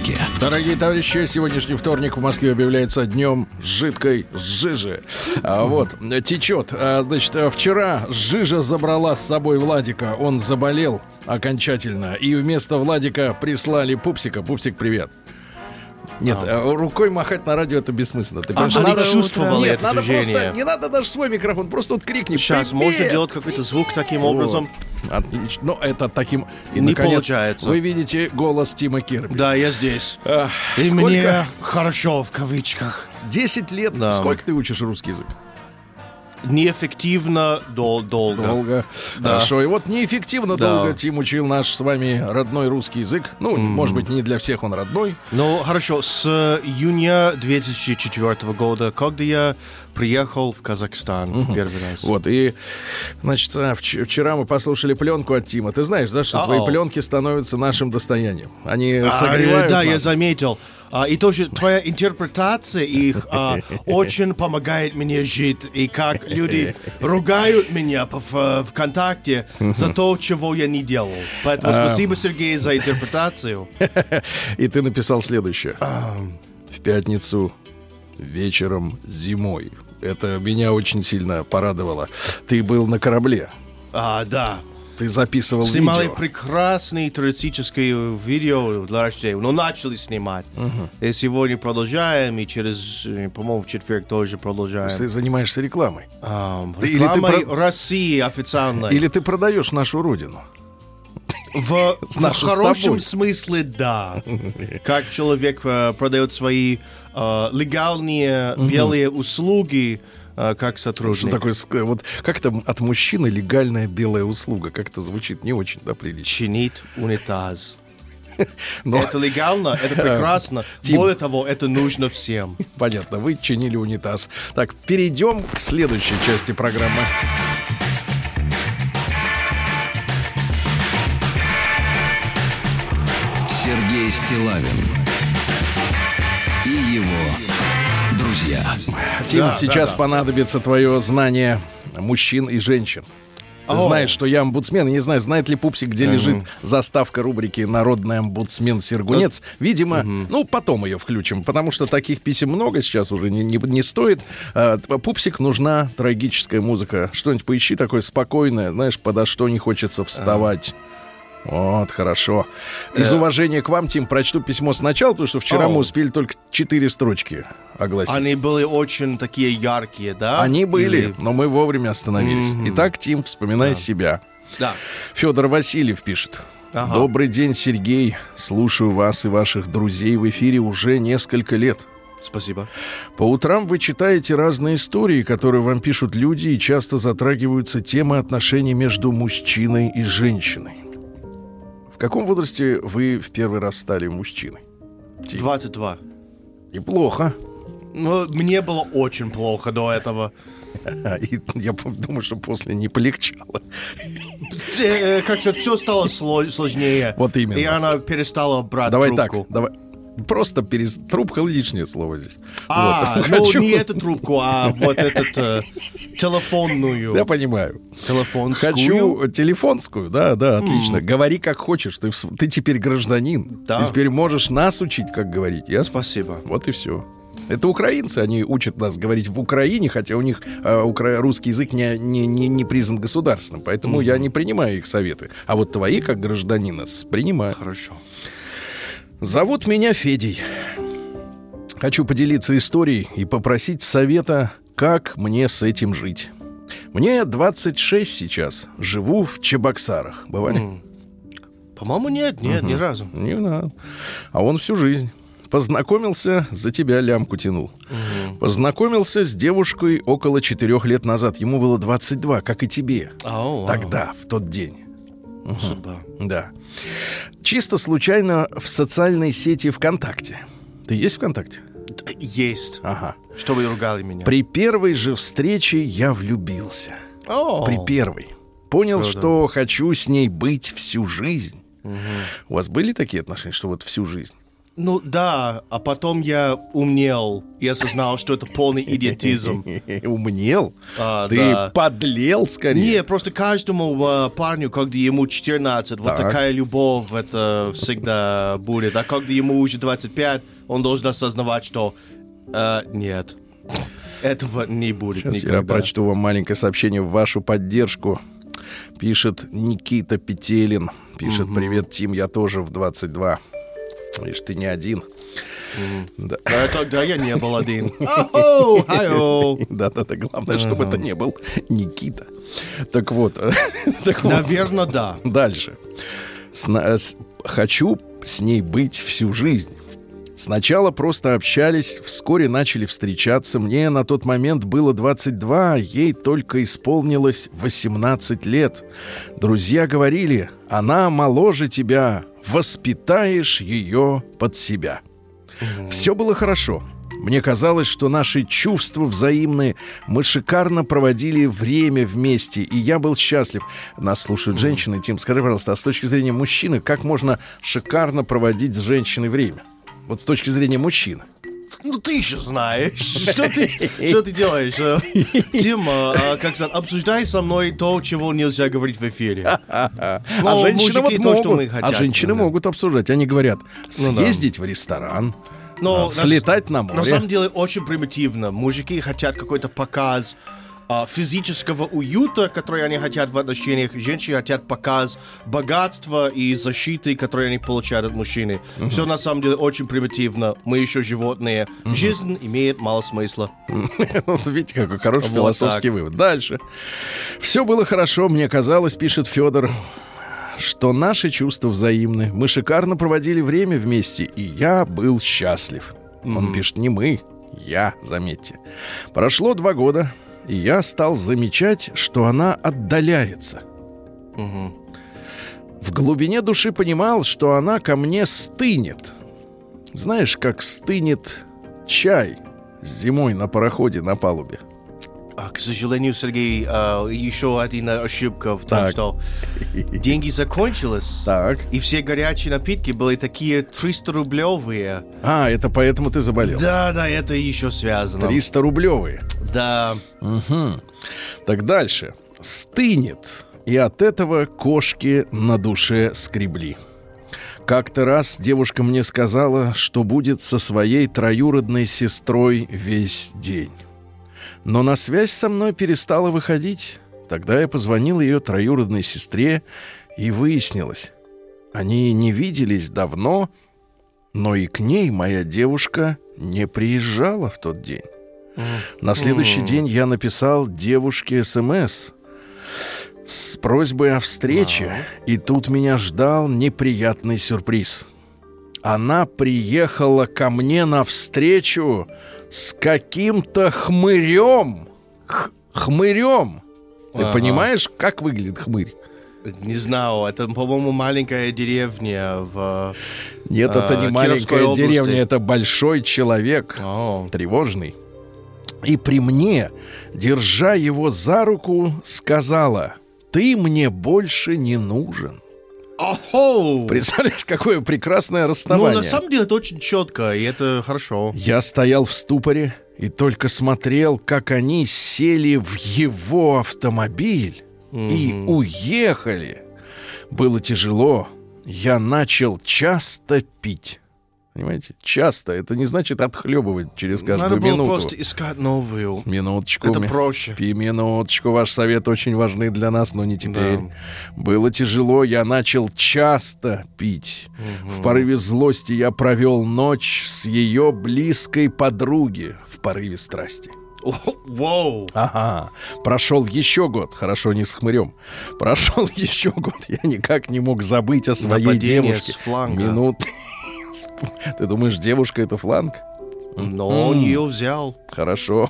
маяке. Дорогие товарищи, сегодняшний вторник в Москве объявляется днем жидкой жижи. А, вот, течет. А, значит, вчера жижа забрала с собой Владика. Он заболел окончательно. И вместо Владика прислали Пупсика. Пупсик, привет. Нет, а, рукой махать на радио это бессмысленно. Ты А, понимаешь, она чувствовала Нет, это надо движение. просто, не надо даже свой микрофон, просто вот крикни. Сейчас «Привет!» можно делать какой-то звук таким образом. Вот. Отлично. Ну, это таким... И, Не наконец, получается. Вы видите голос Тима Кирби. Да, я здесь. Ах, И сколько? мне хорошо в кавычках. 10 лет. Да. Сколько ты учишь русский язык? Неэффективно дол- долго. Долго. Да. Хорошо. И вот неэффективно Да. долго Тим учил наш с вами родной русский язык. Ну, может быть, не для всех он родной. Ну, хорошо, с июня 2004 года, когда я приехал в Казахстан в первый раз. Вот, и, значит, а, вч- вчера мы послушали пленку от Тима. Ты знаешь, да, что Ау. твои пленки становятся нашим достоянием. Они А, согревают да, я нас. заметил. А, и тоже твоя интерпретация их а, очень помогает мне жить. И как люди ругают меня в- ВКонтакте за то, чего я не делал. Поэтому А. спасибо, Сергей, за интерпретацию. И ты написал следующее. В пятницу вечером зимой. Это меня очень сильно порадовало. Ты был на корабле. А, да. Ты записывал Снимали видео. прекрасное туристическое видео для рождения. Но начали снимать. И сегодня продолжаем. И через, э, по-моему, в четверг тоже продолжаем. Ты занимаешься рекламой. Ам, Ты- или ты Рекламой России официально. Или ты продаешь нашу родину. В, в хорошем смысле, да. Как человек э, продает свои э, легальные белые услуги как сотрудник. Что такое, ск- вот как это от мужчины легальная белая услуга? Как это звучит не очень, да, прилично. Чинить унитаз. Но, Это легально, это прекрасно. Тим. Более того, это нужно всем. понятно, вы чинили унитаз. Так, перейдем к следующей части программы. Сергей Стилавин друзья. Тим, Да, сейчас да, да. понадобится твое знание мужчин и женщин. Ты О. знаешь, что я омбудсмен. Я не знаю, знает ли Пупсик, где лежит заставка рубрики «Народный омбудсмен Сергунец». Видимо, ну, потом ее включим, потому что таких писем много сейчас уже не, не, не стоит. А, Пупсик нужна трагическая музыка. Что-нибудь поищи такое спокойное, знаешь, подо что не хочется вставать. Вот, хорошо. Из уважения к вам, Тим, прочту письмо сначала, потому что вчера О. мы успели только четыре строчки огласить. Они были очень такие яркие, да? Они были, Или- но мы вовремя остановились. Мгм. Итак, Тим, вспоминай себя. Да. Федор Васильев пишет. Ага. Добрый день, Сергей. Слушаю вас и ваших друзей в эфире уже несколько лет. Спасибо. По утрам вы читаете разные истории, которые вам пишут люди, и часто затрагиваются темы отношений между мужчиной и женщиной. В каком возрасте вы в первый раз стали мужчиной? Тим. 22. Неплохо. Ну, мне было очень плохо до этого. И я думаю, что после не полегчало. Э, Как-то все стало сло- сложнее. Вот именно. И она перестала брать Давай трубку. так, давай. Просто перес... трубка лишнее слово здесь. А, Вот. ну Хочу- не эту трубку, а вот этот э, телефонную. Я понимаю. Телефонскую. Хочу телефонскую, да, да, отлично. Говори как хочешь. Ты, ты теперь гражданин. Да. Ты теперь можешь нас учить, как говорить. Ясно? Спасибо. Вот и все. Это украинцы, они учат нас говорить в Украине, хотя у них э, укра- русский язык не, не, не, не признан государственным, поэтому я не принимаю их советы. А вот твои, как гражданина, принимаю. Хорошо. Зовут меня Федей. Хочу поделиться историей и попросить совета, как мне с этим жить. Мне 26 сейчас. Живу в Чебоксарах. Бывали? По-моему, нет, нет, ни разу. Не знаю. А он всю жизнь. Познакомился, за тебя лямку тянул. Познакомился с девушкой около четырех лет назад. Ему было 22, как и тебе. Ау, ау. Тогда, в тот день. Судьба. Да. Чисто случайно в социальной сети ВКонтакте. Ты есть ВКонтакте? Есть. Ага. Чтобы ругали меня. При первой же встрече я влюбился. О, При первой. Понял, Круто. что хочу с ней быть всю жизнь. У вас были такие отношения, что вот всю жизнь? Ну да, а потом я умнел и осознал, что это полный идиотизм. Умнел? А, Ты да. подлел скорее? Не, просто каждому э, парню, когда ему 14, вот Так. такая любовь, это всегда будет. А когда ему уже 25, он должен осознавать, что э, нет, этого не будет Сейчас я никогда. прочту вам маленькое сообщение в вашу поддержку. Пишет Никита Петелин. Пишет, привет, Тим, я тоже в 22. Видишь, ты не один. Да. А тогда я не был один. Да-да-да, главное, чтобы это не был Никита. Так вот, вот. Наверное, да. Дальше. Э, хочу с ней быть всю жизнь. Сначала просто общались, вскоре начали встречаться. Мне на тот момент было 22, ей только исполнилось 18 лет. Друзья говорили, она моложе тебя, воспитаешь ее под себя. Все было хорошо. Мне казалось, что наши чувства взаимны. Мы шикарно проводили время вместе, и я был счастлив. Нас слушают женщины. Тим, скажи, пожалуйста, а с точки зрения мужчины, как можно шикарно проводить с женщиной время? Вот с точки зрения мужчины. Ну ты еще знаешь, что ты, что ты делаешь? э? Тим, а, как сказать, обсуждай со мной то, чего нельзя говорить в эфире. а Ну, женщины вот то, что могут. а женщины могут обсуждать. Они говорят, Ну съездить в ресторан, Но а, слетать на На море. самом деле очень примитивно. Мужики хотят какой-то показ а, физического уюта, который они хотят в отношениях. Женщины хотят показ богатства и защиты, которые они получают от мужчины. Все на самом деле очень примитивно. Мы еще животные. Жизнь имеет мало смысла. Видите, какой хороший Вот философский так. вывод. Дальше. Все было хорошо, мне казалось, пишет Федор, что наши чувства взаимны. Мы шикарно проводили время вместе, и я был счастлив. Он пишет, не мы, я, заметьте. Прошло два года, и я стал замечать, что она отдаляется. В глубине души понимал, что она ко мне стынет. Знаешь, как стынет чай зимой на пароходе на палубе. А, к сожалению, Сергей, а, еще одна ошибка в том, Так. что деньги закончились. Так. И все горячие напитки были такие 300 рублевые. А, это поэтому ты заболел. Да, да, это еще связано. 300 рублевые. Да. Мгм. Так дальше. Стынет. И от этого кошки на душе скребли. Как-то раз девушка мне сказала, что будет со своей троюродной сестрой весь день. Но на связь со мной перестала выходить. Тогда я позвонил ее троюродной сестре, и выяснилось. Они не виделись давно, но и к ней моя девушка не приезжала в тот день. На следующий день я написал девушке СМС с просьбой о встрече, и тут меня ждал неприятный сюрприз. Она приехала ко мне навстречу с каким-то хмырем. Х- хмырем. Ты Ага. понимаешь, как выглядит хмырь? Не знаю, это, по-моему, маленькая деревня в... Нет, это А, не маленькая области. деревня, это большой человек. О, тревожный. И при мне, держа его за руку, сказала, ты мне больше не нужен. Охо! Представляешь, какое прекрасное Ну, расставание. на самом деле, это очень четко, и это хорошо. Я стоял в ступоре и только смотрел, как они сели в его автомобиль и уехали. Было тяжело. Я начал часто пить. Понимаете? Часто. Это не значит отхлебывать через каждую Надо было минуту. просто искать новую. Минуточку. Это проще. Пи минуточку, ваш совет очень важны для нас, но не теперь. Да. Было тяжело, я начал часто пить. В порыве злости я провел ночь с ее близкой подруги в порыве страсти. Воу! Ага. Прошел еще год, хорошо, не с хмырем. Прошел еще год, я никак не мог забыть о своей Нападение девушке. с фланга. Минут. Ты думаешь, девушка это фланг? Но он ее взял. Хорошо.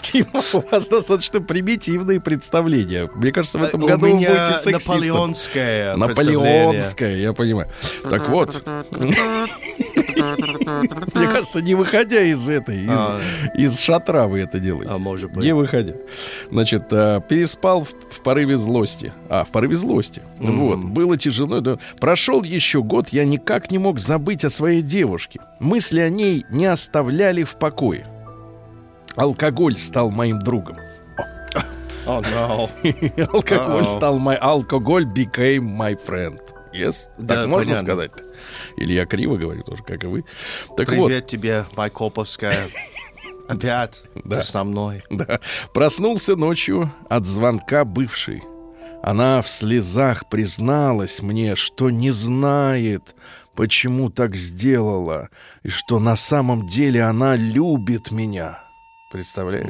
Тима, у вас достаточно примитивные представления. Мне кажется, в этом У году вы меня будете сексистом. наполеонское. Наполеонская, я понимаю. Так вот. Мне кажется, не выходя из этой, из, А. из шатра вы это делаете. А, может быть. Не выходя. Значит, а, переспал в, в порыве злости. А, в порыве злости. Вот. Было тяжело. да. Прошел еще год, я никак не мог забыть о своей девушке. Мысли о ней не оставляли в покое. Алкоголь стал моим другом. Oh, no. Алкоголь Uh-oh. стал мой... Алкоголь became my friend. Yes? Да, так можно понятно. сказать Или я криво говорю тоже, как и вы. Так вот, Привет тебе, Майкоповская. Опять Да. ты со мной. Да. Проснулся ночью от звонка бывшей. Она в слезах призналась мне, что не знает, почему так сделала, и что на самом деле она любит меня. Представляешь?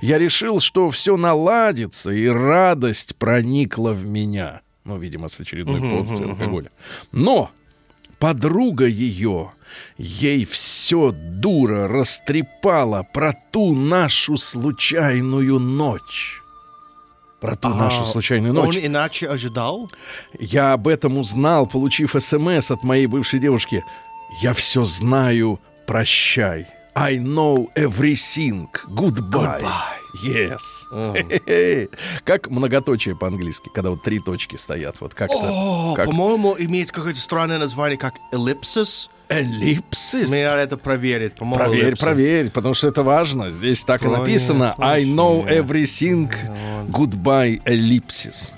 Я решил, что все наладится, и радость проникла в меня. Ну, видимо, с очередной порцией алкоголя. Но подруга ее, ей все дура растрепала про ту нашу случайную ночь. Про ту нашу А, случайную ночь. Он иначе ожидал? Я об этом узнал, получив СМС от моей бывшей девушки. Я все знаю, прощай. I know everything. Goodbye. Yes. Хе-хе-хе. Как многоточие по-английски, когда вот три точки стоят. Вот как-то. О, как по-моему, имеет какое-то странное название, как эллипсис. эллипсис. Мне надо это проверить. По-моему, Проверь, эллипсис. проверь, потому что это важно. Здесь так и Ой, написано. точно. I know everything. Goodbye, эллипсис.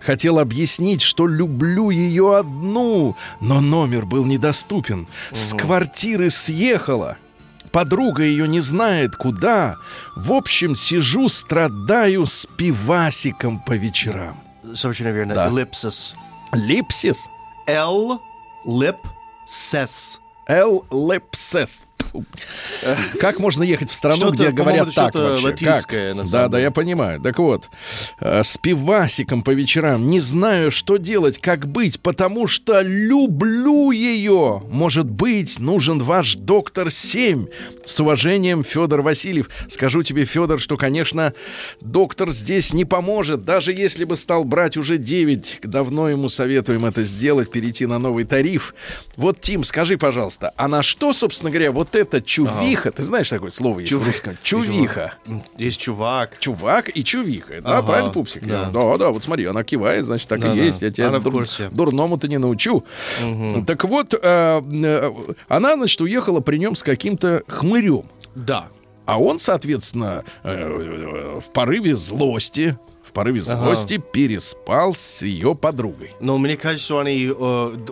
Хотел объяснить, что люблю ее одну, но номер был недоступен. С квартиры съехала. Подруга ее не знает куда. В общем, сижу, страдаю с пивасиком по вечерам. Совершенно верно. Да. Эллипсис. Липсис? Л, лип, сес. Эллипсис. Как можно ехать в страну, где говорят так вообще? Да, да, я понимаю. Так вот, э, с пивасиком по вечерам, не знаю, что делать, как быть, потому что люблю ее. Может быть, нужен ваш доктор 7. С уважением, Федор Васильев. Скажу тебе, Федор, что, конечно, доктор здесь не поможет. Даже если бы стал брать уже 9, давно ему советуем это сделать, перейти на новый тариф. Вот, Тим, скажи, пожалуйста, а на что, собственно говоря, вот эта чувиха, ты знаешь такое слово есть в русском? Чувиха. Есть чувак. Чувак и чувиха. Да, Ага, правильно, пупсик? да. Да, да, вот смотри, она кивает, значит, так Да, и да. есть. Я тебя Она в дур- курсе. дурному-то не научу. Так вот, э, э, она, значит, уехала при нем с каким-то хмырем. Да. А он, соответственно, э, э, в порыве злости, в порыве злости переспал с ее подругой. Но мне кажется, что они э,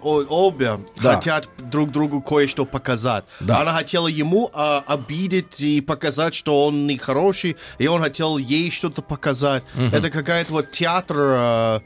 обе Да. хотят друг другу кое-что показать. Да. Она хотела ему э, обидеть и показать, что он не хороший, и он хотел ей что-то показать. Это какая-то вот театр. э,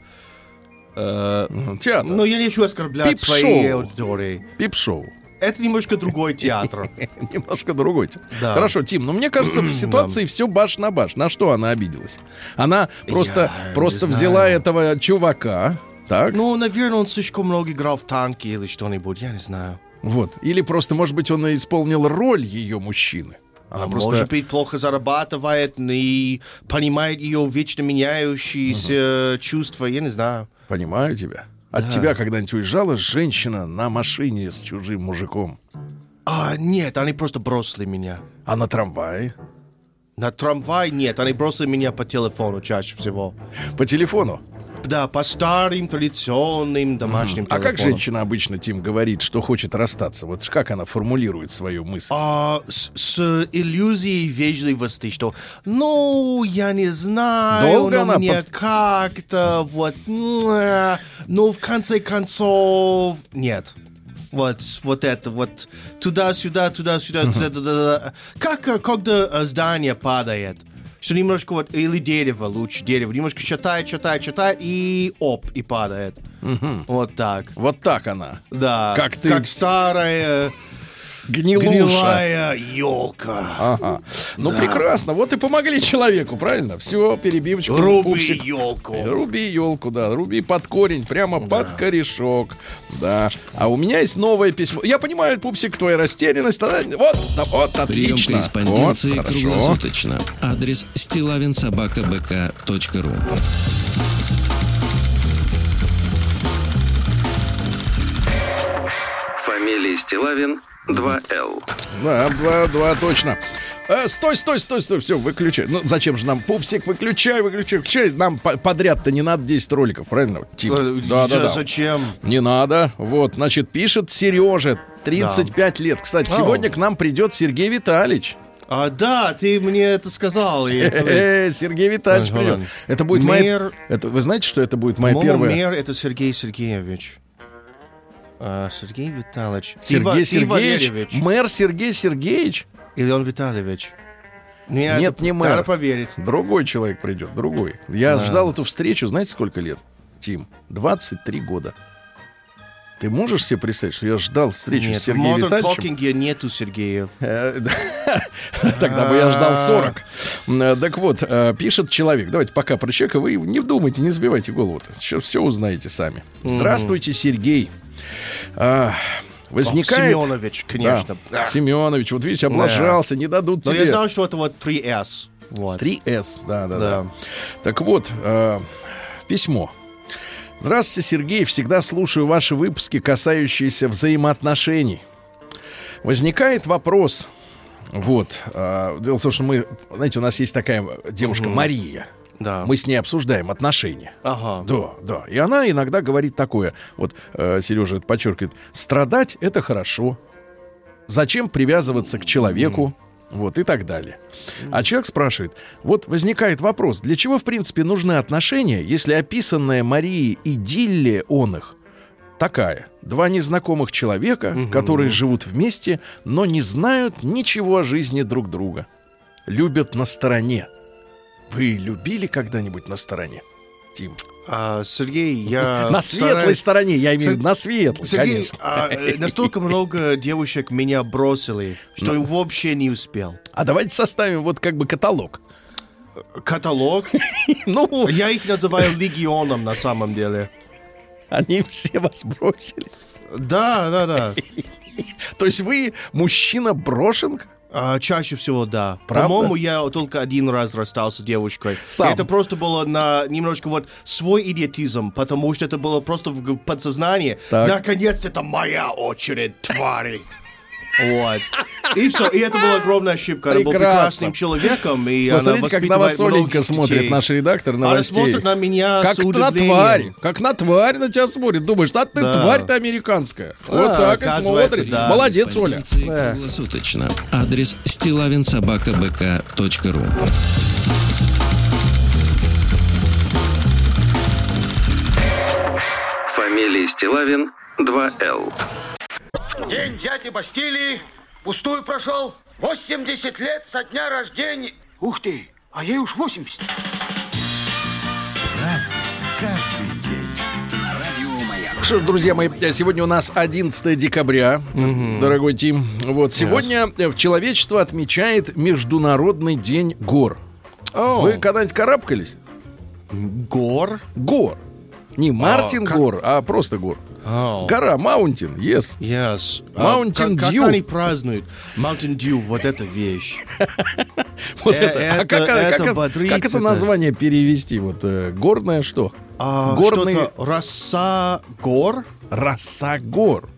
э, Театр. ну, я не хочу оскорблять Пип-шоу. своей аудитории. Пип-шоу. Это немножко другой театр. Немножко другой. тип. Да. Хорошо, Тим, но мне кажется, в ситуации все баш на баш. На что она обиделась? Она просто, Я просто взяла знаю. этого чувака, так? Ну, наверное, он слишком много играл в танки или что-нибудь, я не знаю. Вот. Или просто, может быть, он исполнил роль ее мужчины. Она А просто... Может быть, плохо зарабатывает и понимает ее вечно меняющиеся чувства, я не знаю. Понимаю тебя. От тебя когда-нибудь уезжала женщина на машине с чужим мужиком? А, нет, они просто бросили меня. А на трамвае? На трамвай нет, они бросили меня по телефону чаще всего. По телефону? Да, по старым традиционным домашним А как женщина обычно, Тим, говорит, что хочет расстаться? Вот как она формулирует свою мысль? А, с, с иллюзией вежливости, что, ну, я не знаю, Долго но она мне под- как-то, вот, ну, в конце концов, нет. Вот, вот это, вот, туда-сюда, туда-сюда, туда, туда, туда. Как, э, когда э, здание падает, что немножко вот, или дерево, лучше дерево, немножко шатает, шатает, шатает, и оп, и падает. Вот так. Вот так она. Да. Как ты- Как старая Гнилуша. гнилая елка. Ага. Ну, прекрасно. Вот и помогли человеку, правильно? Все, перебивочку. Руби пупсик. елку. Э, Руби елку, да. Руби под корень, прямо под корешок. Да. А у меня есть новое письмо. Я понимаю, пупсик, твоя растерянность. Тогда- Вот, да, вот, Прием отлично. корреспонденции Вот, круглосуточно. Адрес стилавинсобакабк.ру Фамилия Стилавин 2Л. Да, два, два, точно. Э, стой, стой, стой, стой, все, выключай. Ну, зачем же нам, пупсик, выключай, выключай, выключай. Нам по- подряд-то не надо 10 роликов, правильно? Тим? Э, Да, да, да. Зачем? Не надо. Вот, значит, пишет Сережа, 35 лет. Кстати, Ау. сегодня к нам придет Сергей Витальевич. А, да, ты мне это сказал. Э, Сергей Витальевич Ага, придет. Это будет моя... Мэр- Это, вы знаете, что это будет моя По-моему, первая... мэр это Сергей Сергеевич. А, Сергей Витальевич. Сергей Ива- Сергеевич, Ивалерьевич. мэр Сергей Сергеевич. Или он Витальевич? Нет, Нет, это не мэр. Надо поверить. Другой человек придет, другой. Я Да. ждал эту встречу, знаете, сколько лет? Тим, 23 года. Ты можешь себе представить, что я ждал встречу Нет, с в Сергеем Modern Витальевичем? Talking нету Сергеев. Э, да. Тогда бы я ждал 40. Э, Так вот, э, пишет человек. Давайте пока про человека. Вы не думайте, не сбивайте голову-то. Сейчас все узнаете сами. Здравствуйте, Сергей. А, Возникает... Семенович, конечно. Да, Семенович, вот видите, облажался, не дадут Но я тебе. знал, что это вот 3S. Вот. 3С, да, да, да. Да. Так вот, э, письмо. Здравствуйте, Сергей. Всегда слушаю ваши выпуски, касающиеся взаимоотношений. Возникает вопрос. Вот. э, дело в том, что мы, знаете, у нас есть такая девушка Мария. Да. Мы с ней обсуждаем отношения. Ага. Да, да. И она иногда говорит такое. Вот э, Сережа это подчеркивает. Страдать это хорошо. Зачем привязываться к человеку? Вот и так далее. А человек спрашивает, вот возникает вопрос, для чего, в принципе, нужны отношения, если описанная Марией идиллия он их такая. Два незнакомых человека, которые живут вместе, но не знают ничего о жизни друг друга. Любят на стороне. Вы любили когда-нибудь на стороне? Тим. А, Сергей, я на светлой стараюсь- стороне, я имею в виду, на светлой, Сергей, конечно. а, э, настолько много девушек меня бросили, что я вообще не успел. А давайте составим вот как бы каталог. Каталог. Ну, Я их называю легионом на самом деле. они все вас бросили. Да, да, да. То есть вы мужчина брошенка? А, чаще всего да. По-моему, я только один раз расстался с девушкой. Сам? И Это просто было на немножко вот свой идиотизм, потому что это было просто в подсознании. Так. Наконец, это моя очередь, твари. Вот. И все. И это была огромная ошибка. Она была прекрасным человеком, и она Посмотрите, как на вас Оленька смотрит детей. наш редактор Она новостей. смотрит на меня как с на тварь, как на тварь на тебя смотрит. Думаешь, а ты Да. тварь-то американская. вот А, так и смотрит. да. Молодец, Оля. Да. круглосуточно. Адрес стилавинсобакабк.ру Фамилия Стилавин 2Л. День дяди Бастилии пустую прошел. 80 лет со дня рождения. Ух ты, а ей уж 80. Что ж, друзья мои, сегодня у нас 11 декабря, дорогой Тим. Вот, сегодня э, в человечество отмечает Международный день гор. О. Вы когда-нибудь карабкались? Гор? Гор. Не Мартин как- Гор, а просто гор. О. Гора, Маунтин, yes. Yes. Mountain А, как, Dew. Как они празднуют? Mountain Dew, вот эта вещь. Вот Э, это, а как, это как бодрит, как это это- название перевести? Вот э, горное что? А, Горный Что-то роса гор? Росогор.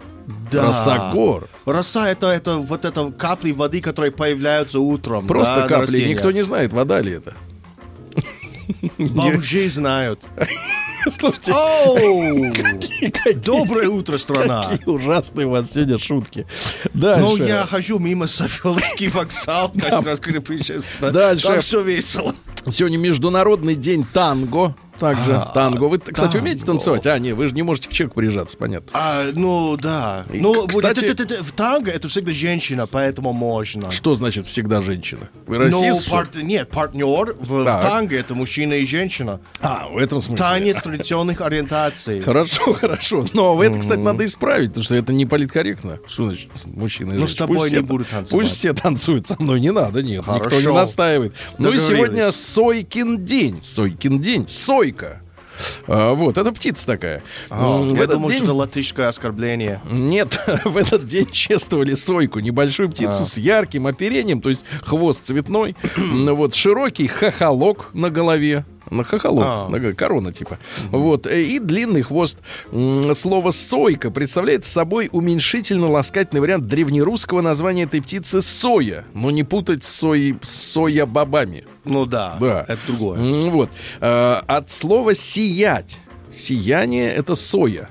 Да. Росогор. Роса это, это вот это капли воды, которые появляются утром. Просто да, капли. Никто не знает, вода ли это. Бомжи знают. Слушайте, какие Доброе утро, страна. какие ужасные у вас сегодня шутки. Дальше. Ну, я хожу мимо Савеловский вокзал, каждый раз, когда приезжаю. Дальше. Там все весело. Сегодня Международный день танго. Также Ага, танго. Вы, кстати, танго. умеете танцевать? А, нет, вы же не можете к человеку прижаться, понятно. А, ну, да. И, ну, кстати- это- это- это- в танго это всегда женщина, поэтому можно. Что значит всегда женщина? Вы Ну, расист? ли? пар- нет, партнер в, в танго это мужчина и женщина. А, в этом смысле. Танец традиционных ориентаций. Хорошо, хорошо. Но это, кстати, надо исправить, потому что это не политкорректно. Что значит мужчина и Ну, женщина? с тобой Пусть не все- буду танцевать. Пусть все танцуют со мной, не надо, нет. Никто не настаивает. Ну и сегодня Сойкин день. Сойкин день. Сойка. А, вот, это птица такая. А, в я этот думал, день- что это латышское оскорбление. Нет, в этот день чествовали сойку, небольшую А. птицу с ярким оперением, то есть хвост цветной, вот широкий хохолок на голове, На хохолок, А. на- корона типа. Вот. э, И длинный хвост. Слово «сойка» представляет собой уменьшительно-ласкательный вариант древнерусского названия этой птицы «соя». Но не путать с соей, соя-бобами. Ну да, Да. это другое. Вот. Э, От слова «сиять». Сияние — это соя.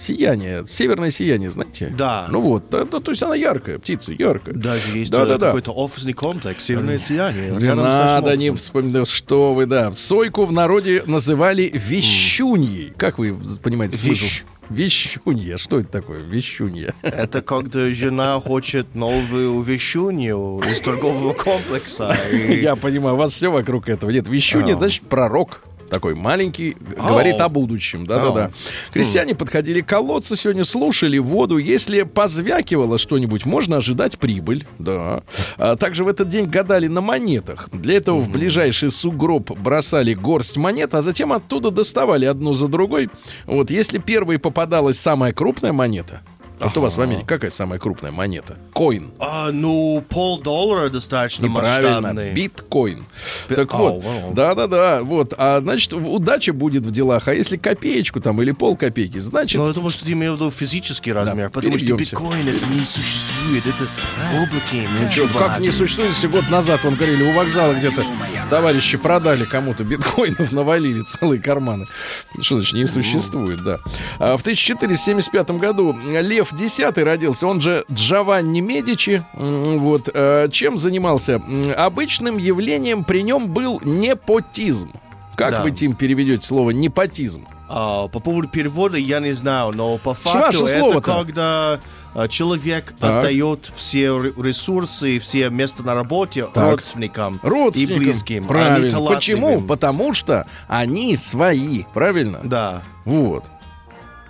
Сияние, северное сияние, знаете? Да. Ну вот, да, да, то есть она яркая, птица, яркая. Даже есть Да, да, да. какой-то офисный комплекс, северное сияние. Не надо не вспоминать, что вы, да. Сойку в народе называли вещуньей. Как вы понимаете смысл? Вещ- Вещунья. Что это такое? Вещунья. Это когда жена хочет новую вещунью из торгового комплекса. и- Я понимаю, у вас все вокруг этого. Нет, вещунья, А. значит, пророк. Такой маленький, г- говорит Ау. о будущем. Да-да-да. Ау. Крестьяне подходили к колодцу сегодня, слушали воду. Если позвякивало что-нибудь, можно ожидать прибыль. Да. А также в этот день гадали на монетах. Для этого в ближайший сугроб бросали горсть монет, а затем оттуда доставали одну за другой. Вот если первой попадалась самая крупная монета, вот у вас в Америке какая самая крупная монета? Коин. А, ну, полдоллара достаточно Неправильно. масштабный. Биткоин. Би- Так вот, да-да-да, вот. А значит, удача будет в делах. А если копеечку там или полкопейки, значит... Но я думаю, что ты имел в виду физический размер, потому что перебьемся. биткоин это не существует, это облаки. Ну чё, как не существует, если год назад, он говорили, у вокзала где-то товарищи продали кому-то биткоинов, навалили целые карманы. Что значит, не существует, да. А в 1475 году Лев X родился, он же Джованни Медичи. Вот. э, Чем занимался? Обычным явлением при нем был непотизм. Как Да. вы, Тим, переведете слово непотизм? А, по поводу перевода я не знаю, но по ваше факту это слово-то? когда а, человек Так. отдает все ре- ресурсы, все места на работе Так. родственникам, Родственникам. и близким. а Правильно. Почему? Потому что они свои. Правильно? Да. Вот.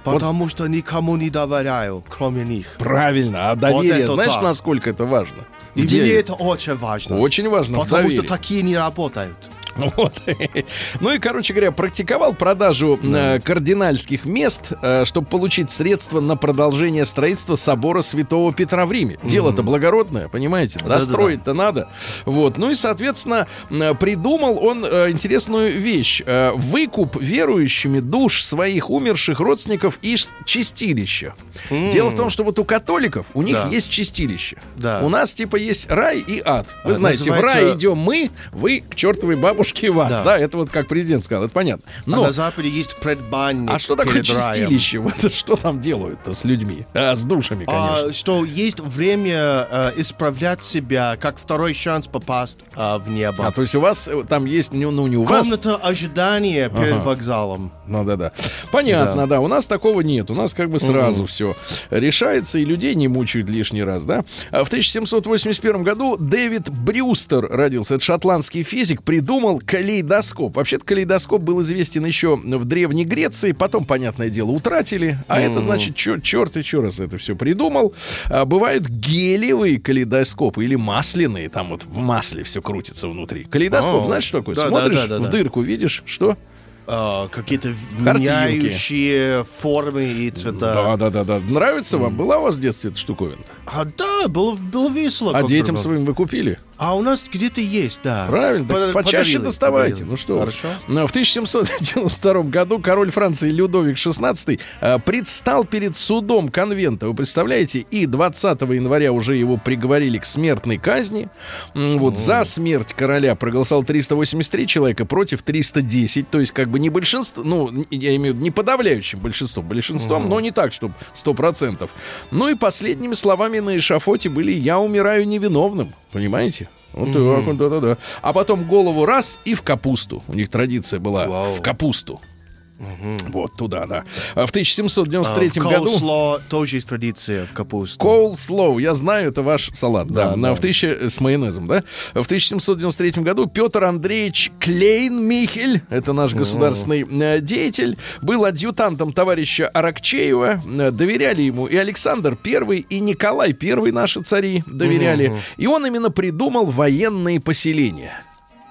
Потому что никому не доверяю, кроме них. Правильно. А доверие, это знаешь, так. насколько это важно? И Где- мне это очень важно. Очень важно. Потому что такие не работают. Вот. Ну и, короче говоря, практиковал продажу э, кардинальских мест, э, чтобы получить средства на продолжение строительства собора Святого Петра в Риме. Дело-то благородное, понимаете? Достроить-то надо. Вот. Ну и, соответственно, э, придумал он э, интересную вещь. Э, Выкуп верующими душ своих умерших родственников из чистилища. Дело в том, что вот у католиков, у них Да. есть чистилище. Да. У нас типа есть рай и ад. Вы А, знаете, в называется- рай идем мы, вы к чертовой бабушке в ад. Да. Да. это вот как президент сказал, это понятно. А Но, на Западе есть предбанник а что такое чистилище? Вот что там делают-то с людьми? А, с душами, конечно. А, что есть время э, исправлять себя, как второй шанс попасть а, в небо. А, то есть у вас э, там есть, ну, ну, не у вас. Комната ожидания перед Ага. вокзалом. Ну да, да. Понятно, да. Да. У нас такого нет. У нас как бы сразу все решается, и людей не мучают лишний раз, да. А в 1781 году Дэвид Брюстер родился. Это шотландский физик, придумал калейдоскоп. Вообще-то калейдоскоп был известен еще в Древней Греции, потом, понятное дело, утратили. А это значит, чё- черт еще раз это все придумал. А, бывают гелевые калейдоскопы или масляные, там вот в масле все крутится внутри. Калейдоскоп, О, знаешь, что такое? да, да, Смотришь да, да, в да. дырку, видишь, что? А, какие-то меняющие формы и цвета. Да, да, да, да. Нравится вам? Была у вас в детстве эта штуковина? А, да, было, было весело. А детям бы. своим вы купили? А у нас где-то есть, да. Правильно, Под- почаще доставайте. подарили. Ну что? Хорошо. Но в 1792 году король Франции Людовик XVI э, предстал перед судом конвента. Вы представляете? И 20 января уже его приговорили к смертной казни. Вот за смерть короля проголосовал 383 человека против 310. То есть как бы не большинство, ну, я имею в виду не подавляющим большинством, большинством, но не так, чтобы 100%. Ну и последними словами на эшафоте были «Я умираю невиновным». Понимаете? Вот так вот, да-да-да. А потом голову раз и в капусту. У них традиция была Вау. в капусту. Вот туда, да. А в А, 1793 в году... coleslaw тоже есть традиция в капусту. Коулслоу, я знаю, это ваш салат, да, Да, да. в тысяча, с майонезом, да. В 1793 году Петр Андреевич Клейн-Михель, это наш государственный э, деятель, был адъютантом товарища Аракчеева, э, доверяли ему и Александр I, и Николай I, наши цари, доверяли. И он именно придумал военные поселения.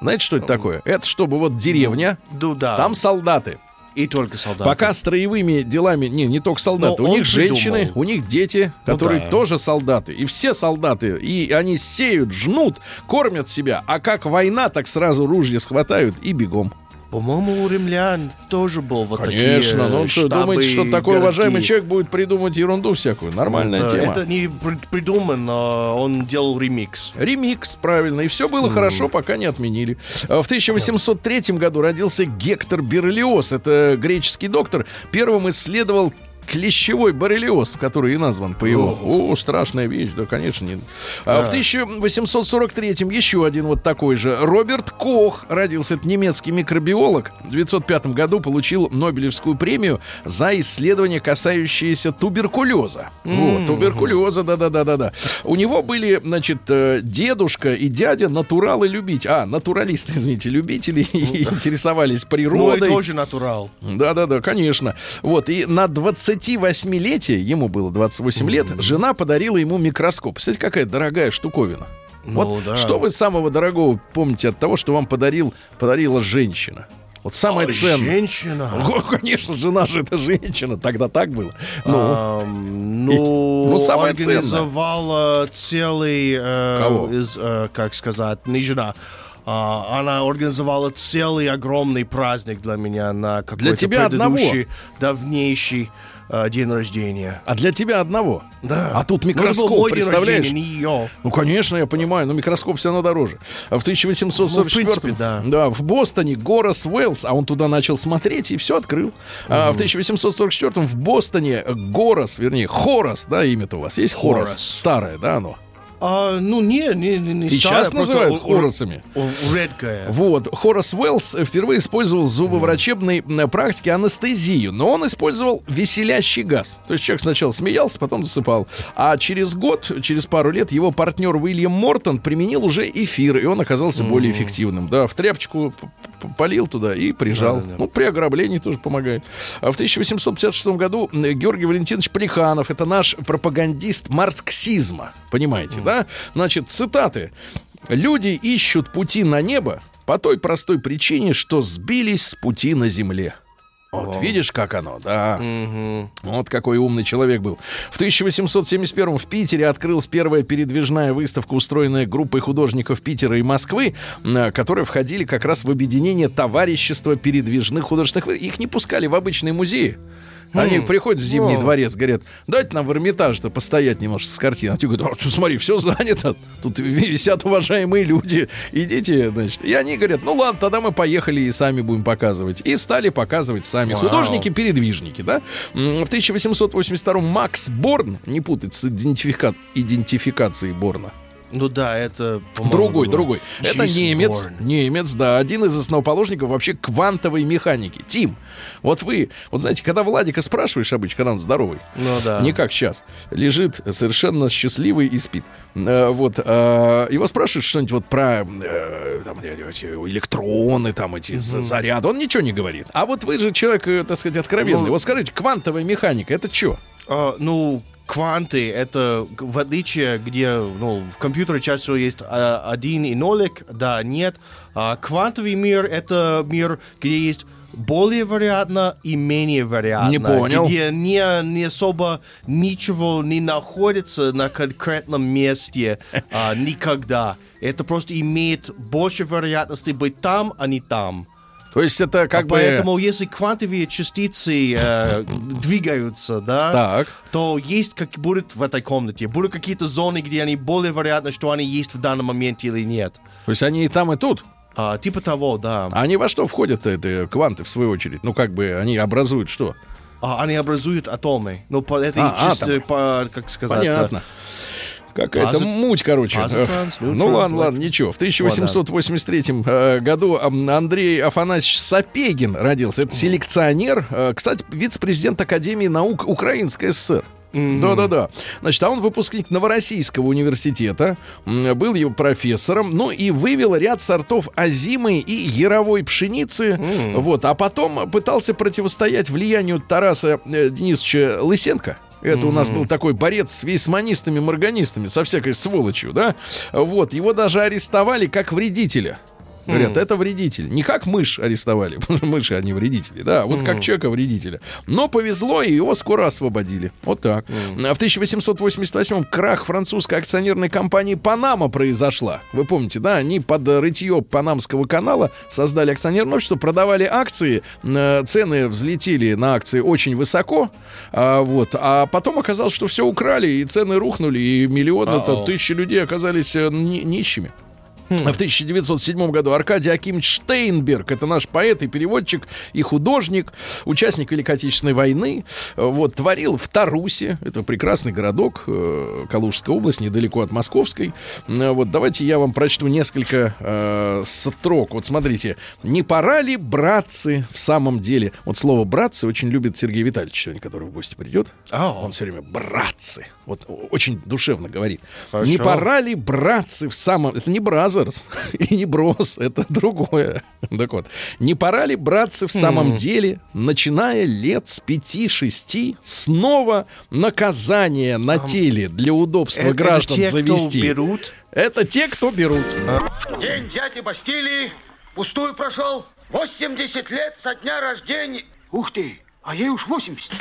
Знаете, что это такое? Это чтобы вот деревня, Ну да. там солдаты. И только солдаты. Пока строевыми делами, не, не только солдаты, Но у них женщины, придумал. у них дети, Ну которые да. тоже солдаты. И все солдаты, и они сеют, жнут, кормят себя. А как война, так сразу ружья схватают и бегом. По-моему, у римлян тоже был вот Конечно, такие ну что, думаете, что такой городки. уважаемый человек будет придумать ерунду всякую? Нормальная Да, тема. Это не при- придумано, он делал ремикс. Ремикс, правильно. И все было хорошо, пока не отменили. А В 1803 году родился Гектор Берлиоз. Это греческий доктор. Первым исследовал клещевой боррелиоз, который и назван по его. О, страшная вещь, да, конечно. Не... А в 1843-м еще один вот такой же. Роберт Кох родился. Это немецкий микробиолог. В 1905 году получил Нобелевскую премию за исследование, касающееся туберкулеза. Вот, туберкулеза, да-да-да-да-да. У него были, значит, э, дедушка и дядя натуралы любить. А, натуралисты, извините, любители и интересовались Ну, и природой. тоже натурал. Да-да-да, конечно. Вот, и на 28-летие, ему было 28 лет, жена подарила ему микроскоп. Представляете, какая дорогая штуковина. Ну, вот да. что вы самого дорогого помните от того, что вам подарил, подарила женщина? Вот самое А, ценное. Женщина. О, конечно, жена же это женщина. Тогда так было. Ну, Ам, ну, ну, самое организовала целый, э, Кого? из, э, как сказать, не жена. А, она организовала целый огромный праздник для меня на какой-то тебя одного? предыдущий, давнейший э, день рождения. а для тебя одного. Да. А тут Ну, микроскоп, день представляешь? рождения, не ее. Ну, конечно, я понимаю, но микроскоп все равно дороже. В 1844 Ну, в принципе, да. в Бостоне Горас Уэллс, а он туда начал смотреть и все открыл. А в 1844 в Бостоне Горас, вернее, Хорас, да, имя-то у вас есть? Хорас. Хорас. Старое, да, оно? А, ну, не, не, не, И старая, сейчас называют у- у- Редкая. Вот, Хорас Уэллс впервые использовал в зубоврачебной э, практике анестезию, но он использовал веселящий газ. То есть человек сначала смеялся, потом засыпал. А через год, через пару лет, его партнер Уильям Мортон применил уже эфир, и он оказался более эффективным. Да, в тряпочку полил туда и прижал. Да-да-да. Ну, при ограблении тоже помогает. А в 1856 году м, Георгий Валентинович Плеханов, это наш пропагандист марксизма, понимаете, да? Значит, цитаты. «Люди ищут пути на небо по той простой причине, что сбились с пути на земле». Вот видишь, как оно, да. Вот какой умный человек был. В 1871 в Питере открылась первая передвижная выставка, устроенная группой художников Питера и Москвы, э, которые входили как раз в объединение товарищества передвижных художественных. Их не пускали в обычные музеи. Они приходят в Зимний Ну. дворец, говорят, дайте нам в Эрмитаж-то постоять немножко с картиной. А те говорят, «А, смотри, все занято. Тут висят уважаемые люди. Идите, значит. И они говорят, ну ладно, тогда мы поехали и сами будем показывать. И стали показывать сами. Художники-передвижники, да? В 1882 Макс Борн, не путать с идентифика- идентификацией Борна, Ну да, это... Другой, другой. Это немец. Борн. Немец, да. Один из основоположников вообще квантовой механики. Тим, вот вы, вот знаете, когда Владика спрашиваешь обычно, когда он здоровый, Ну да. не как сейчас, лежит совершенно счастливый и спит. Э, вот, э, его спрашивают что-нибудь вот про э, там, эти электроны, там эти за- заряды. Он ничего не говорит. А вот вы же человек, так сказать, откровенный. Ну, вот скажите, квантовая механика, это что? А, ну, кванты, это в отличие, где ну, в компьютере чаще всего есть а, один и нолик, да, нет. А квантовый мир — это мир, где есть более вероятно и менее вероятно. Не понял. Где не, не особо ничего не находится на конкретном месте а, никогда. Это просто имеет больше вероятности быть там, а не там. То есть это как А бы... Поэтому, если квантовые частицы э, двигаются, да, Так. то есть как будет в этой комнате. Будут какие-то зоны, где они более вероятно, что они есть в данном моменте или нет. То есть они и там, и тут. А, типа того, да. А они во что входят эти кванты, в свою очередь? Ну, как бы они образуют что? А, они образуют атомы. Ну, по этой А, чисто, атомы. по, как сказать... Понятно. Какая-то Позит- муть, короче. позитранс, ну ладно, ладно, ничего. В 1883 э, году Андрей Афанасьевич Сапегин родился. Это селекционер, э, кстати, вице-президент Академии наук Украинской ССР. Да-да-да. Значит, а он выпускник Новороссийского университета, был его профессором, ну и вывел ряд сортов озимой и яровой пшеницы. Вот, а потом пытался противостоять влиянию Тараса э, Денисовича Лысенко. Это у нас был такой борец с вейсманистами, морганистами, со всякой сволочью, да? Вот, его даже арестовали как вредителя. Говорят, это вредитель. Не как мышь арестовали, потому что мыши, они вредители, да, вот как человека вредителя. Но повезло, и его скоро освободили. Вот так. А В 1888 крах французской акционерной компании «Панама» произошла. Вы помните, да? Они под рытье Панамского канала создали акционерное общество, продавали акции, э, цены взлетели на акции очень высоко, а, вот, а потом оказалось, что все украли, и цены рухнули, и миллионы, Ау. тысячи людей оказались э, ни- нищими. В 1907 году Аркадий Акимович Штейнберг, это наш поэт и переводчик, и художник, участник Великой Отечественной войны, э, вот, творил в Тарусе, это прекрасный городок, э, Калужская область, недалеко от Московской. Э, Вот, давайте я вам прочту несколько э, строк. Вот смотрите, не пора ли, братцы, в самом деле, вот слово братцы очень любит Сергей Витальевич сегодня, который в гости придет. Ау. Он все время братцы, вот очень душевно говорит. Хорошо. Не пора ли, братцы, в самом... Это не бразерс и не брос, это другое. Так вот, не пора ли, братцы, в самом деле, начиная лет с пяти-шести, снова наказание на теле для удобства Это граждан те, кто завести? берут? Это те, кто берут. День дяди Бастилии пустую прошел. 80 лет со дня рождения. Ух ты, а ей уж 80.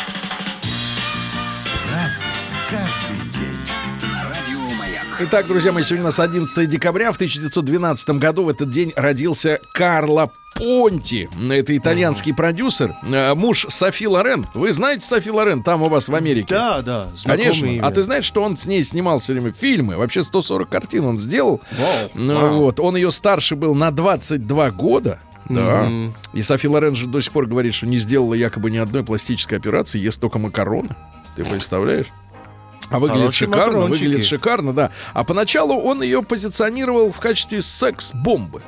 Итак, друзья мои, сегодня у нас 11 декабря. В 1912 году в этот день родился Карло Понти. Это итальянский продюсер, э, муж Софи Лорен. Вы знаете Софи Лорен там у вас в Америке? Да, да, Конечно. имя. А ты знаешь, что он с ней снимал все время фильмы? Вообще 140 картин он сделал. Вау. Ну, Вау. Вот. Он ее старше был на 22 года. Да. И Софи Лорен же до сих пор говорит, что не сделала якобы ни одной пластической операции, ест только макароны. Ты представляешь? А выглядит Хорошие шикарно, макарончики. выглядит шикарно, да. А поначалу он ее позиционировал в качестве секс-бомбы.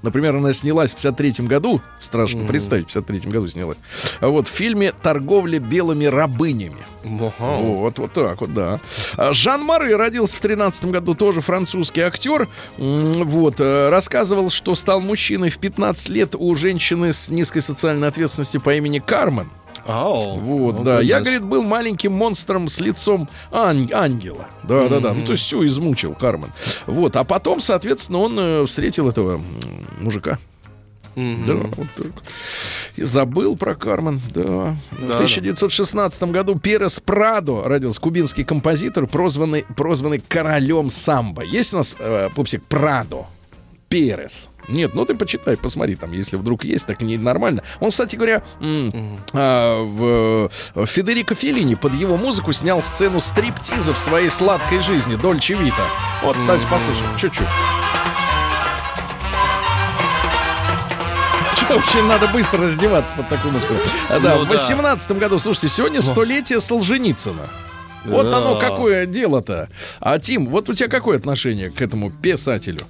Например, она снялась в 53 году, страшно представить, в 53 году снялась, а вот в фильме «Торговля белыми рабынями». Ага. Вот, вот так вот, да. А Жан Мары родился в 13 году, тоже французский актер. Вот, э, рассказывал, что стал мужчиной в 15 лет у женщины с низкой социальной ответственностью по имени Кармен. Ау. Вот, Ну, да. Я, говорит, был маленьким монстром с лицом ань- ангела. Да, да, да. Ну, то есть все измучил Кармен. Вот. А потом, соответственно, он э, встретил этого мужика. Да, вот так. И забыл про Кармен, да. В Да, 1916 году Перес Прадо родился, кубинский композитор, прозванный, прозванный королем самбо. Есть у нас, э, пупсик, Прадо? Перес. Нет, ну ты почитай, посмотри, там, если вдруг есть, так не нормально. Он, кстати говоря, а, в, в Федерико Феллини под его музыку снял сцену стриптиза в своей сладкой жизни, Дольче Вита. Вот, дальше послушаем, чуть-чуть. Что, Очень надо быстро раздеваться под такую музыку. А, да, Ну в да. 18 году, слушайте, сегодня столетие Солженицына. Вот Да. оно какое дело-то. А Тим, вот у тебя какое отношение к этому писателю?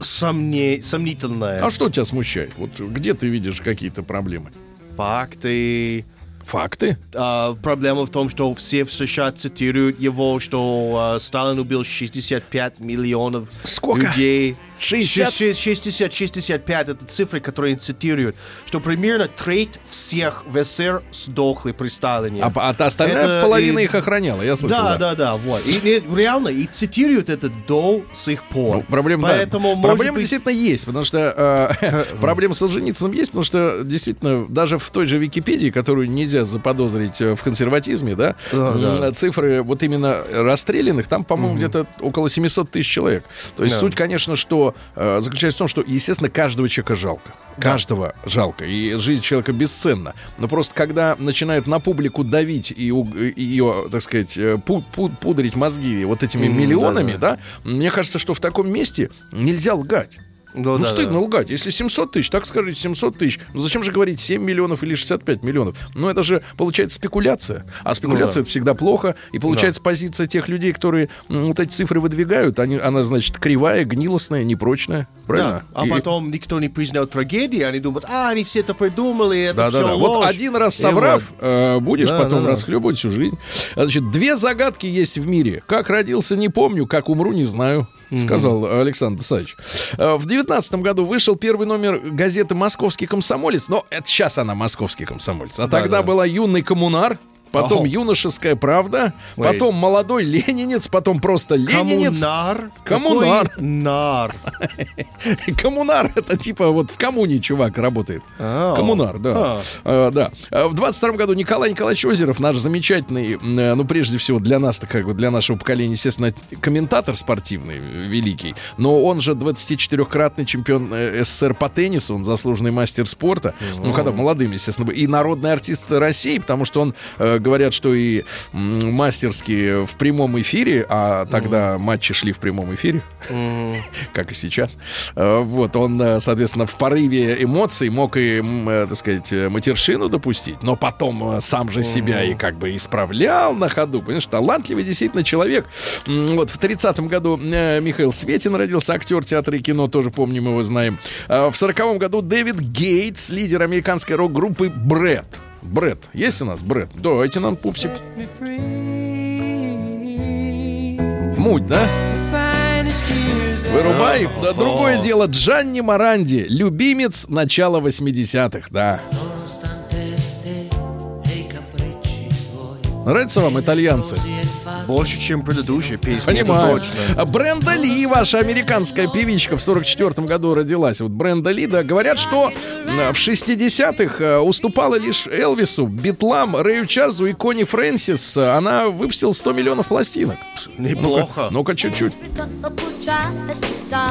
Сомне- Сомнительное. А что тебя смущает? Вот где ты видишь какие-то проблемы? Факты. Факты? А, проблема в том, что все в США цитируют его, что а, Сталин убил 65 миллионов Сколько? людей. 60? 60, 65 это цифры, которые цитируют, что примерно треть всех в СССР сдохли при Сталине. А, а та остальная Это половина и- их охраняла, я слышал. Да, да, да, вот. И, и реально, и цитируют это до сих пор. Ну, проблема, да. Поэтому, может проблема быть, действительно есть, потому что э, проблема с Солженицыным есть, потому что действительно даже в той же Википедии, которую нельзя заподозрить э, в консерватизме, да, Да, да. цифры вот именно расстрелянных, там, по-моему, где-то около 700 тысяч человек. То есть Да. суть, конечно, что э, заключается в том, что, естественно, каждого человека жалко. Каждого жалко. И жизнь человека бесценна. Но просто когда начинают на публику давить и ее, так сказать, э, пу- пу- пудрить мозги вот этими Мгм, миллионами, да-да. да, мне кажется, что в таком месте нельзя лгать. Да, ну, да, стыдно да. лгать. Если 700 тысяч, так скажите 700 тысяч. Ну, зачем же говорить 7 миллионов или 65 миллионов? Ну, это же, получается, спекуляция. А спекуляция Ну да. это всегда плохо. И получается, позиция тех людей, которые м, вот эти цифры выдвигают, они, она, значит, кривая, гнилостная, непрочная. Правильно? Да, а И- потом никто не признал трагедии, они думают, а, они все это придумали, это Да, все да, да. ложь. Вот один раз соврав, э, будешь Да, потом да, да. расхлебывать всю жизнь. Значит, две загадки есть в мире. Как родился, не помню, как умру, не знаю. Сказал Александр Сач. В девятнадцатом году вышел первый номер газеты «Московский комсомолец». Но это сейчас она «Московский комсомолец». А тогда да. была «Юный коммунар». Потом Ага. юношеская правда, Ой. потом молодой ленинец, потом просто ленинец. Коммунар. Коммунар. Какой нар. Коммунар это типа вот в коммуне чувак работает. А. Коммунар, да. А. А, да. А В 22 году Николай Николаевич Озеров, наш замечательный, э, ну прежде всего для нас, как бы для нашего поколения, естественно, комментатор спортивный, великий. Но он же 24-кратный чемпион э, СССР по теннису, он заслуженный мастер спорта. Ну, когда молодым, естественно, и народный артист России, потому что он, э, говорят, что и м, мастерски в прямом эфире, а тогда матчи шли в прямом эфире, как и сейчас. Э, Вот, он, э, соответственно, в порыве эмоций мог и, э, так сказать, матершину допустить, но потом сам же себя и как бы исправлял на ходу. Понимаешь, талантливый действительно человек. Вот, в 30-м году Михаил Светин родился, актер театра и кино, тоже помним его, знаем. В 40-м году Дэвид Гейтс, лидер американской рок-группы Брэд. Брэд. Есть у нас Брэд? Давайте нам пупсик. Муть, да? Вырубай. Да, другое дело. Джанни Маранди. Любимец начала 80-х, да. Нравятся вам итальянцы? Больше, чем предыдущая песня. Понимаю. Это точно. А Бренда Ли, ваша американская певичка, в 44 году родилась. Вот Бренда Ли, да, говорят, что э, в 60-х э, уступала лишь Элвису, Битлам, Рэю Чарльзу и Кони Фрэнсис. Она выпустила 100 миллионов пластинок. Неплохо. Ну-ка, чуть-чуть.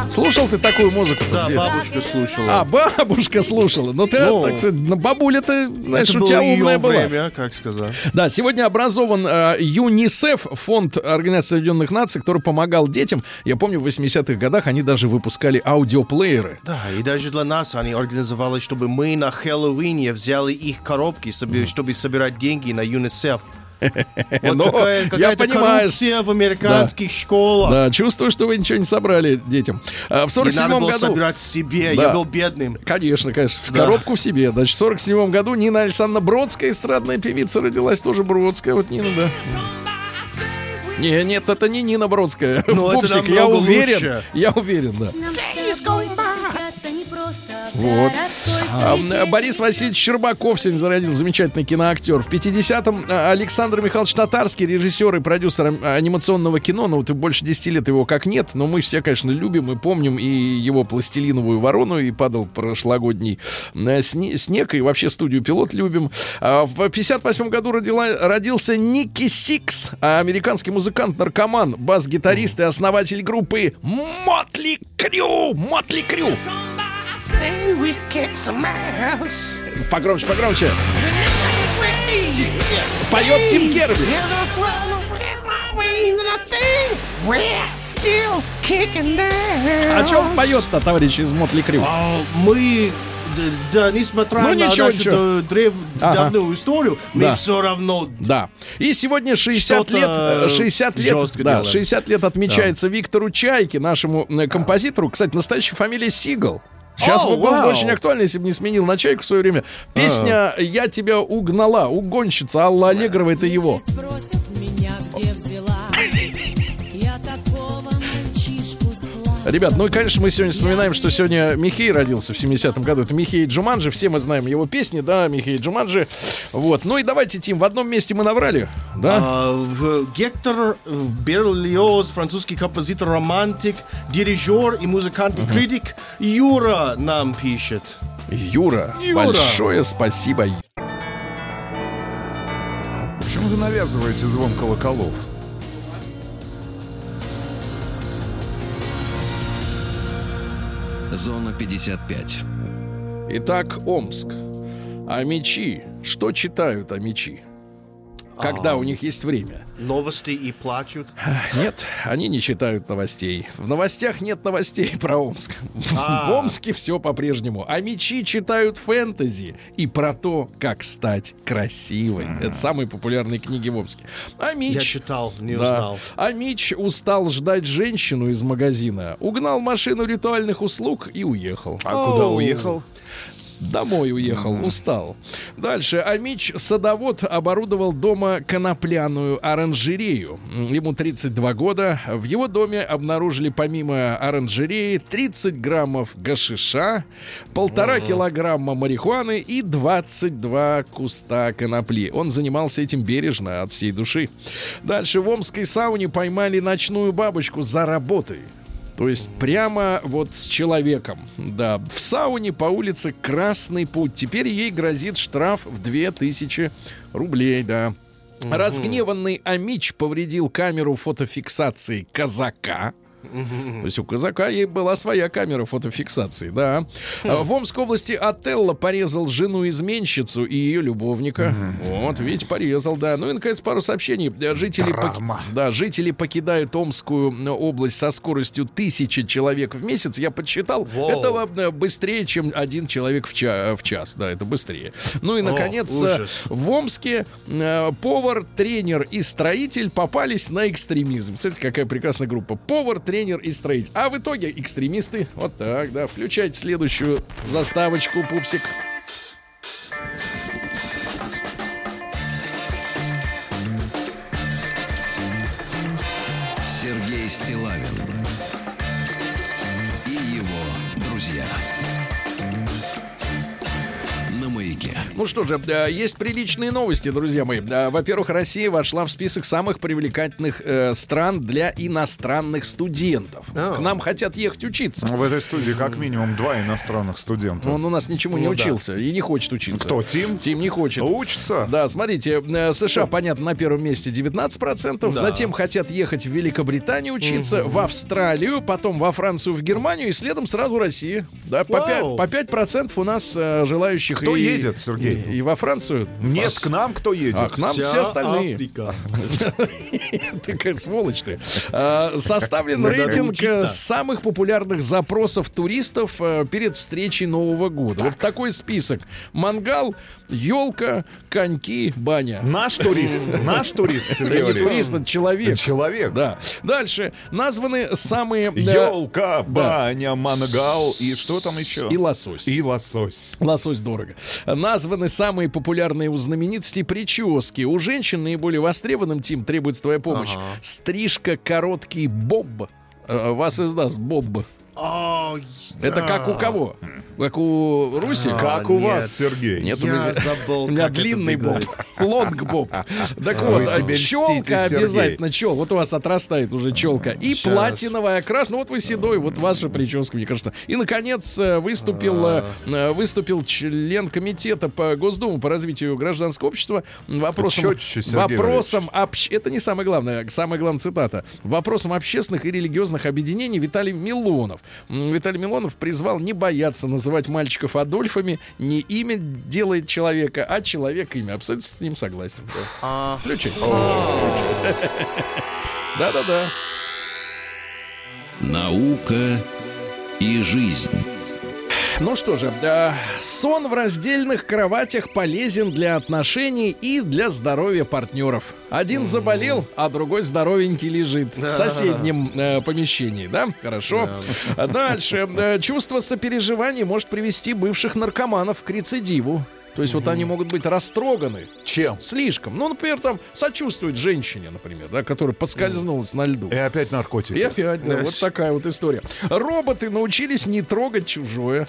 Слушал ты такую музыку? Да, бабушка слушала. А, бабушка слушала. Ну, ты, Ну. так сказать, бабуля-то, знаешь, Это у было тебя ее умная была. время, как сказать. Да, сегодня образован э, ЮНИСЕФ, фонд Организации Объединенных Наций, который помогал детям. Я помню, в 80-х годах они даже выпускали аудиоплееры. Да, и даже для нас они организовали, чтобы мы на Хэллоуине взяли их коробки, чтобы собирать деньги на ЮНИСЕФ. Вот Но какая, я какая-то понимаю, коррупция в американских школах. Да, чувствую, что вы ничего не собрали детям. А, в Не надо 47 было году... собирать себе, Да. я был бедным. Конечно, конечно, в Да. коробку в себе. Значит, в 47 году Нина Александровна Бродская, эстрадная певица, родилась тоже Бродская. Вот Нина, да. Не, нет, это не Нина Бродская. Ну, это Пупсик, я уверен. лучше. Я уверен, да. Вот. А, Борис Васильевич Щербаков сегодня зародил замечательный киноактер. В 50-м а, Александр Михайлович Татарский, режиссер и продюсер ам- анимационного кино. Ну, вот больше 10 лет его как нет, но мы все, конечно, любим и помним и его «Пластилиновую ворону», и «Падал прошлогодний э, сне- снег», и вообще студию «Пилот» любим. А В 58 году родила, родился Ники Сикс, а американский музыкант-наркоман, бас-гитарист и основатель группы «Мотли Крю». «Мотли Крю». Погромче, погромче. Поет Тим Герби. О чем поет-то, товарищ из Мотли Крю? А мы, да, несмотря Ну, на ничего, нашу ничего. древ- Ага. давнюю историю, мы Да. все равно Да. И сегодня 60 Что-то лет, э, 60 лет, жестко да, делаем. 60 лет отмечается Виктору Чайке, нашему э, композитору. Кстати, настоящая фамилия Сигал. Сейчас О, бы было бы вау. очень актуально, если бы не сменил на чайку в свое время. Песня «Я тебя угнала», угонщица Алла Аллегрова, это его. Спросят Ребят, ну и, конечно, мы сегодня вспоминаем, что сегодня Михей родился в 70-м году. Это Михей Джуманджи, все мы знаем его песни, да, Михей Джуманджи. Вот, ну и давайте, Тим, в одном месте мы наврали, да? А, в Гектор Берлиоз, французский композитор, романтик, дирижер и музыкант и критик Юра нам пишет. Юра, Юра. большое спасибо. Почему вы навязываете звон колоколов? Зона 55. Итак, Омск. А мечи? Что читают о мечи? Когда у них есть время? Новости и плачут. Нет, они не читают новостей. В новостях нет новостей про Омск. А. В Омске все по-прежнему. А мечи читают фэнтези и про то, как стать красивой. Это самые популярные книги в Омске. А Мич... Я читал, не Да. узнал. А Мич устал ждать женщину из магазина, угнал машину ритуальных услуг и уехал. А куда уехал? Домой уехал, устал. Дальше. Амич садовод оборудовал дома конопляную оранжерею. Ему 32 года. В его доме обнаружили помимо оранжереи 30 граммов гашиша, полтора килограмма марихуаны и 22 куста конопли. Он занимался этим бережно, от всей души. Дальше в Омской сауне поймали ночную бабочку за работой. То есть прямо вот с человеком. Да, в сауне по улице Красный путь. Теперь ей грозит штраф в 2000 рублей, да. Разгневанный Амич повредил камеру фотофиксации казака. То есть у казака ей была своя камера фотофиксации, да. А В Омской области Отелло порезал жену-изменщицу и ее любовника. Вот, видите, порезал, да. Ну и, наконец, пару сообщений. Э, Жители, пок- Драма. да, жители покидают Омскую э, область со скоростью тысячи человек в месяц. Я подсчитал, Воу. этого э, быстрее, чем один человек в, ча- в час. Да, это быстрее. Ну и, наконец, э, ужас. в Омске э, повар, тренер и строитель попались на экстремизм. Смотрите, какая прекрасная группа. Повар, тренер и строитель. А в итоге экстремисты. Вот так, да. Включайте следующую заставочку, пупсик. Сергей Стилавин Ну что же, э, есть приличные новости, друзья мои. Э, Во-первых, Россия вошла в список самых привлекательных э, стран для иностранных студентов. А. К нам хотят ехать учиться. В этой студии как минимум два иностранных студента. Он у нас ничему не Ну да. учился и не хочет учиться. Кто, Тим? Тим не хочет. Учится? Да, смотрите, э, США, понятно, на первом месте 19%, Да. затем хотят ехать в Великобританию учиться, в Австралию, потом во Францию, в Германию, и следом сразу Россия. Да, по, Вау. 5, по 5% у нас э, желающих Кто и, едет, Сергей? И, и во Францию. Нет, к нам кто едет? А к нам все остальные. Африка. Такая сволочь ты. А, Составлен рейтинг э, самых популярных запросов туристов э, перед встречей Нового года. Вот такой список. Мангал, елка, коньки, баня. Наш турист. Наш турист, Сергей не турист, это человек. Человек. Да. Дальше. Названы самые... э, Елка, баня, мангал и что там еще? И лосось. И лосось. Лосось дорого. Названы самые популярные у знаменитостей прически. У женщин наиболее востребованным, Тим, требуется твоя помощь. Ага. Стрижка короткий боб. Э, Вас издаст боб. Это как у кого? Как у Руси? А, Как у вас, Сергей? Нет, у Я меня, забыл, у меня как это длинный боб. Лонг боб. Так вот, челка обязательно, чел. Вот у вас отрастает уже челка. И платиновая окрас. Ну вот вы седой, вот ваша прическа, мне кажется. И, наконец, э, выступил, А. э, выступил член комитета по Госдуму по развитию гражданского общества вопросом, вопросом общ- это не самое главное, самая главная цитата. Вопросом общественных и религиозных объединений Виталий Милонов. Виталий Милонов призвал не бояться называть мальчиков Адольфами. Не имя делает человека, а человек имя. Абсолютно с ним согласен. Да. Включайте. Да-да-да. Наука и жизнь. Ну что же, э, сон в раздельных кроватях полезен для отношений и для здоровья партнеров. Один заболел, а другой здоровенький лежит в соседнем э, помещении, да? Хорошо. Дальше. Э, Чувство сопереживания может привести бывших наркоманов к рецидиву. То есть вот они могут быть растроганы Чем? слишком. Ну, например, там сочувствуют женщине, например, да, которая поскользнулась на льду. И опять наркотики. И опять, да, вот такая вот история. Роботы научились не трогать чужое.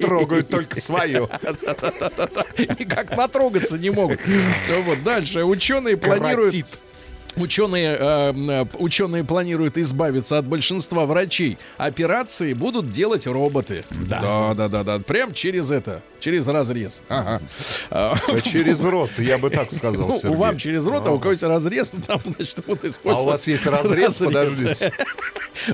Трогают только свое. Никак натрогаться не могут. Вот дальше. Ученые планируют... Ученые, э, э, ученые планируют избавиться от большинства врачей. Операции будут делать роботы. Да, да, да, да. Прям через это, через разрез. Ага. А, А Через рот, я бы так сказал, Ну, у Сергей. вам через рот, а у кого-нибудь разрез, там, значит, будут А использовать. у вас есть разрез? Подождите.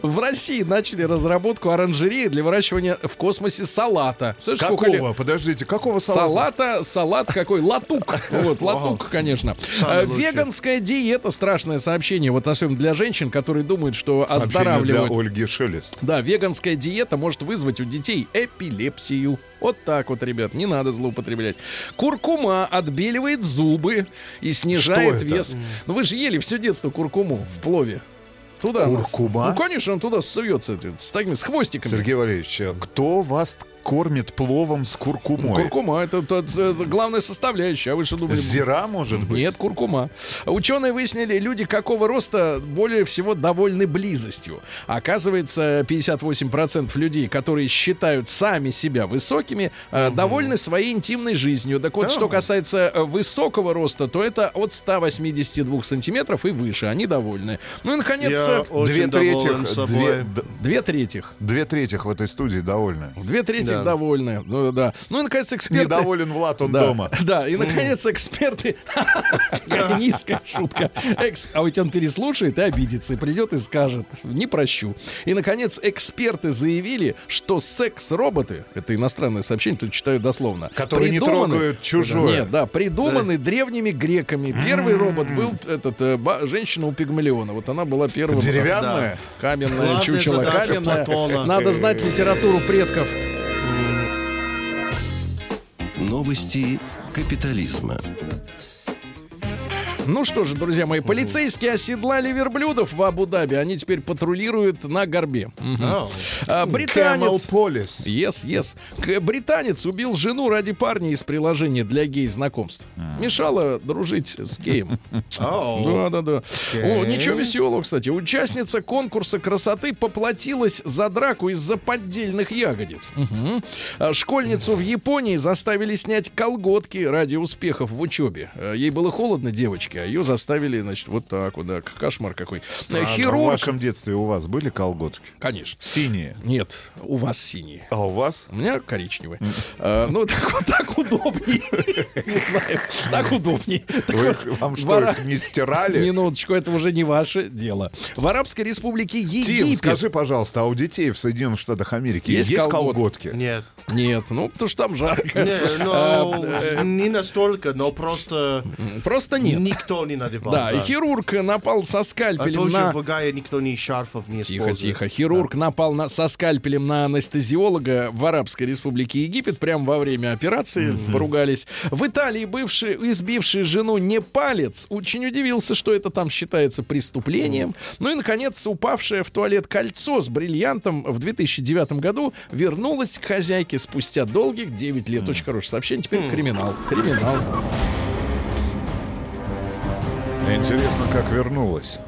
В России начали разработку оранжереи для выращивания в космосе салата. Лет? Какого? Подождите, какого салата? Салата, салат какой? Латук. Вот, латук, конечно. Э. Веганская диета, страшное сообщение, вот особенно для женщин, которые думают, что Сообщение для оздоравливают. Ольги Шелест. Да, веганская диета может вызвать у детей эпилепсию. Вот так вот, ребят, не надо злоупотреблять. Куркума отбеливает зубы и снижает вес. Ну вы же ели все детство куркуму в плове. Туда Куркума? Ну, конечно, он туда суется, с такими, с хвостиками. Сергей Валерьевич, а кто вас кормит пловом с куркумой. Куркума это, это- это главная составляющая. А вы что думали? Зира, может быть? Нет, куркума. Ученые выяснили, люди какого роста более всего довольны близостью. Оказывается, 58% людей, которые считают сами себя высокими, э, довольны своей интимной жизнью. Так вот, что касается э, высокого роста, то это от 182 сантиметров и выше. Они довольны. Ну и, наконец, Я э, Две трети, две, две третьих. две трети в этой студии довольны. Две трети Да. довольны. Ну, да. ну и, наконец, эксперты... Недоволен Влад, он да, дома. Да, и наконец эксперты. Низкая шутка. А ведь он переслушает и обидится, и придет и скажет: не прощу. И наконец эксперты заявили, что секс-роботы, это иностранное сообщение, тут читаю дословно. Которые не трогают чужое. Нет, да, придуманы древними греками. Первый робот был этот э, женщина у Пигмалиона. Вот она была первым. Деревянная? Каменное Главная чучело, каменное. Надо знать литературу предков. Новости капитализма. Ну что же, друзья мои, полицейские оседлали верблюдов в Абу-Даби. Они теперь патрулируют на горбе. А, британец... Yes, yes. Британец убил жену ради парня из приложения для гей-знакомств. Мешала дружить с геем. Ау. Да, да, да. Окей. О, ничего веселого, кстати. Участница конкурса красоты поплатилась за драку из-за поддельных ягодиц. А Школьницу в Японии заставили снять колготки ради успехов в учебе. Ей было холодно, девочки, а ее заставили, значит, вот так вот, да, кошмар какой. Э, А в Хирург... вашем детстве у вас были колготки? Конечно. Синие. Нет, у вас синие. А у вас? У меня коричневый. А, ну, так, вот так удобнее. Не знаю, так удобнее. Вам что, не стирали? Минуточку, это уже не ваше дело. В Арабской Республике Египет... скажи, пожалуйста, а у детей в Соединенных Штатах Америки Есть колготки? колготки? Нет. Нет, ну, потому что там жарко. Не, А, ну, э, не настолько, но просто Просто нет. Никто не надевал. Да, и хирург напал со А скальпелем на... в Гае никто ни шарфов не Тихо, тихо. Хирург напал на, со скальпелем на анестезиолога в Арабской Республике Египет прямо во время операции. Поругались. В Италии бывший, избивший жену непалец очень удивился, что это там считается преступлением. Ну и, наконец, упавшее в туалет кольцо с бриллиантом в 2009 году вернулось к хозяйке спустя долгих 9 лет. Очень хорошее сообщение. Теперь криминал. Криминал. Интересно, как вернулась.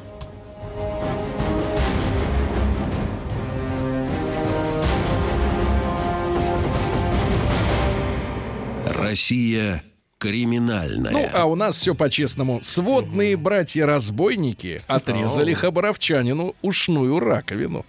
Россия криминальная. Ну, а у нас все по-честному. Сводные братья-разбойники отрезали хабаровчанину ушную раковину.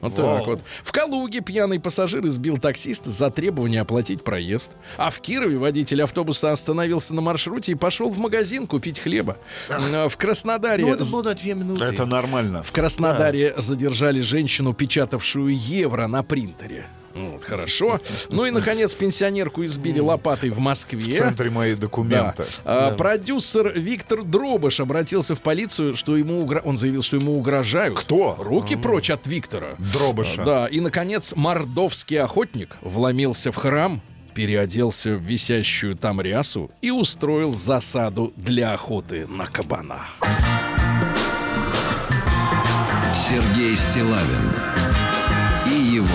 Вот так вот. В Калуге пьяный пассажир избил таксиста за требование оплатить проезд. А в Кирове водитель автобуса остановился на маршруте и пошел в магазин купить хлеба. М, В Краснодаре... Ну, это было на две минуты. Это нормально. в Краснодаре задержали женщину, печатавшую евро на принтере. Вот, хорошо. Ну и, наконец, пенсионерку избили лопатой в Москве. В центре мои Да. документы. А, Продюсер Виктор Дробыш обратился в полицию, что ему угро- он заявил, что ему угрожают. Кто? Руки прочь от Виктора. Дробыша. Да, и, наконец, мордовский охотник вломился в храм, переоделся в висящую там рясу и устроил засаду для охоты на кабана. Сергей Стилавин и его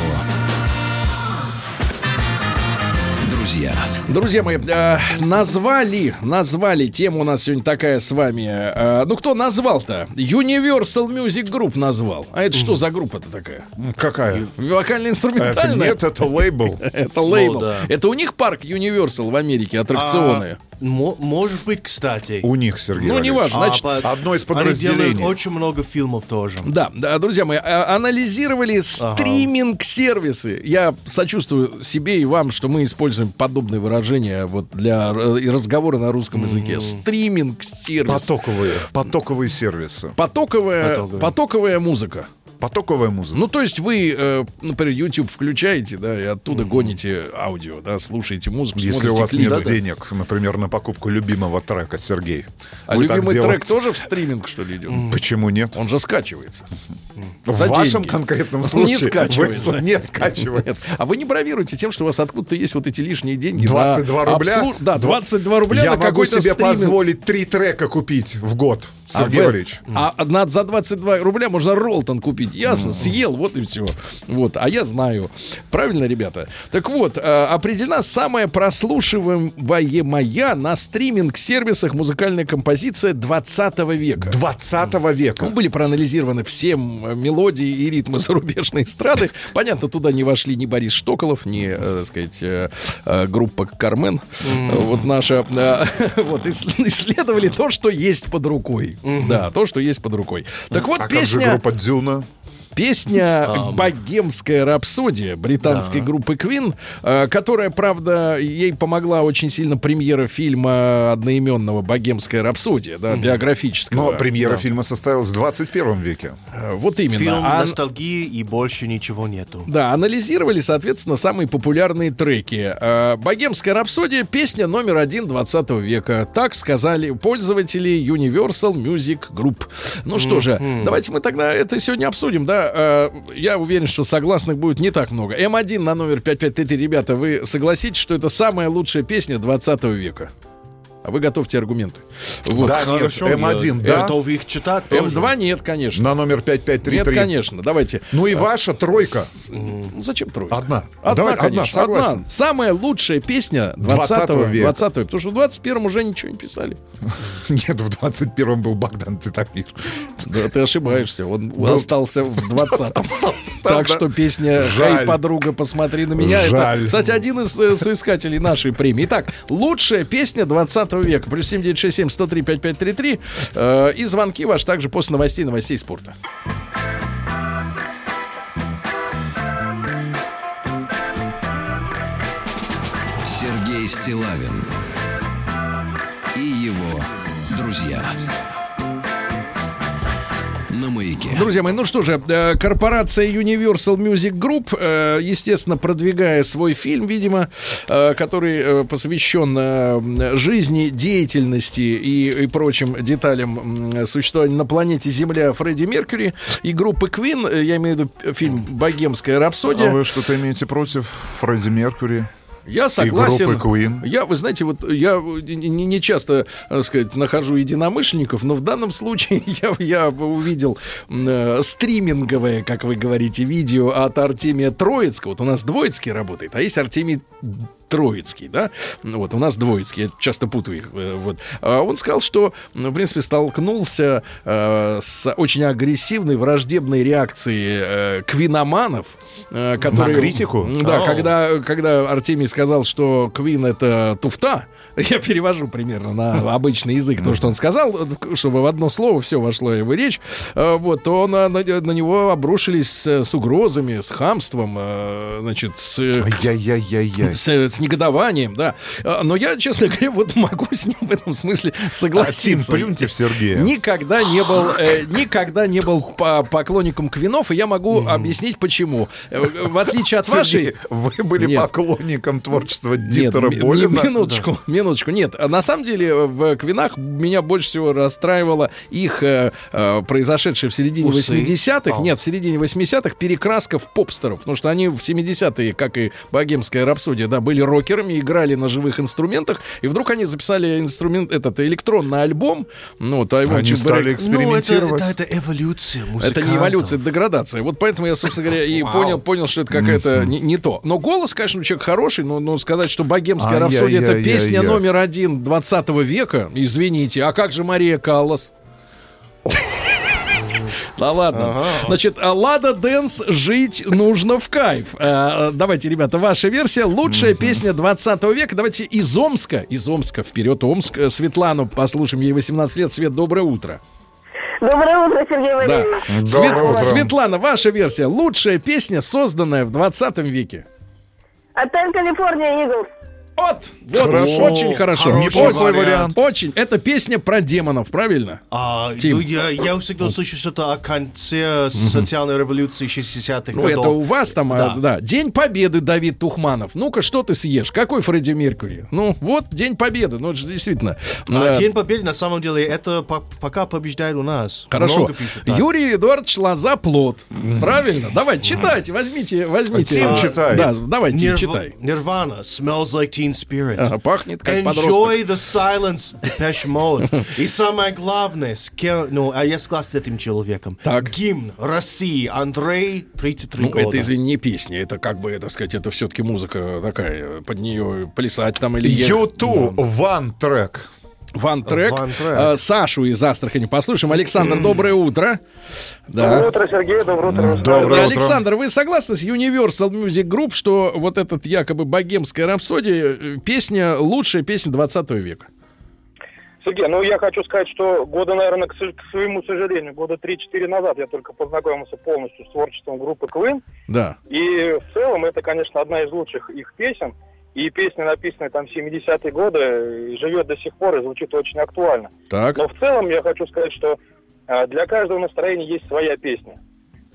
друзья. Друзья мои, э, назвали, назвали, тема у нас сегодня такая с вами. э, ну, кто назвал-то? Universal Music Group назвал. А это что за группа-то такая? Какая? Это, Вокально-инструментальная? нет, это лейбл. Это лейбл. Ну, да. Это у них парк Universal в Америке, аттракционы. А, может быть, кстати. У них, Сергей Ну, неважно. Значит, по- одно из подразделений. очень много фильмов тоже. Да, да, друзья мои, а- анализировали стриминг-сервисы. Я сочувствую себе и вам, что мы используем подобные выражения вот для э, разговора на русском языке. Стриминг-сервис. Потоковые. Потоковые сервисы. Потоковая, Потоковая. потоковая музыка. Потоковая музыка. Ну, то есть вы, э, например, YouTube включаете, да, и оттуда гоните аудио, да, слушаете музыку, Если у вас клипы. нет денег, например, на покупку любимого трека, Сергей. А любимый трек делаете? тоже в стриминг, что ли, идет? Почему нет? Он же скачивается. В за вашем деньги. конкретном Он случае не скачивается. вы- не скачивается. А вы не бравируете тем, что у вас откуда-то есть вот эти лишние деньги. 22 на рубля? обслуж- Да, 22 рубля Я могу себе стриминг. позволить три трека купить в год, Сергей вы- Валерьевич. А на- за 22 рубля можно Ролтон купить Ясно, съел, вот и все. Вот, а я знаю. Правильно, ребята? Так вот, э, определена самая прослушиваемая на стриминг-сервисах музыкальная композиция 20 века. 20 века. Ну, были проанализированы все мелодии и ритмы зарубежной эстрады. Понятно, туда не вошли ни Борис Штоколов, ни, э, так сказать, э, группа Кармен. Вот наша. вот ис- исследовали то, что есть под рукой. Да, то, что есть под рукой. Так вот, А как же песня... группа Дюна? Песня «Богемская рапсодия» британской группы Queen, э, которая, правда, ей помогла очень сильно премьера фильма одноименного «Богемская рапсодия», да, биографического. Но премьера Да. фильма состоялась в 21 веке. Э, Вот именно. Фильм А- ностальгии и больше ничего нету. Да, анализировали, соответственно, самые популярные треки. Э, «Богемская рапсодия» — песня номер один 20 века. Так сказали пользователи Universal Music Group. Ну что же, давайте мы тогда это сегодня обсудим, да? Э, Я уверен, что согласных будет не так много. М1 на номер 5533, ребята, вы согласитесь, что это самая лучшая песня 20 века? А вы готовьте аргументы. Вот. Да, нет, Хорошо, М1, я да. готов их читать тоже. М2 нет, конечно. На номер Нет, 5533. конечно. Давайте. Ну и ваша тройка. Ну, зачем тройка? Одна. Одна, Давай, одна, конечно, согласен. одна. Самая лучшая песня 20 20 века. 20 века. Потому что в 21 уже ничего не писали. Нет, в 21-м был Богдан, ты так видишь. Да, ты ошибаешься. Он остался в 20-м. там, Так что песня Жаль. «Хай, подруга, посмотри на меня» это, Жаль. кстати, один из э, соискателей нашей премии. Итак, лучшая песня 20 века. Плюс 7967 103 5533. Э, И звонки ваши также после новостей, новостей спорта. Сергей Стилавин и его друзья. Друзья мои, ну что же, э, корпорация Universal Music Group, э, естественно, продвигая свой фильм, видимо, э, который посвящен жизни, деятельности и, и прочим деталям существования на планете Земля Фредди Меркьюри и группы Queen, я имею в виду фильм «Богемская рапсодия». А вы что-то имеете против Фредди Меркьюри? Я согласен. группы Queen. Я, вы знаете, вот я не, не- часто, так сказать, нахожу единомышленников, но в данном случае я, я увидел э, стриминговое, как вы говорите, видео от Артемия Троицкого. Вот у нас Двоицкий работает, а есть Артемий Троицкий, да? Вот, у нас Двоицкий, я часто путаю их. э, Вот. А он сказал, что, ну, в принципе, столкнулся э, с очень агрессивной, враждебной реакцией э, квиноманов, которые... критику? Да, Ау. когда, когда Артемий сказал, что Квин это туфта, я перевожу примерно на обычный язык то, что он сказал, чтобы в одно слово все вошло его речь, вот, то на, на, на него обрушились с, с угрозами, с хамством, значит, с, с, с негодованием, да. Э, Но я, честно говоря, вот могу с ним в этом смысле согласиться. плюньте в Сергея. Никогда не был, э, никогда не был по- поклонником Квинов, и я могу объяснить почему. Э, В отличие от вашей, Сергей, вы были Нет. поклонником творчества нет, Дитера ми- Болина? ми- минуточку, минуточку. Нет, а на самом деле в Квинах меня больше всего расстраивала их э, э, произошедшая в середине Усы? 80-х, А. нет, в середине 80-х перекраска в попстеров, потому что они в 70-е, как и богемская рапсодия, да, были рокерами, играли на живых инструментах, и вдруг они записали инструмент, этот электронный альбом, ну, Want Они стали Back. Ну, это, экспериментировать. это, это эволюция Это музыкантов. не эволюция, это деградация. Вот поэтому я, собственно говоря, и понял, понял, что это какая-то не, не то. Но голос, конечно, у человека хороший, но, но сказать, что богемская рапсодия это песня номер один 20 века, извините, а как же Мария Каллас? Да ладно. Значит, Лада Дэнс жить нужно в кайф. А, Давайте, ребята, ваша версия. Лучшая песня 20 века. Давайте из Омска. Из Омска вперед. Омск. Э, Светлану послушаем. Ей 18 лет. Свет, доброе утро. Доброе утро, Сергей Да. Валерьевич. Свет- утро. Светлана, ваша версия. Лучшая песня, созданная в 20 веке. Отель Калифорния Иглс. Вот, вот, Хорошо. очень хорошо. Неплохой вариант. Очень. Это песня про демонов, правильно? А, Тим. ну, я, я всегда слышу что-то о конце социальной революции 60-х Ну, годов. это у вас там, а, Да. да. День Победы, Давид Тухманов. Ну-ка, что ты съешь? Какой Фредди Меркьюри? Ну, вот День Победы. Ну, это же действительно. А э, День Победы, на самом деле, это по- пока побеждает у нас. Хорошо. Много пишут, да. Юрий Эдуардович Лоза Плод. Правильно? Давайте, читайте, возьмите, возьмите. Тим, А, читай. Да, давай, Тим, Нирв- читай. Нирвана, Smells Like Teen Spirit. Ага, пахнет как подросток. Enjoy the silence, Depeche Mode. И самое главное, с кем- ну, а я согласен с этим человеком. Так. Гимн России. Андрей, 33 Ну, года. это, извини, не песня, это как бы, так сказать, это все-таки музыка такая, под нее плясать там или... Юту, ван трек. Ван трек. Э, Сашу из Астрахани послушаем. Александр, доброе утро. Да. утро, Сергей, доброе утро. Доброе утро. Александр, вы согласны с Universal Music Group, что вот этот якобы богемская рапсодия э, песня лучшая песня 20 века? Сергей, ну я хочу сказать, что года, наверное, к своему сожалению, года 3-4 назад я только познакомился полностью с творчеством группы Queen. Да. И в целом это, конечно, одна из лучших их песен. И песня, написанная там в 70-е годы, живет до сих пор и звучит очень актуально. Так. Но в целом я хочу сказать, что э, для каждого настроения есть своя песня.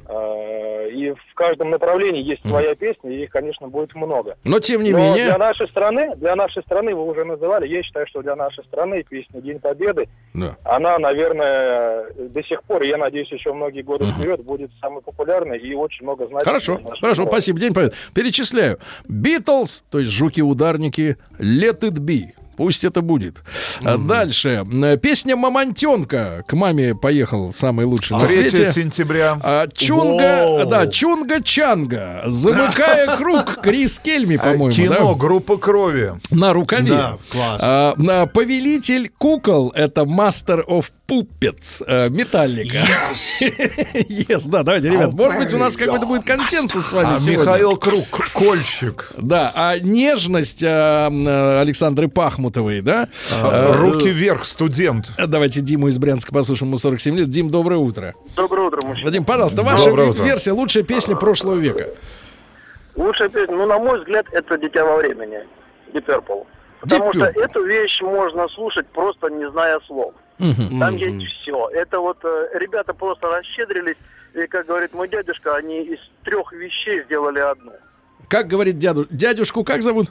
Э, И в каждом направлении есть своя песня, и их, конечно, будет много. Но тем не Но менее... для нашей страны, для нашей страны вы уже называли, я считаю, что для нашей страны песня День Победы, Да. она, наверное, до сих пор, я надеюсь, еще многие годы вперед будет самой популярной и очень много значит. Хорошо, хорошо, страны. спасибо. День Победы. Перечисляю. Битлз, то есть жуки-ударники, Let It Be. Пусть это будет. А Дальше. Э, Песня «Мамонтенка». К маме поехал самый лучший на 3 свете. сентября. А, Чунга, Воу. да, Чунга-Чанга. Замыкая круг. Крис Кельми, по-моему, Кино да? «Группа крови». На рукаве. Да, класс. А, на повелитель кукол это Master of Puppets э, Металлика. Yes, да, давайте, ребят. Может быть, у нас какой-то будет консенсус с вами А сегодня. Михаил Круг, Кольщик. Да, а нежность э, э, Александры Пахмутовой, да? А, Э, Руки вверх, студент. Давайте Диму из Брянска послушаем, ему 47 лет. Дим, доброе утро. Доброе утро, мужчина. Вадим, пожалуйста, ваша Доброе утро. версия, лучшая песня прошлого века. Лучшая песня, ну, на мой взгляд, это «Дитя во времени», Deep Purple. Потому Deep что эту вещь можно слушать просто не зная слов. Там есть все. Это вот э, ребята просто расщедрились, и, как говорит мой дядюшка, они из трех вещей сделали одну. Как говорит дяду, дядюшку, как зовут?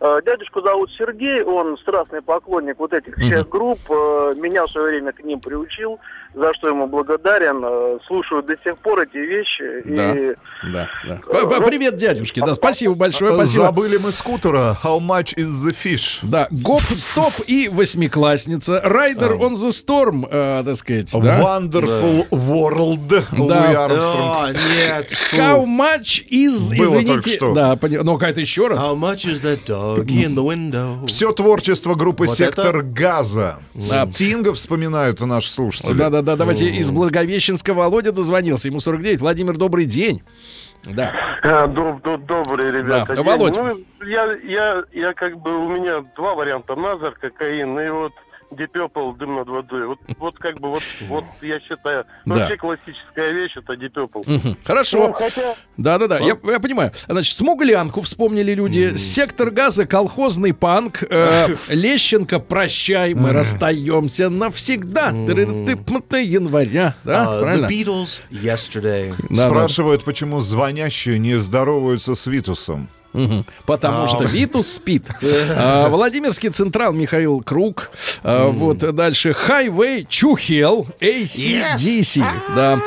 Э, Дядюшку зовут Сергей, он страстный поклонник вот этих всех групп. Э, Меня в свое время к ним приучил, за что ему благодарен. Э, Слушаю до сих пор эти вещи. Да. И Да, да. П- Привет, дядюшке. Да, спасибо большое, спасибо. Забыли мы скутера. How much is the fish? Да, гоп, стоп и восьмиклассница. Райдер on the storm, э, так сказать, да? Wonderful World. Луи Да. Армстронг. О, нет, фу. How much is, Было извините, что. да, пони- ну какая-то еще раз. How much is that doggy in the window? Все творчество группы Вот «Сектор газа». Да. Стинга вспоминают наши слушатели. Да-да-да, давайте из Благовещенска Володя дозвонился, ему 49. Владимир, добрый день. Да. Доб- доб- Добрый, ребята. Да. Володь. Ну, я, я, я как бы, у меня два варианта. Назар, кокаин и вот Purple, дым над водой. Вот, вот как бы, вот, вот я считаю, Да. вообще классическая вещь, это. Мгм. Хорошо. Ну, хотя, Да-да-да, я, я понимаю. Значит, смуглянку вспомнили люди. Сектор газа, колхозный панк. э, Лещенко, прощай, мы расстаемся навсегда. Ты января. Да, the правильно? Beatles, Yesterday. Спрашивают, почему звонящие не здороваются с Витусом. Мгм. Потому что Витус спит. А, Владимирский Централ Михаил Круг. А, Вот дальше Хайвей Чухел ACDC. Да.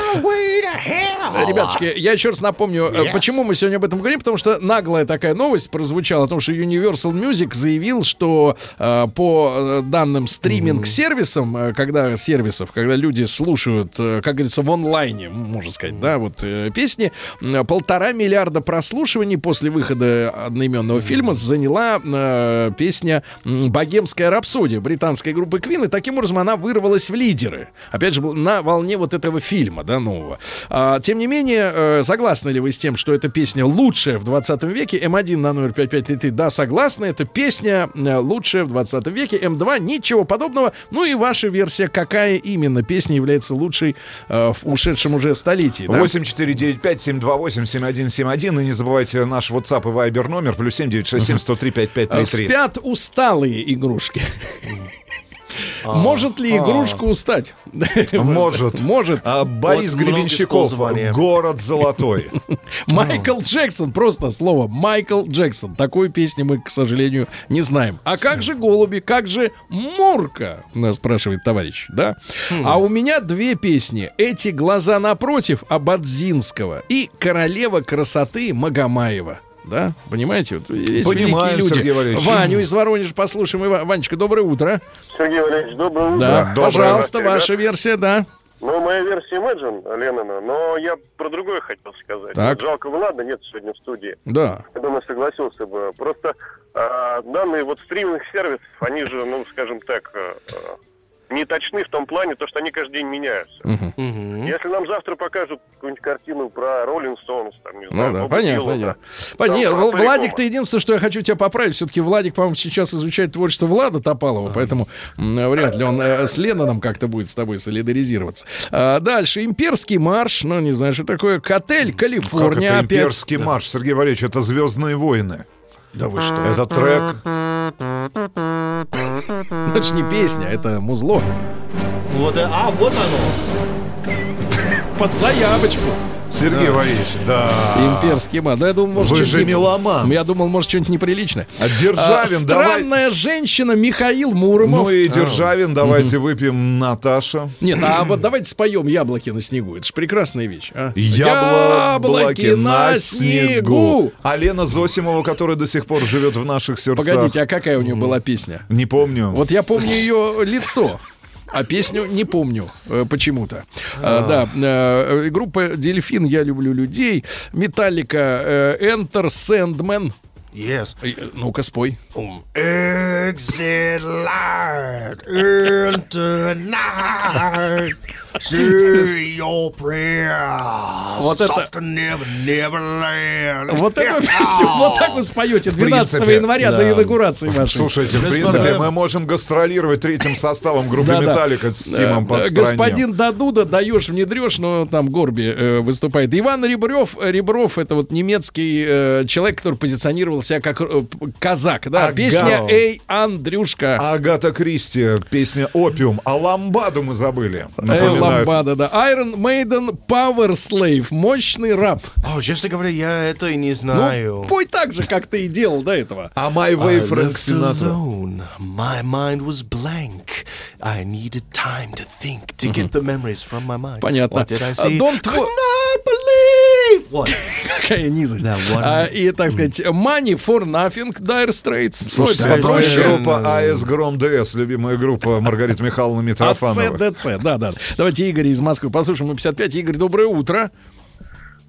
Ребятушки, я еще раз напомню, э, почему мы сегодня об этом говорим, потому что наглая такая новость прозвучала о том, что Universal Music заявил, что э, по э, данным стриминг-сервисам, э, когда сервисов, когда люди слушают, э, как говорится, в онлайне, можно сказать, да, вот э, песни, м, полтора миллиарда прослушиваний после выхода одноименного фильма заняла э, песня «Богемская рапсодия» британской группы Queen, и таким образом она вырвалась в лидеры. Опять же, на волне вот этого фильма, да, нового. А, тем не менее, э, согласны ли вы с тем, что эта песня лучшая в 20 веке? М1 на номер 5533, да, согласны. Это песня э, лучшая в 20 веке. М2 ничего подобного. Ну и ваша версия, какая именно песня является лучшей э, в ушедшем уже столетии? да? 8495-728-7171. И не забывайте наш WhatsApp и Viber номер. Плюс 7967-103-5533. Спят усталые игрушки. Может ли игрушка устать? Может. Может. А, Борис Гребенщиков. Город золотой. Майкл Джексон, просто слово Майкл Джексон. Такой песни мы, к сожалению, не знаем. А как же голуби, как же Мурка? Нас спрашивает товарищ, да? А у меня две песни. Эти глаза напротив Абадзинского и Королева красоты Магомаева. Да, понимаете? Вот есть Понимаем, люди. Сергей Валерьевич. Ваню из Воронежа послушаем. Ива- Ванечка, доброе утро. Сергей Валерьевич, доброе утро. Да, доброе. пожалуйста, Здравствуйте, ваша версия, да. Ну, моя версия Imagine Леннона, но я про другое хотел сказать. Так. Жалко, Влада нет сегодня в студии. Да. Я думаю, согласился бы. Просто а, данные вот стриминг сервисов, они же, ну, скажем так, а, не точны в том плане, то, что они каждый день меняются. Если нам завтра покажут какую-нибудь картину про Роллинг Стоунс, там, не знаю, Ну да, понятно, понятно. там, Владик, ты единственное, что я хочу тебя поправить. Все-таки Владик, по-моему, сейчас изучает творчество Влада Топалова, поэтому м, вряд ли он э, с Ленноном как-то будет с тобой солидаризироваться. А, дальше. Имперский марш. Ну, не знаю, что такое. Котель, Как Калифорния. это опять. имперский марш, Сергей Валерьевич, это «Звездные войны». Да вы что? Это трек. Это ж не песня, это музло. Вот, а, вот оно. Под заявочку. Сергей Валерьевич, да. Имперский марш. Да, я думал, может, Вы же меломан. Я думал, может, что-нибудь неприличное. А Державин, А, давай. Странная женщина Михаил Муромов. Ну и Державин, давайте выпьем Наташа. Нет, а вот давайте споем «Яблоки на снегу». Это же прекрасная вещь. а. Яблоки на снегу. А Лена Зосимова, которая до сих пор живет в наших сердцах. Погодите, а какая у нее была песня? Не помню. Вот я помню ее лицо. А песню не помню э, почему-то. А, да, э, группа Дельфин Я люблю людей. Металлика э, Enter Sandman. Yes. Э, Ну-ка, спой. Exit light into night. Say your prayer. Вот это- never, never land. Вот эту песню, вот так вы споете 12 принципе, января да. до инаугурации вашей. Слушайте, в принципе, мы можем гастролировать третьим составом группы. Металлика с Тимом Э, по стране. Господин Дадуда, даешь, внедрешь, но там Горби э, выступает. Иван Ребров, Ребров, это вот немецкий э, человек, который позиционировал себя как э, казак. Да, Ага. песня «Эй, Андрюшка». Агата Кристи, песня «Опиум». А ламбаду мы забыли. Э, Ламбада, да. Iron Maiden Power Slave. Мощный раб. О, честно говоря, я это и не Ну, знаю. пой так же, как ты и делал до этого. А My Way Фрэнк Синатра. My mind was blank. I needed time to think to get the memories from my mind. Понятно. What did I А, say? Don't Could wo- not believe. Какая низость. Да, А, и, так сказать, Money for Nothing, Dire Straits. Слушайте, Ну, это попроще группа АС Гром ДС, любимая группа Маргариты Михайловны Митрофановой. АЦДЦ, да, да. Давайте Игорь из Москвы послушаем. Мы 55. Игорь, доброе утро.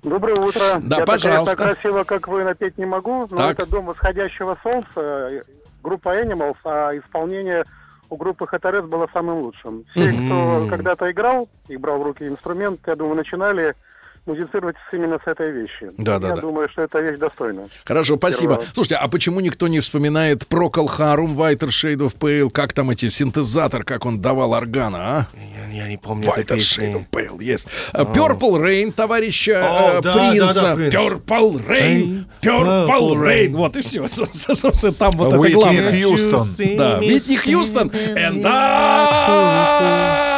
Доброе утро. Да, Я пожалуйста. так, красиво, как вы, напеть не могу, но Так. это «Дом восходящего солнца», группа Animals, а исполнение у группы ХТРС было самым лучшим. Все, кто когда-то играл и брал в руки инструмент, я думаю, начинали музицировать именно с этой вещи. Да, да, я да. думаю, что эта вещь достойна. Хорошо, спасибо. Первого. Слушайте, а почему никто не вспоминает Procol Harum, Whiter Shade of Pale, как там эти синтезатор, как он давал органа, а? Я, я не помню Whiter Shade of. Pale, есть. А, Purple Rain, товарища О, э, да, Принца. да, да, Принц. Purple Rain, Purple Purple Rain. Rain. Вот и все. Собственно, там вот это главное. Хьюстон. Да, Витни Хьюстон. And I-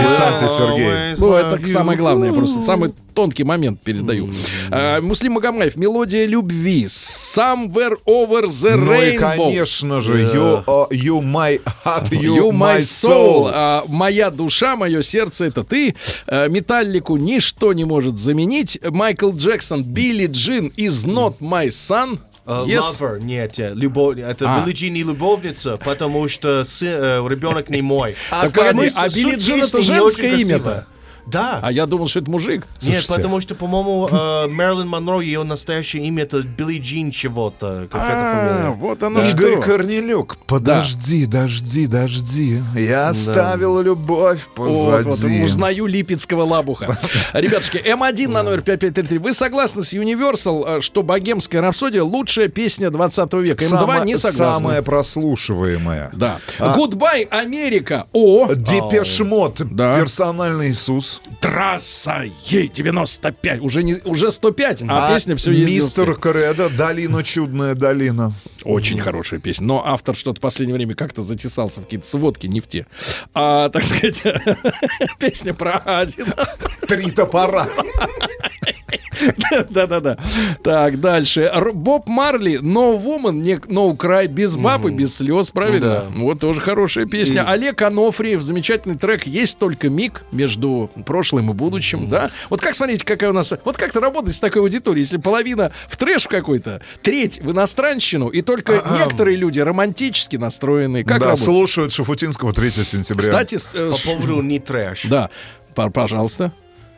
Перестаньте, Сергей. Ну, это самое главное, просто самый тонкий момент передаю. А, Муслим Магомаев, мелодия любви. Somewhere over the Ну и, rainbow. конечно же, you, uh, you my heart, you, You my soul. soul. А, моя душа, мое сердце это ты. А, Металлику ничто не может заменить. Майкл Джексон, Билли Джин is not my son. Э, Yes. Lover, нет, нет, любовь, это А. Билли Джин не любовница, потому что сын- э, ребенок не мой. Так погоди, Смысл- а Билли Джин это женское имя-то? Да. А я думал, что это мужик. Нет, Слушайте. потому что, по-моему, э, Мэрилин Монро, ее настоящее имя это Билли Джин чего-то, какая-то А, вот оно Игорь что. Корнелюк, подожди, дожди, дожди. Я оставил любовь Вот, позади. вот, узнаю липецкого лабуха. Ребятушки, М1 на номер 5533. Вы согласны с Universal, э, что «Богемская рапсодия» лучшая песня 20 века? М2 Сама- не согласны. Самая прослушиваемая. Да. А- Goodbye, Америка. О, Депешмот, Да. персональный Иисус. Трасса Е95. Уже, не, уже 105, а, песня все есть. Мистер 95. Кредо, долина, чудная долина. Очень хорошая песня. Но автор что-то в последнее время как-то затесался в какие-то сводки, не в те. А, так сказать, песня про Азин. Три топора. Да-да-да. Так, дальше. Боб Марли, No Woman, No Cry, без бабы, без слез, правильно? Вот тоже хорошая песня. Олег Анофриев, замечательный трек «Есть только миг» между прошлым и будущим, да? Вот как, смотрите, какая у нас... Вот как-то работать с такой аудиторией, если половина в трэш какой-то, треть в иностранщину, и только некоторые люди романтически настроенные. Как да, работать? слушают Шафутинского 3 сентября. Кстати, э, По поводу не трэш. да, пожалуйста.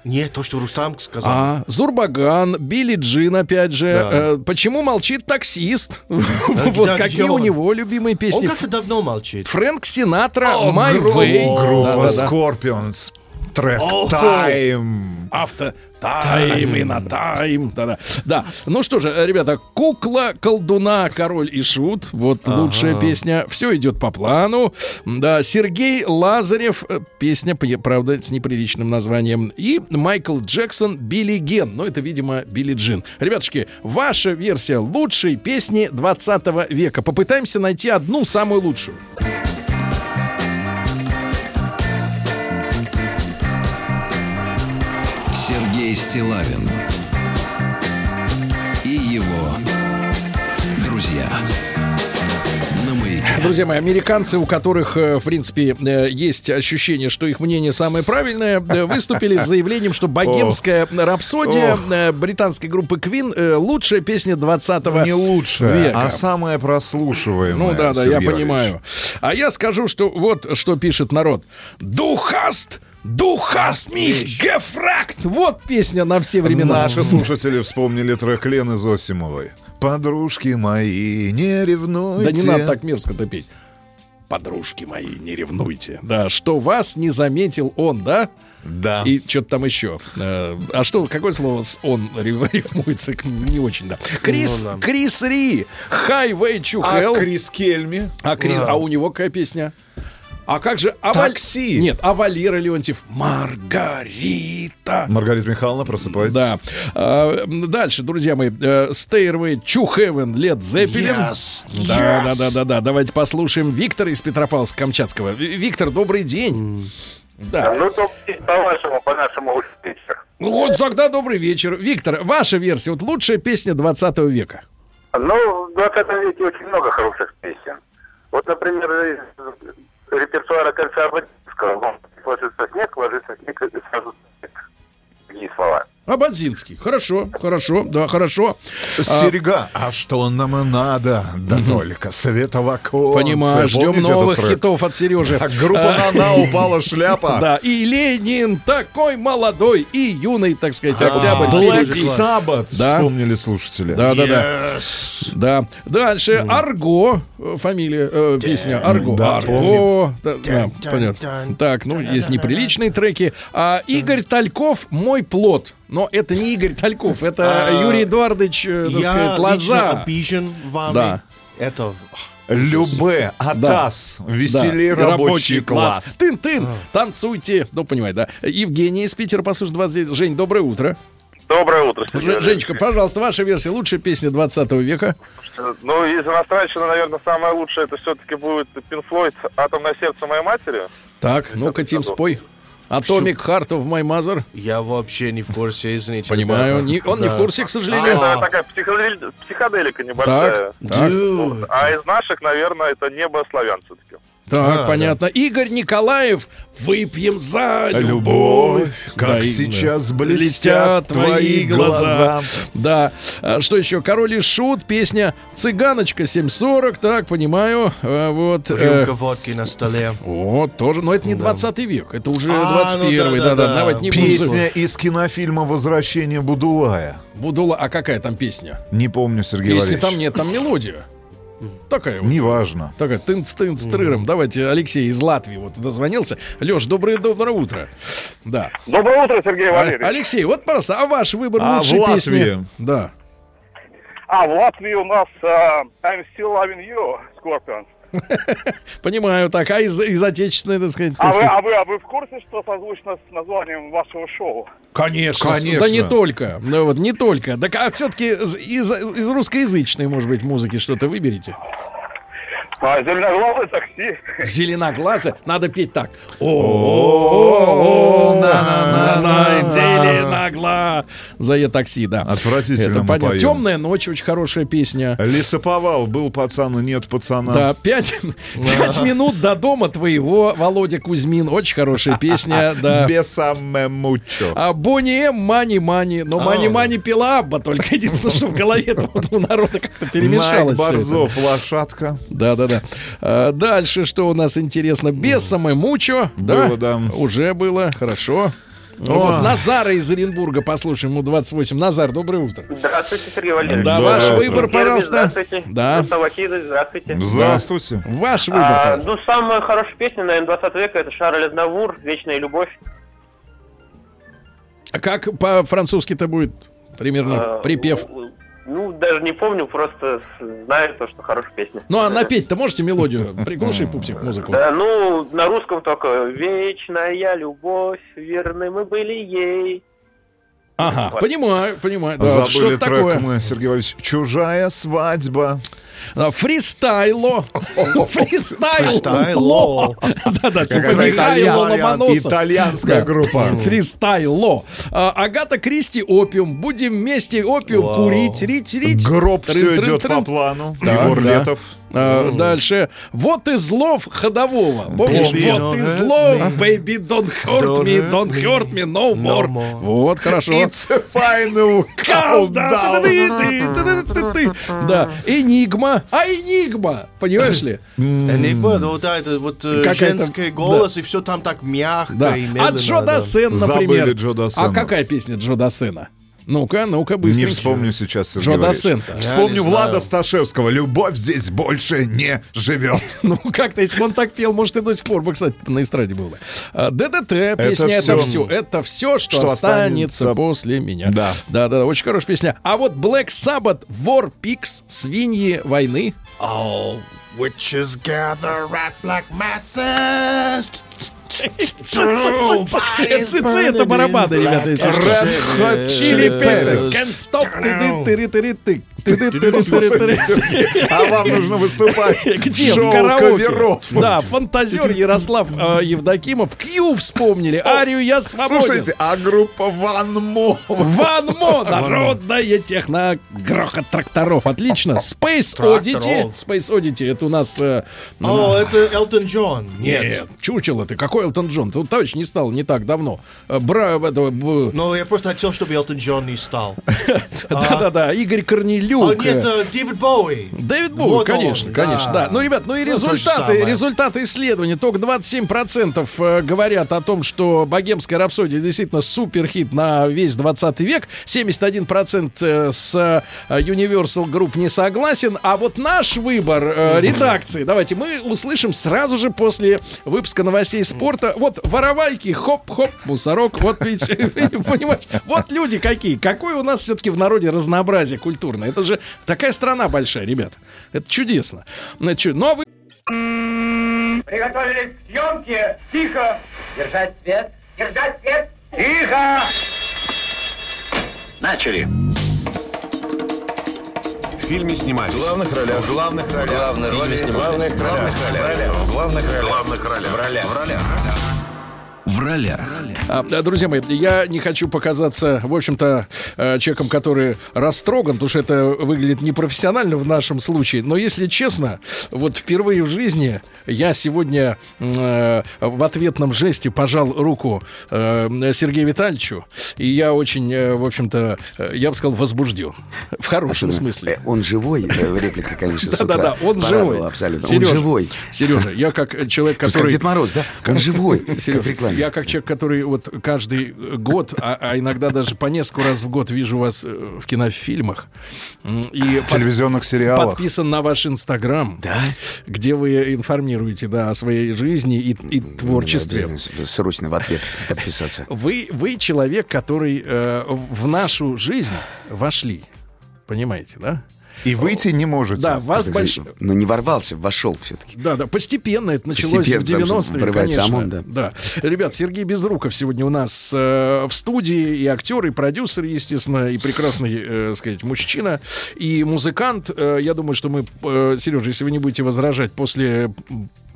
Нет, то, что Рустам сказал. А, Зурбаган, Билли Джин, опять же. Да. Э, почему молчит таксист? Да, Вот да, какие у он? него любимые Он песни. как-то давно молчит. Фрэнк Синатра, О, My группа- Way. Трек Time. Авто тайм и на тайм. Да-да. Да. Ну что же, ребята, кукла, колдуна, король и шут. Вот лучшая песня. Все идет по плану. Да, Сергей Лазарев. э, Песня, правда, с неприличным названием. И Майкл Джексон Билли Ген. Ну, это, видимо, Билли Джин. Ребятушки, ваша версия лучшей песни 20 века. Попытаемся найти одну самую лучшую. Сергей Стилавин и его друзья. Друзья мои, американцы, у которых, э, в принципе, э, есть ощущение, что их мнение самое правильное, э, выступили с заявлением, что богемская рапсодия британской группы Queen лучшая песня 20 Не лучшая, века. а самая прослушиваемая. Ну да, да, я понимаю. А я скажу, что вот что пишет народ. Духаст! Духаст mich gefragt! Вот песня на все времена. Наши слушатели вспомнили трек Лены Зосимовой. Подружки мои, не ревнуйте. Да не надо так мерзко-то петь. Подружки мои, не ревнуйте. Да, что вас не заметил он, да? Да. И что-то там еще. Э, А что, какое слово с он рифмуется? К- Не очень, да. Крис, Ну да. Крис Ри, Highway to А Hell. Крис Кельми? А, Крис- Да. а у него какая песня? А как же... А Валь- Такси. Нет, а Валера Леонтьев? Маргарита. Маргарита Михайловна, просыпайтесь. Да. А, дальше, друзья мои. э, Stairway to Heaven, Led Zeppelin. Yes. Да, да, да, да, да. Давайте послушаем Виктора из Петропавловска-Камчатского. Ви- Виктор, добрый день. Да. Ну, то по-вашему, по-нашему вечер. Ну вот тогда добрый вечер. Виктор, ваша версия, вот лучшая песня 20 века. Ну, в 20 веке очень много хороших песен. Вот, например, из репертуара кольца Абадинского. Ложится снег, ложится снег, и сразу снег. Такие слова. Абадзинский. Хорошо, хорошо, да, хорошо. А, Серега, а что нам и надо? Да только света в оконце. Понимаю, ждем новых хитов от Сережи. А группа «На-на» упала шляпа. Да, и Ленин такой молодой и юный, так сказать, октябрь. Black. Sabbath, вспомнили слушатели. Да, да, да. Да. Дальше Арго. э, Фамилия, э, песня Арго. Арго. Понятно. Так, ну, есть неприличные треки. А Игорь Тальков «Мой плод». Но это не Игорь Тальков, это А, Юрий Эдуардович, э, так Я сказать, Лоза. обижен вами. Да. Это... Любе, Атас, веселей Да, рабочий класс. Тын-тын, танцуйте. Ну, понимаете, да. Евгений из Питера, послушай, 29. Жень, доброе утро. Доброе утро, Сергей. Женечка, пожалуйста, ваша версия. Лучшая песня 20 века. Ну, из иностранщины, наверное, самое лучшее это все-таки будет Floyd «Атомное сердце моей матери». Так, ну-ка, Тим, спой. Atomic Heart of My Mother. Я вообще не в курсе, извините. Понимаю. Не- он не в Да. курсе, к сожалению. Это такая психодели- психоделика небольшая. Так, так, Dude. А из наших, наверное, это «Небо славян» все-таки. Так, А, понятно. Игорь Николаев, выпьем за любовь. Любовь, как Да, сейчас да. блестят твои глаза. Да. А что еще? Король и Шут, песня «Цыганочка 740». Так, понимаю. А, вот. э, Рюмка водки на столе. Вот, тоже. Но это не 20 век, это уже А, 21 ну да, да, да, да. Давайте не Песня из кинофильма «Возвращение Будулая». Будула, а какая там песня? Не помню, Сергей Если Валерьевич. там нет, там мелодия. Такая вот. Неважно. Такая тынц тынц трыром. Давайте Алексей из Латвии вот дозвонился. Леш, доброе доброе утро. Да. Доброе утро, Сергей А- Валерьевич. Алексей, вот пожалуйста, а ваш выбор А лучшей в песни? Латвии? Да. А, в Латвии у нас а, I'm Still Loving You, Scorpions. Понимаю, так, а из, из отечественной, так сказать, А так вы, сказать, а, вы, а вы в курсе, что созвучно с названием вашего шоу? Конечно, Конечно. да не только, ну вот не только. Так а все-таки из, из, из русскоязычной, может быть, музыки что-то выберите? А, зеленоглазое такси. Зеленоглазое. Надо петь так. О, на на на зеленоглазое такси, да. Отвратительно Это понятно. Темная ночь, очень хорошая песня. Лесоповал. Был пацан и нет пацана. Да, пять, минут до дома твоего, Володя Кузьмин. Очень хорошая песня, да. Бесаме мучо. А Бонни М, Мани Мани. Но Мани Мани пила Абба, только единственное, что в голове у народа как-то перемешалось. это. Борзов, лошадка. Да, да, да. А, дальше, что у нас интересно? Без самой мучо. Было, да. Уже было, хорошо. Вот, Назара из Оренбурга, послушаем, ему 28. Назар, доброе утро. Здравствуйте, Сергей Валерьевич. Да, ваш выбор, пожалуйста. Здравствуйте. Да. Здравствуйте. Здравствуйте. Ваш выбор, А, ну, самая хорошая песня, наверное, 20 века, это Шарль Азнавур, «Вечная любовь». А как по-французски-то будет примерно А, припев? Ну, даже не помню, просто знаю то, что хорошая песня. Ну, а напеть-то можете мелодию? Приглуши, пупсик, музыку. Да, ну, на русском только «Вечная любовь, верны мы были ей». Ага, Вот. понимаю, понимаю. Да, Забыли что трек такое? мы, Сергей Валерьевич. Чужая свадьба. А, Фристайло. Фристайло. Да-да, типа Какая-то Михаил итальян- Ломоносов. Итальянская группа. Фристайло. А, Агата Кристи опиум. Будем вместе опиум курить, рить, рить. Гроб все идет по плану. Егор. Летов. А, Дальше. Вот из лов ходового. Помнишь? Baby, Вот don't из hurt лов. me. Baby, don't hurt me. Don't hurt me no No more. more. Вот, хорошо. It's a final. Countdown. Да. Энигма. А энигма. Понимаешь ли? Энигма, ну да, это вот э, женский голос, и все там так мягко и А медленно. Джо да. Дассен, Забыли например. Джо Дассена. А какая песня Джо Дассена? Ну-ка, ну-ка, Не быстренько. вспомню сейчас, Сергей Джо. Вспомню не Влада. Сташевского. Любовь здесь больше не живет. Ну, как-то, если бы он так пел, может, и до сих пор бы, кстати, на эстраде был бы. А, ДДТ, песня «Это все». Это все, что, останется, после меня. Да. Да, да, очень хорошая песня. А вот Black Sabbath, War Pigs, свиньи войны. Oh, witches gather at black masses. ЦЦ это барабаны, ребята. Red Hot Chili Peppers. Can't Stop, тыры-тыры-тыры-ты. А вам нужно выступать. Где? Шоу в караоке. Да, фантазер Ярослав э, Евдокимов. Кью вспомнили. Арию я свободен. Слушайте, а группа Ван Мо. Ван Мо, народная техно, грохот тракторов. Отлично. Space Oddity. Space Oddity, это у нас... э, О, это Элтон Джон. Нет. Чучело ты. Какой Элтон Джон? Тут товарищ не стал не так давно. Э, Бра... Но я просто хотел, чтобы Элтон Джон не стал. Да-да-да, Игорь О, Корнелюк. нет, э, Дэвид Боуи. Дэвид Боуи, Вот конечно, он, конечно, да. Ну, ребят, ну и Ну, результаты, результаты исследования. Только 27% э, говорят о том, что «Богемская рапсодия» действительно суперхит на весь 20 век. 71% э, с э, Universal Group не согласен. А вот наш выбор редакции, давайте мы услышим сразу же после выпуска новостей спорта. Вот воровайки, хоп-хоп, мусорок. Вот ведь, понимаешь, вот люди какие. Какое у нас все-таки в народе разнообразие культурное. Это же такая страна большая, ребят. Это чудесно. Значит, ну а вы... Приготовились к съемке. Тихо. Держать свет. Держать свет. Тихо. Начали. В фильме снимались. В главных ролях. В главных ролях. Главные роли В снимались. главных В главных ролях. ролях. В главных ролях. В главных ролях. В ролях. В ролях. В ролях. А, да, друзья мои, я не хочу показаться, в общем-то, э, человеком, который растроган, потому что это выглядит непрофессионально в нашем случае. Но если честно, вот впервые в жизни я сегодня э, в ответном жесте пожал руку э, Сергею Витальевичу, и я очень, э, в общем-то, э, я бы сказал, возбужден. В хорошем Особенно, смысле. э, Он живой, э, реплика, конечно, с. Да-да-да, он живой. Абсолютно. Сережа, Он живой. Сережа, я как человек, который... как Дед Мороз, да? Он живой, как в рекламе. Я как человек, который вот каждый год, а, а иногда даже по несколько раз в год вижу вас э, в кинофильмах. И под- телевизионных сериалах. Подписан на ваш Инстаграм, где вы информируете да, о своей жизни и, и творчестве. Надо Срочно в ответ подписаться. Вы, вы человек, который э, в нашу жизнь вошли. Понимаете, да? И выйти не можете. Да, вас Так, больш... знаешь, Но не ворвался, вошел все-таки. Да, да, постепенно это началось Постепенно, в потому что 90-е, врывается конечно. ОМОН, да. да. Ребят, Сергей Безруков сегодня у нас э, в студии, и актер, и продюсер, естественно, и прекрасный, э, сказать, мужчина, и музыкант. Э, я думаю, что мы, э, Сережа, если вы не будете возражать после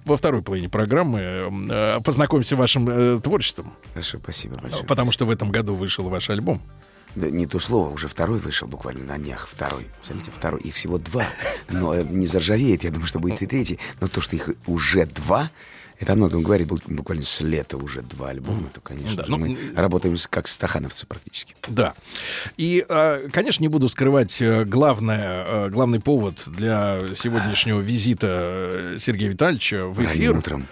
во второй половине программы э, познакомимся с вашим э, творчеством. Хорошо, спасибо большое. Потому что в этом году вышел ваш альбом. Да, не то слово, уже второй вышел буквально на днях. Второй. Смотрите, второй. Их всего два. Но э, не заржавеет, я думаю, что будет и третий. Но то, что их уже два, это о многом говорит. Был буквально с лета уже два альбома. То, конечно Да, же, ну, мы работаем как стахановцы практически. Да. И, э, конечно, не буду скрывать э, главное, э, главный повод для сегодняшнего визита э, Сергея Витальевича в эфир. Ранним утром.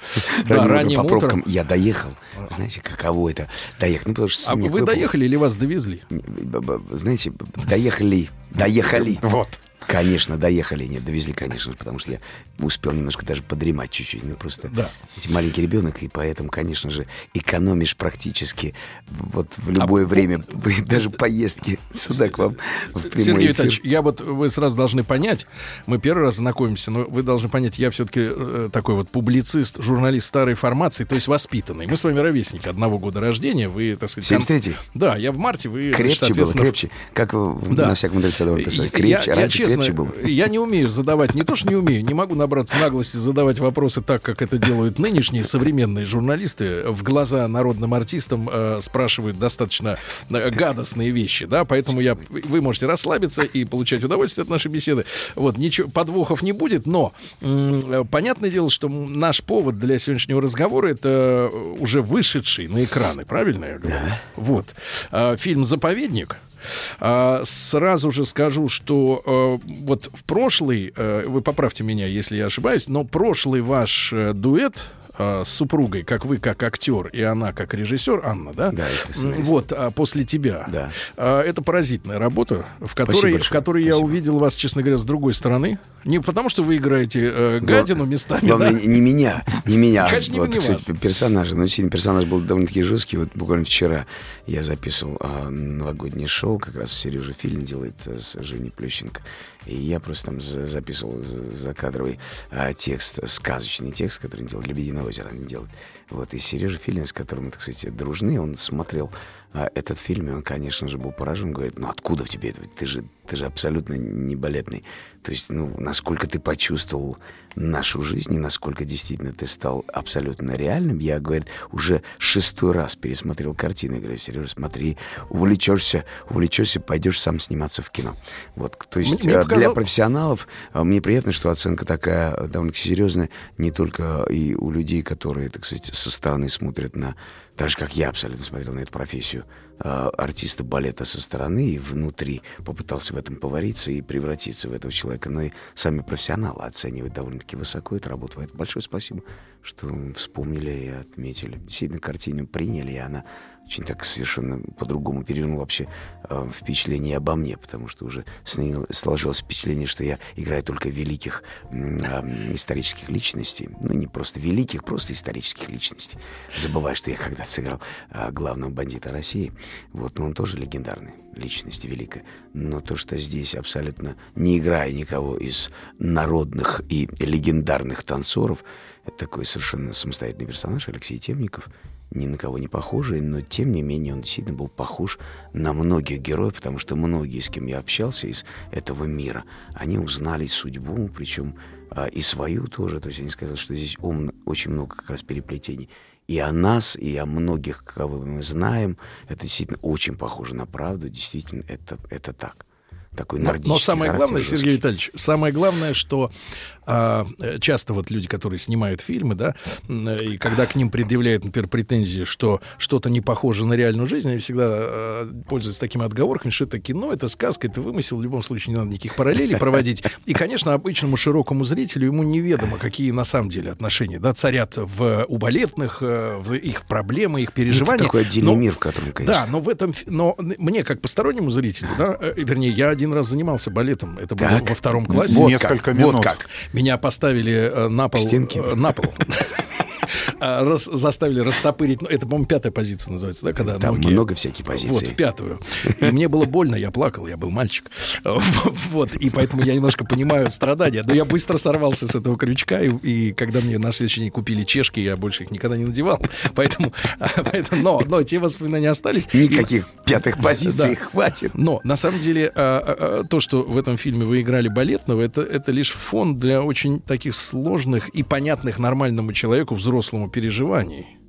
Да, ранним, ранним утром по пробкам. Я доехал. Знаете, каково это? Доехал. Ну, потому что А вы выпал. доехали или вас довезли? Знаете, доехали. Доехали. Вот. Конечно, доехали. Нет, довезли, конечно, потому что я успел немножко даже подремать чуть-чуть. Ну, просто Да. маленький ребенок, и поэтому, конечно же, экономишь практически вот в А любое время, даже поездки сюда к вам в прямой Сергей эфир. Витальевич, я вот вы сразу должны понять, мы первый раз знакомимся, но вы должны понять, я все-таки такой вот публицист, журналист старой формации, то есть воспитанный. Мы с вами ровесники одного года рождения. Вы, так сказать, кон- 73-й? Да, я в марте, вы значит, Крепче было, соответственно, крепче. Как вы Да. на всяком мудреце? Я- Крепче, я, раньше честно, крепче было. Я не умею задавать, не то что не умею, не могу набраться наглости задавать вопросы так, как это делают нынешние современные журналисты. В глаза народным артистам э, спрашивают достаточно э, гадостные вещи, да, поэтому я, вы можете расслабиться и получать удовольствие от нашей беседы. Вот, ничего, подвохов не будет, но м, э, понятное дело, что наш повод для сегодняшнего разговора это уже вышедший на экраны, правильно я говорю? Вот. А, фильм «Заповедник», а, сразу же скажу, что э, вот в прошлый, э, вы поправьте меня, если я ошибаюсь, но прошлый ваш э, дуэт э, с супругой, как вы как актер и она как режиссер, Анна, да? Да. Вот, а после тебя. Да. А, это поразительная работа, в которой, в которой я увидел вас, честно говоря, с другой стороны. Не потому, что вы играете э, гадину местами, Главное, да? не, не меня, не меня. Конечно, не вот, не кстати, персонажа. Но действительно, персонаж был довольно-таки жесткий. Вот буквально вчера я записывал а, новогоднее шоу, как раз Сережа Фильм делает а, с Женей Плющенко. И я просто там за- записывал за- закадровый а, текст, сказочный текст, который он делал «Лебединое озеро» они делают. Вот, и Сережа Филин, с которым мы, сказать, дружны, он смотрел а, этот фильм, и он, конечно же, был поражен, говорит, ну откуда в тебе это? Ты же, ты же абсолютно не балетный. То есть, ну, насколько ты почувствовал нашу жизнь, и насколько действительно ты стал абсолютно реальным. Я, говорит, уже шестой раз пересмотрел картины. Я говорю, Сережа, смотри, увлечешься, увлечешься, пойдешь сам сниматься в кино. Вот, то есть, Мне э, показал- для профессионалов а, мне приятно, что оценка такая э, довольно-таки серьезная, не только и у людей, которые, так сказать, со стороны смотрят на, так же, как я абсолютно смотрел на эту профессию, э, артиста балета со стороны и внутри попытался в этом повариться и превратиться в этого человека, но и сами профессионалы оценивают довольно-таки высоко эту работу. Поэтому большое спасибо, что вспомнили и отметили. Действительно, картину приняли, и она очень так совершенно по-другому перевернул вообще э, впечатление обо мне, потому что уже сложилось впечатление, что я играю только великих а, исторических личностей. Ну, не просто великих, просто исторических личностей. Забывая, что я когда-то сыграл а, главного бандита России. Вот, но он тоже легендарный личность великая. Но то, что здесь абсолютно не играя никого из народных и легендарных танцоров, это такой совершенно самостоятельный персонаж Алексей Темников, ни на кого не похожий, но тем не менее он действительно был похож на многих героев, потому что многие, с кем я общался из этого мира, они узнали судьбу, причем а, и свою тоже. То есть они сказали, что здесь ум- очень много как раз переплетений. И о нас, и о многих, кого мы знаем, это действительно очень похоже на правду. Действительно, это, это так. Такой Но, нордический но самое характер главное, жесткий. Сергей Витальевич, самое главное, что а, э, часто вот люди, которые снимают фильмы, да, э, и когда к ним предъявляют, например, претензии, что что-то не похоже на реальную жизнь, они всегда э, пользуются такими отговорками, что это кино, это сказка, это вымысел, в любом случае не надо никаких параллелей проводить. И, конечно, обычному широкому зрителю ему неведомо, какие на самом деле отношения, да, царят в, у балетных, в их проблемы, их переживания. Ну, Это такой отдельный Но- мир, в котором, конечно. Да, но в этом, но мне как постороннему зрителю, да, вернее, я один раз занимался балетом, это было Так. во втором классе. Вот Несколько как, минут. Вот как. Меня поставили э, на пол. стенке? э, на пол. а, раз, заставили растопырить. Ну, это, по-моему, пятая позиция называется, да, когда Там ноги... много всяких позиций. Вот, в пятую. И мне было больно, я плакал, я был мальчик. Вот, и поэтому я немножко понимаю страдания. Но я быстро сорвался с этого крючка, и, и когда мне на следующий день купили чешки, я больше их никогда не надевал. Поэтому, поэтому но, но те воспоминания остались. Никаких пятых позиций Да. хватит. Но на самом деле а, а, то, что в этом фильме вы играли балетного, это, это лишь фон для очень таких сложных и понятных нормальному человеку взрослому переживаний.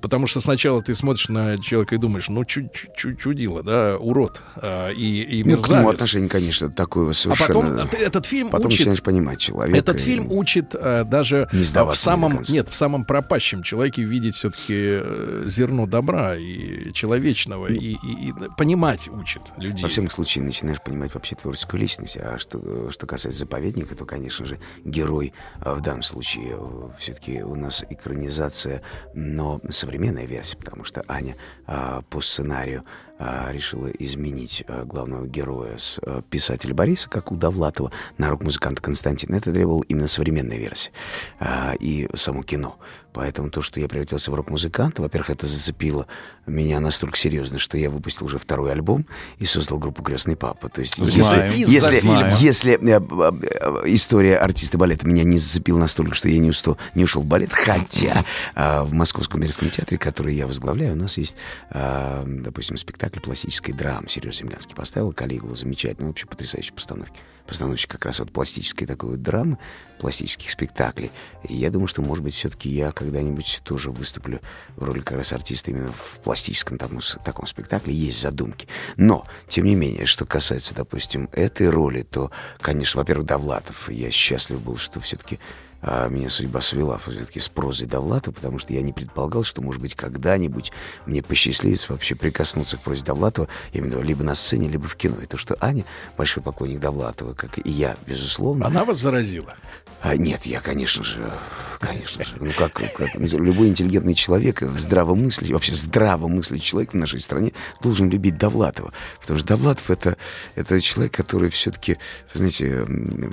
Потому что сначала ты смотришь на человека и думаешь, ну, чу- чу- чу- чудило, да, урод а, и, и Ну, к нему мерзавец. отношение, конечно, такое а совершенно... потом э, этот фильм Потом учит... начинаешь понимать человека. Этот и- фильм учит э, даже Не э, в ни до самом нет в самом пропащем человеке видеть все-таки зерно добра и человечного и, и- и понимать учит людей. Во всяком случае, начинаешь понимать вообще творческую личность. А что, что касается заповедника, то, конечно же, герой а, в данном случае все-таки у нас экранизация, но современная версия, потому что Аня а, по сценарию решила изменить а, главного героя с а, писателя Бориса, как у Довлатова, на рок-музыканта Константина. Это требовало именно современная версия а, и само кино. Поэтому то, что я превратился в рок-музыканта, во-первых, это зацепило меня настолько серьезно, что я выпустил уже второй альбом и создал группу «Крестный папа». То есть, Знаем. если, если, Знаем. если э, э, история артиста балета меня не зацепила настолько, что я не, устал, не ушел в балет, хотя в Московском Мирском театре, который я возглавляю, у нас есть, допустим, спектакль пластической драмы. Сереж Землянский поставил Калигулу, замечательно, вообще потрясающие постановки. Постановщик как раз вот пластической такой вот драмы, пластических спектаклей. И я думаю, что, может быть, все-таки я когда-нибудь тоже выступлю в роли как раз артиста именно в пластическом таком, таком спектакле. Есть задумки. Но, тем не менее, что касается, допустим, этой роли, то, конечно, во-первых, Довлатов. Я счастлив был, что все-таки а, меня судьба свела все-таки с прозой Довлатова, потому что я не предполагал, что, может быть, когда-нибудь мне посчастливится вообще прикоснуться к прозе Довлатова, именно либо на сцене, либо в кино. И то, что Аня большой поклонник Довлатова, как и я, безусловно. Она вас заразила? А, нет, я, конечно же, конечно же, ну как, как любой интеллигентный человек, в здравом мысли, вообще здраво мыслящий человек в нашей стране должен любить Довлатова. Потому что Довлатов это, это человек, который все-таки, знаете,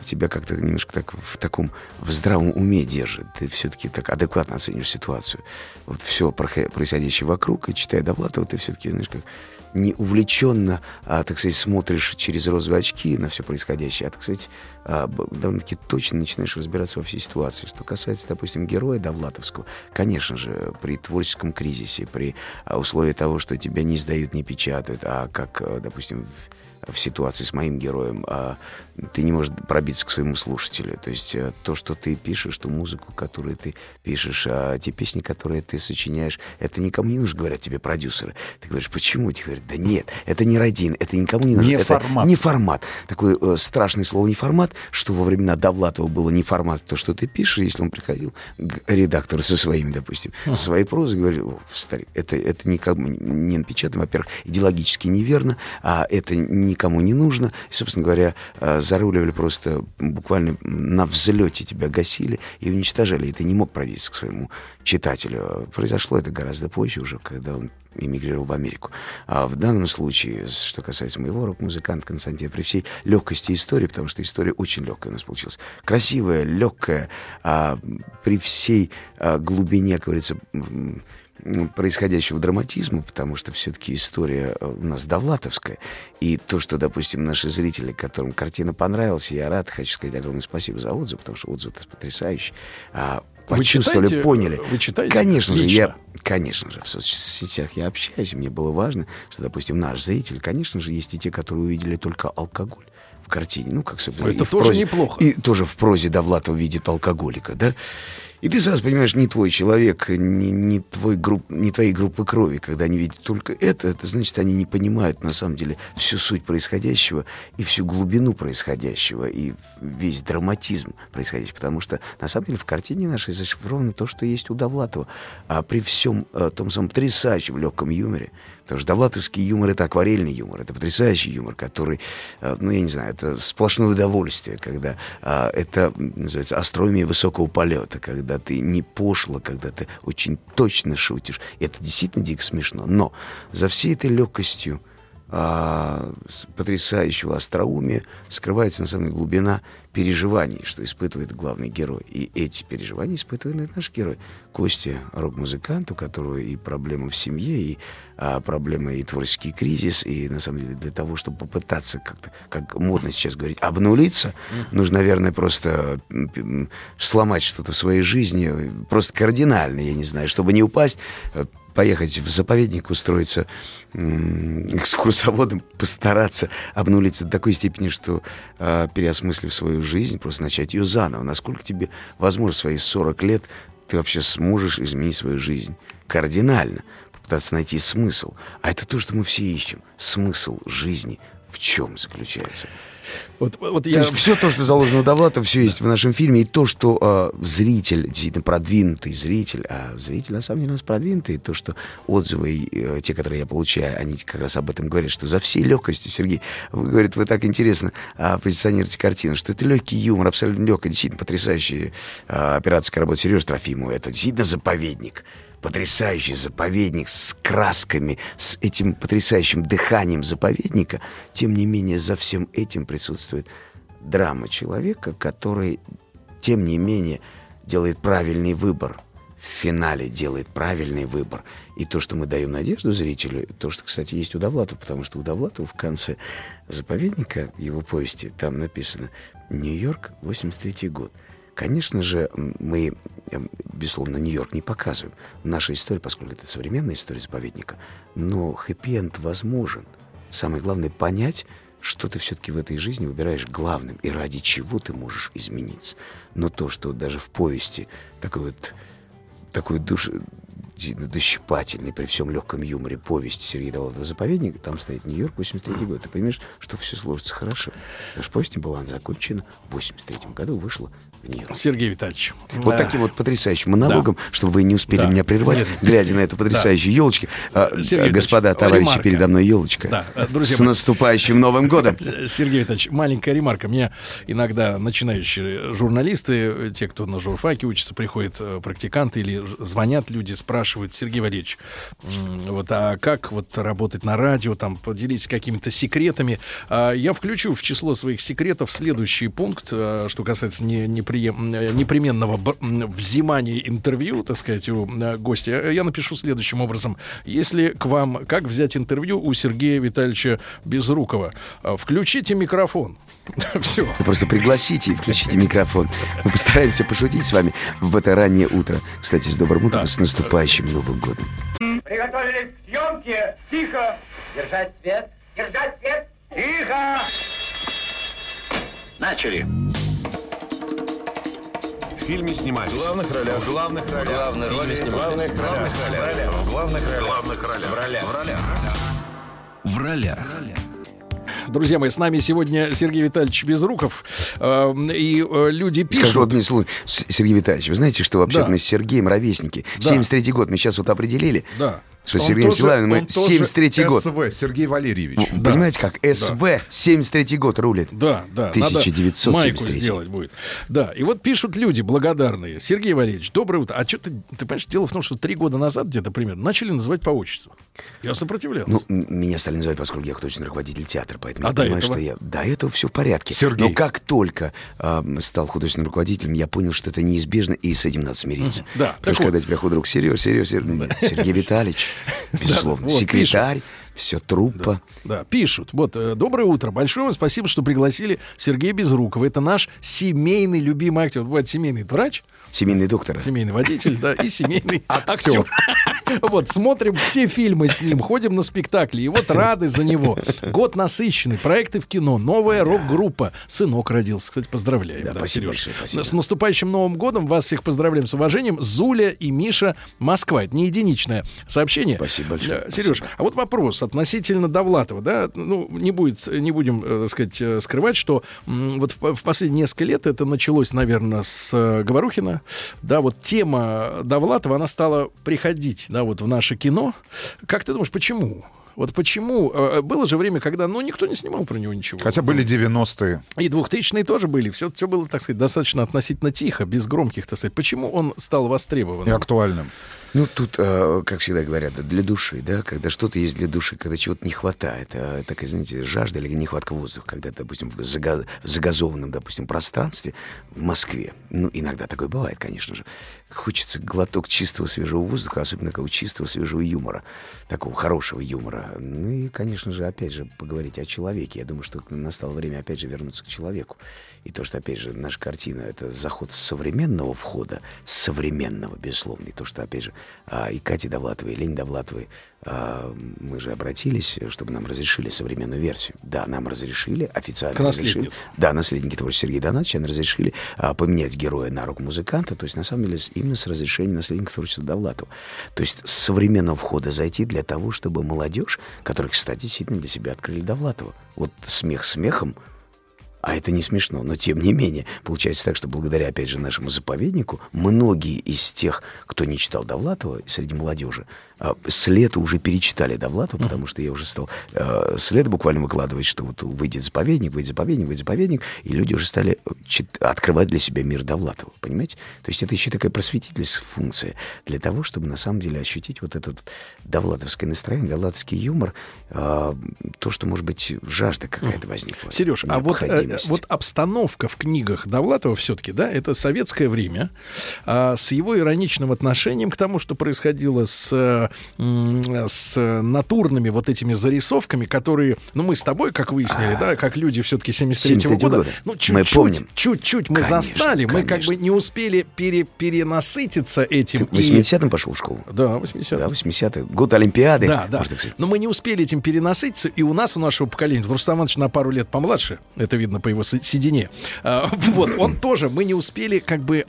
тебя как-то немножко так в таком, в здравом уме держит. Ты все-таки так адекватно оценишь ситуацию. Вот все происходящее вокруг, и читая Довлатова, ты все-таки, знаешь, как не увлеченно, а, так сказать, смотришь через розовые очки на все происходящее, а, так сказать, а, довольно-таки точно начинаешь разбираться во всей ситуации. Что касается, допустим, героя Довлатовского, конечно же, при творческом кризисе, при а, условии того, что тебя не издают, не печатают, а как, а, допустим, в в ситуации с моим героем, а, ты не можешь пробиться к своему слушателю. То есть а, то, что ты пишешь, ту музыку, которую ты пишешь, а, те песни, которые ты сочиняешь, это никому не нужно, говорят тебе продюсеры. Ты говоришь, почему? Тебе говорят, да нет, это не родин, это никому не нужно. Не это формат. Не формат. Такое э, страшное слово не формат, что во времена Довлатова было не формат, то, что ты пишешь, если он приходил к редактору со своими, допустим, со своей прозой, говорил, «О, старик, это, это никому не напечатано, во-первых, идеологически неверно, а это никому не нужно. И, собственно говоря, э, заруливали просто буквально на взлете тебя гасили и уничтожали. И ты не мог пробиться к своему читателю. Произошло это гораздо позже уже, когда он эмигрировал в Америку. А в данном случае, что касается моего рок-музыканта Константина, при всей легкости истории, потому что история очень легкая у нас получилась, красивая, легкая, а, при всей а, глубине, как говорится, происходящего драматизма, потому что все-таки история э, у нас довлатовская, и то, что, допустим, наши зрители, которым картина понравилась, я рад, хочу сказать огромное спасибо за отзыв, потому что отзыв это потрясающий. А, Вы почувствовали, читаете- поняли. вы читаете Конечно же, лично? я, конечно же, в соцсетях я общаюсь, и мне было важно, что, допустим, наш зритель, конечно же, есть и те, которые увидели только алкоголь в картине, ну, как, собственно, Это тоже прозе- неплохо. И тоже в прозе Довлатов видит алкоголика, да? И ты сразу понимаешь, не твой человек, не, не, твой групп, не твоей группы крови, когда они видят только это, это значит, они не понимают на самом деле всю суть происходящего и всю глубину происходящего, и весь драматизм происходящего. Потому что, на самом деле, в картине нашей зашифровано то, что есть у Довлатова. А при всем э, том самом потрясающем легком юморе, потому что довлатовский юмор — это акварельный юмор, это потрясающий юмор, который, э, ну, я не знаю, это сплошное удовольствие, когда э, это, называется, остроумие высокого полета, когда ты не пошло, когда ты очень точно шутишь. И это действительно дико смешно. Но за всей этой легкостью а, потрясающего остроумия скрывается на самом деле глубина переживаний, что испытывает главный герой. И эти переживания испытывает наш герой. Костя — рок-музыкант, у которого и проблемы в семье, и а, проблемы, и творческий кризис. И, на самом деле, для того, чтобы попытаться как-то, как модно сейчас говорить, обнулиться, нужно, наверное, просто сломать что-то в своей жизни, просто кардинально, я не знаю, чтобы не упасть, э, поехать в заповедник, устроиться экскурсоводом, постараться обнулиться до такой степени, что э, переосмыслив свою жизнь, просто начать ее заново. Насколько тебе возможно в свои 40 лет ты вообще сможешь изменить свою жизнь кардинально, попытаться найти смысл. А это то, что мы все ищем. Смысл жизни в чем заключается? Вот, вот То я... есть все то, что заложено у Довлатова, все есть в нашем фильме. И то, что э, зритель, действительно продвинутый зритель, а зритель на самом деле у нас продвинутый, то, что отзывы, э, те, которые я получаю, они как раз об этом говорят, что за всей легкостью, Сергей, вы, говорит, вы так интересно а, позиционируете картину, что это легкий юмор, абсолютно легкая, действительно потрясающая а, операторская работа Сережи Трофимова. Это действительно заповедник потрясающий заповедник с красками, с этим потрясающим дыханием заповедника, тем не менее за всем этим присутствует драма человека, который, тем не менее, делает правильный выбор. В финале делает правильный выбор. И то, что мы даем надежду зрителю, то, что, кстати, есть у Довлатова, потому что у Довлатова в конце заповедника, его повести, там написано «Нью-Йорк, 83 год». Конечно же, мы, эм, безусловно, Нью-Йорк не показываем. Наша история, поскольку это современная история заповедника, но хэппи-энд возможен. Самое главное — понять, что ты все-таки в этой жизни выбираешь главным и ради чего ты можешь измениться. Но то, что даже в повести такой вот такой душ действительно дощипательный при всем легком юморе повесть Сергея Довлатова «Заповедник», там стоит Нью-Йорк, 83 год. Ты понимаешь, что все сложится хорошо. Потому что повесть была закончена в 83 году, вышла в Нью-Йорк. Сергей Витальевич. Вот э, таким вот потрясающим монологом, чтобы вы не успели Да. меня прервать, Нет. глядя на эту потрясающую елочку. А, Сергей господа, товарищи, ремарка. передо мной елочка. Да, э, друзья С мои. наступающим Новым годом! Сергей Витальевич, маленькая ремарка. Мне иногда начинающие журналисты, те, кто на журфаке учатся, приходят э, практиканты или звонят люди, спрашивают, Сергей Валерьевич, вот, а как вот работать на радио, там, поделитесь какими-то секретами. А я включу в число своих секретов следующий пункт, э, что касается не, э, непременного взимания интервью, так сказать, у э, гостя. Я напишу следующим образом. Если к вам, как взять интервью у Сергея Витальевича Безрукова, э, включите микрофон. Все. Вы просто пригласите и включите микрофон. Мы постараемся пошутить с вами в это раннее утро. Кстати, с добрым утром, с наступающим Новым годом. Приготовились к съемке. Тихо. Держать свет. Держать свет. Тихо. Начали. В фильме снимались. В главных ролях. В главных ролях. Главные роли снимались. В главных ролях. В главных ролях. В главных ролях. В ролях. В ролях. Друзья мои, с нами сегодня Сергей Витальевич Безруков. Э, И э, люди Скажу пишут... вот мне слово. Сергей Витальевич, вы знаете, что вообще Да. мы с Сергеем ровесники? Да. 73-й год. Мы сейчас вот определили, Да. Что с Он Сергеем тоже- Силавиным мы он тоже 73-й год. СВ, Сергей Валерьевич. Вы Понимаете как? СВ 73-й год рулит. Да, да. надо 1973. майку сделать будет. Да, и вот пишут люди благодарные. Сергей Валерьевич, доброе утро. А что ты, ты понимаешь, дело в том, что три года назад где-то примерно начали называть по отчеству. Я сопротивлялся. Ну, меня стали называть, поскольку я художественный руководитель театра, поэтому А я понимаю, этого? что я... До этого все в порядке. Сергей. Но как только ам, стал художественным руководителем, я понял, что это неизбежно, и с этим надо смириться. Да, Потому что вот. когда тебя худрук Сереж, Сереж, Сергей Витальевич, безусловно, вот, секретарь, все труппа. Да, пишут. Вот, э, доброе утро. Большое вам спасибо, что пригласили Сергея Безрукова. Это наш семейный любимый актер. Вот Бывает семейный врач, Семейный доктор. семейный водитель, да, и семейный актер. Вот, смотрим все фильмы с ним, ходим на спектакли, и вот рады за него. Год насыщенный, проекты в кино, новая рок-группа. Сынок родился, кстати, поздравляем. Да, спасибо большое, спасибо. С наступающим Новым годом, вас всех поздравляем с уважением. Зуля и Миша, Москва. Это не единичное сообщение. Спасибо большое, Да, Сереж, а вот вопрос относительно Довлатова, да, ну, не будет, не будем, э, так сказать, э, скрывать, что вот в, в последние несколько лет это началось, наверное, с э, Говорухина, да, вот тема Довлатова, она стала приходить, да, вот в наше кино. Как ты думаешь, почему? Вот почему? Было же время, когда, ну, никто не снимал про него ничего. Хотя были 90-е. И 2000-е тоже были. Все, все было, так сказать, достаточно относительно тихо, без громких, так сказать. Почему он стал И востребованным? актуальным. Ну, тут, э, как всегда говорят, для души, да, когда что-то есть для души, когда чего-то не хватает, э, такая, знаете, жажда или нехватка воздуха, когда, допустим, в, зага- в загазованном, допустим, пространстве в Москве, ну, иногда такое бывает, конечно же, хочется глоток чистого свежего воздуха, особенно такого чистого свежего юмора, такого хорошего юмора. Ну и, конечно же, опять же, поговорить о человеке. Я думаю, что настало время, опять же, вернуться к человеку. И то, что, опять же, наша картина — это заход современного входа, современного, безусловно. И то, что, опять же, а, и Кате Довлатовой, и Лене Довлатовой, а, мы же обратились, чтобы нам разрешили современную версию. Да, нам разрешили, официально К разрешили. Да, наследники творчества Сергея Донатовича разрешили а, поменять героя на руку музыканта, то есть, на самом деле, именно с разрешения наследников творчества Довлатова. То есть, с современного входа зайти для того, чтобы молодежь, которая, кстати, действительно для себя открыли Довлатова. Вот смех смехом, а это не смешно, но тем не менее, получается так, что благодаря, опять же, нашему заповеднику, многие из тех, кто не читал Довлатова среди молодежи, след уже перечитали Довлатова, потому что я уже стал э, след буквально выкладывать, что вот выйдет заповедник, выйдет заповедник, выйдет заповедник, и люди уже стали э, открывать для себя мир Довлатова, понимаете? То есть это еще такая просветительская функция для того, чтобы на самом деле ощутить вот этот довлатовское настроение, довлатовский юмор, э, то, что, может быть, жажда какая-то возникла. Сереж, а вот, э, вот обстановка в книгах Довлатова все-таки, да, это советское время а, с его ироничным отношением к тому, что происходило с, с натурными вот этими зарисовками, которые, ну, мы с тобой, как выяснили, да, как люди все-таки 73 73-го года, года. ну, чуть-чуть, чуть-чуть мы застали, мы как бы не успели пере- перенасытиться этим. Ты в 80-м пошел в школу? Да, 80 Да, 80-й. Год Олимпиады. Да, да. Но мы не успели этим перенасытиться, и у нас, у нашего поколения, Рустам Иванович на пару лет помладше, это видно по его седине, а, вот, он тоже, мы не успели как бы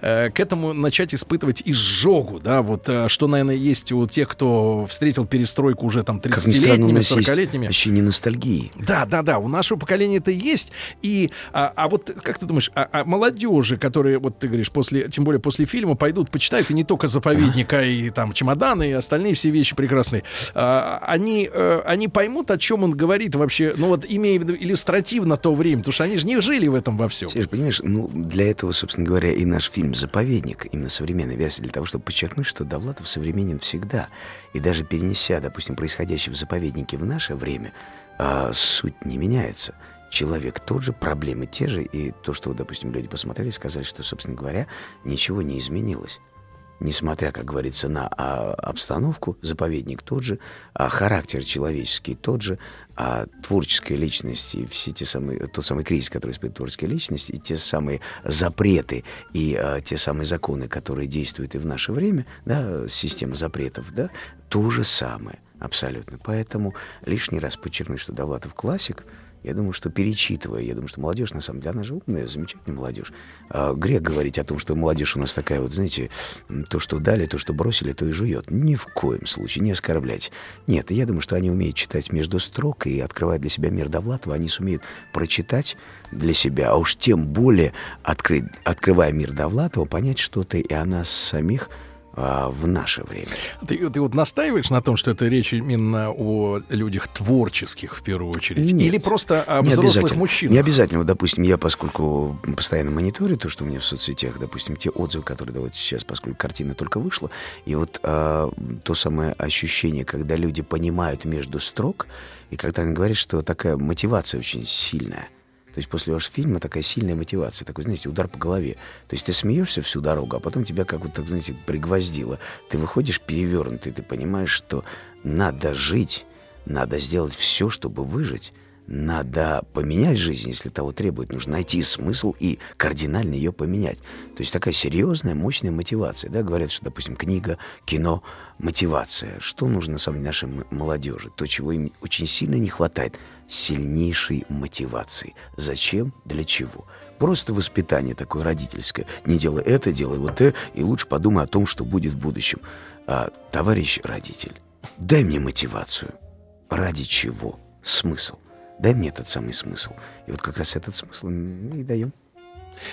э, к этому начать испытывать изжогу, да, вот, э, что, наверное, есть у тех, кто встретил перестройку уже там Как ни странно, у 30-летними, нас есть 40-летними. ощущение ностальгии. Да, да, да, у нашего поколения это есть. И, а, а вот как ты думаешь, а, а молодежи, которые, вот ты говоришь, после, тем более после фильма, пойдут, почитают, и не только заповедника, и там чемоданы, и остальные все вещи прекрасные, а, они, э, они поймут, о чем он говорит вообще, ну вот имея в виду иллюстративно то время, потому что они же не жили в этом во всем. Сереж, понимаешь, ну, для этого, собственно говоря, и наш фильм «Заповедник», именно современная версия, для того, чтобы подчеркнуть, что Довлатов современен всегда. И даже перенеся, допустим, происходящее в «Заповеднике» в наше время, а, суть не меняется. Человек тот же, проблемы те же, и то, что, допустим, люди посмотрели, сказали, что, собственно говоря, ничего не изменилось. Несмотря, как говорится, на а, обстановку, заповедник тот же, а характер человеческий тот же, а творческая личность и все те самые, тот самый кризис, который испытывает творческая личность, и те самые запреты, и а, те самые законы, которые действуют и в наше время, да, система запретов, да, то же самое абсолютно. Поэтому лишний раз подчеркнуть, что Довлатов классик, я думаю, что перечитывая, я думаю, что молодежь, на самом деле, она же умная, замечательная молодежь. А, грех говорить о том, что молодежь у нас такая вот, знаете, то, что дали, то, что бросили, то и жует. Ни в коем случае, не оскорблять. Нет, я думаю, что они умеют читать между строк и открывая для себя мир Довлатова, они сумеют прочитать для себя, а уж тем более, открыть, открывая мир Довлатова, понять что-то и о нас самих а, в наше время. Ты, ты вот настаиваешь на том, что это речь именно о людях творческих в первую очередь? Нет. Или просто о Не взрослых обязательно. мужчинах? Не обязательно. Вот, допустим, я, поскольку постоянно мониторю то, что у меня в соцсетях, допустим, те отзывы, которые давать сейчас, поскольку картина только вышла, и вот а, то самое ощущение, когда люди понимают между строк, и когда они говорят, что такая мотивация очень сильная. То есть после вашего фильма такая сильная мотивация, такой, знаете, удар по голове. То есть ты смеешься всю дорогу, а потом тебя как вот так, знаете, пригвоздило. Ты выходишь перевернутый, ты понимаешь, что надо жить, надо сделать все, чтобы выжить. Надо поменять жизнь, если того требует. Нужно найти смысл и кардинально ее поменять. То есть такая серьезная, мощная мотивация. Да? Говорят, что, допустим, книга, кино, мотивация. Что нужно на самом деле нашей молодежи? То, чего им очень сильно не хватает. Сильнейшей мотивации. Зачем? Для чего? Просто воспитание такое родительское. Не делай это, делай вот это, и лучше подумай о том, что будет в будущем. А, товарищ родитель, дай мне мотивацию. Ради чего? Смысл. Дай мне этот самый смысл. И вот как раз этот смысл мы и даем.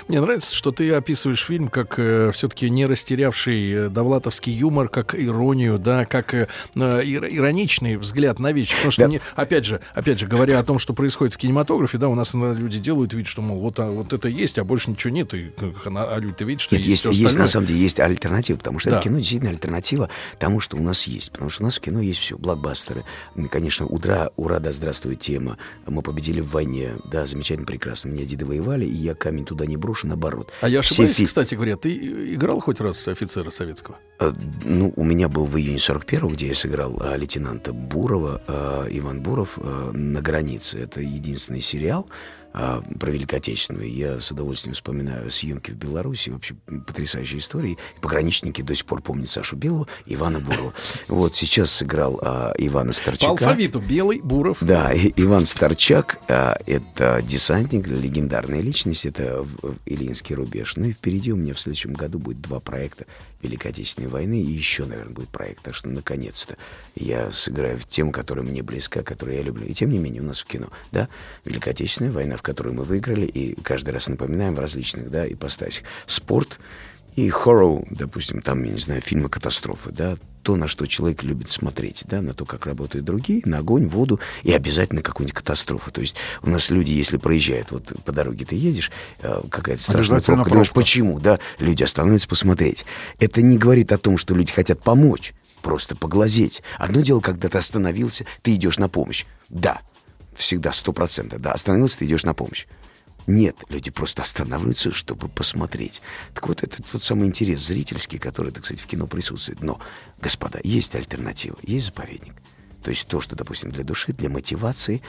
Мне нравится, что ты описываешь фильм как э, все-таки не растерявший э, довлатовский юмор, как иронию, да, как э, э, ир- ироничный взгляд на вещи. Потому что, Да. не- опять же, опять же, говоря о том, что происходит в кинематографе, да, у нас иногда люди делают вид, что, мол, вот, а, вот это есть, а больше ничего нет, и, а, а люди-то видят, что Нет, есть, есть, всё есть на самом деле есть альтернатива, потому что Да. это кино действительно альтернатива тому, что у нас есть. Потому что у нас в кино есть все, блокбастеры. Конечно, ура, ура, да здравствует тема. Мы победили в войне, да, замечательно, прекрасно. Меня деды воевали, и я камень туда не брошу, наоборот. А я Все ошибаюсь, фи- кстати говоря, ты играл хоть раз офицера советского? Э, Ну, у меня был в июне 41-го, где я сыграл а, лейтенанта Бурова, а, Иван Буров а, «На границе». Это единственный сериал а, про Великую Отечественную. Я с удовольствием вспоминаю съемки в Беларуси. Вообще потрясающая история. И Пограничники до сих пор помнят Сашу Белого, Ивана Бурова. Вот сейчас сыграл а, Ивана По Старчака. алфавиту Белый, Буров. Да, и- Иван Старчак а, это десантник, легендарная личность, это в- в Ильинский рубеж. Ну и впереди у меня в следующем году будет два проекта Великой Отечественной войны, и еще, наверное, будет проект. Так что, наконец-то, я сыграю в тему, которая мне близка, которую я люблю. И тем не менее, у нас в кино, да, Великая Отечественная война, в которой мы выиграли, и каждый раз напоминаем в различных, да, ипостасях. Спорт и хоррор, допустим, там, я не знаю, фильмы катастрофы, да, то, на что человек любит смотреть, да, на то, как работают другие, на огонь, воду и обязательно какую-нибудь катастрофу. То есть у нас люди, если проезжают, вот по дороге ты едешь, э, какая-то страшная Обязательно пробка, думаешь, пробка. почему, да, люди останавливаются посмотреть. Это не говорит о том, что люди хотят помочь, просто поглазеть. Одно дело, когда ты остановился, ты идешь на помощь. Да, всегда сто процентов, да, остановился, ты идешь на помощь. Нет, люди просто останавливаются, чтобы посмотреть. Так вот, это тот самый интерес зрительский, который, так сказать, в кино присутствует. Но, господа, есть альтернатива, есть заповедник. То есть то, что, допустим, для души, для мотивации.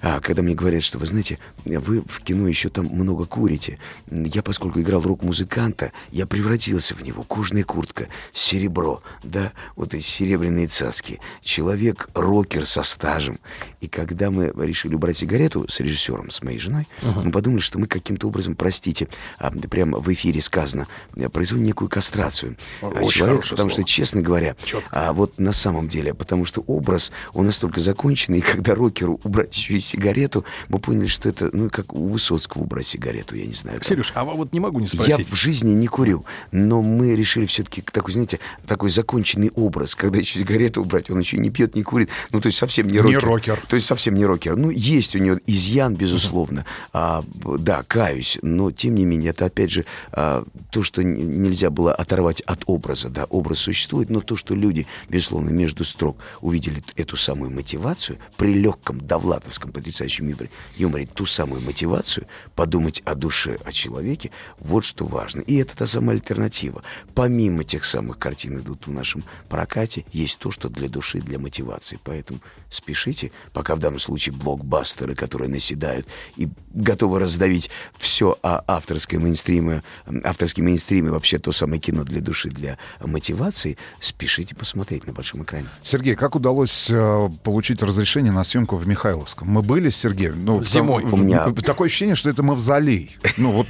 А когда мне говорят, что, вы знаете, вы в кино еще там много курите. Я, поскольку играл рок-музыканта, я превратился в него. Кожаная куртка, серебро, да, вот эти серебряные цаски. Человек, рокер со стажем. И когда мы решили убрать сигарету с режиссером, с моей женой, Ага. мы подумали, что мы каким-то образом, простите, а, прямо в эфире сказано, производим некую кастрацию. а, Очень хорошее потому слово. что, честно говоря, а вот на самом деле, потому что образ, он настолько законченный, и когда рокеру убрать еще и сигарету, мы поняли, что это, ну, как у Высоцкого убрать сигарету, я не знаю. там. Сереж, а вот не могу не Я спросить. в жизни не курю, но мы решили все-таки такой, знаете, такой законченный образ, когда еще сигарету убрать, он еще не пьет, не курит, ну, то есть совсем не Не рокер. рокер. То есть совсем не рокер. Ну, есть у него изъян, безусловно. А, б- да, каюсь, но тем не менее, это опять же а, то, что нельзя было оторвать от образа. Да, образ существует, но то, что люди, безусловно, между строк увидели эту самую мотивацию при легком довлатовском потрясающем юморе, юморе ту самую мотивацию подумать о душе, о человеке, вот что важно. И это та самая альтернатива. Помимо тех самых картин идут в нашем прокате, есть то, что для души, для мотивации. Поэтому спешите, пока в данном случае блокбастеры, которые наседают и готовы раздавить все а авторское мейнстриме, авторский мейнстрим и вообще то самое кино для души, для мотивации, спешите посмотреть на большом экране. Сергей, как удалось э, получить разрешение на съемку в Михайловском? Мы были с Сергеем? Ну, Зимой. там, У меня- Такое ощущение, что это мавзолей. Ну, вот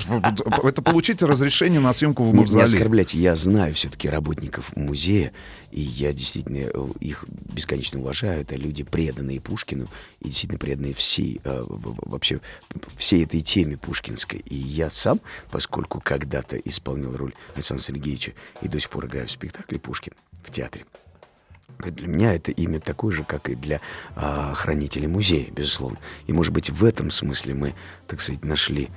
это получить разрешение на съемку в Не, не оскорбляйте, я знаю все-таки работников музея, и я действительно э, их бесконечно уважаю. Это люди, преданные Пушкину, и действительно преданные всей, э, вообще всей этой теме пушкинской. И я сам, поскольку когда-то исполнил роль Александра Сергеевича и до сих пор играю в спектакле «Пушкин» в театре, для меня это имя такое же, как и для а, хранителей музея, безусловно. И, может быть, в этом смысле мы, так сказать, нашли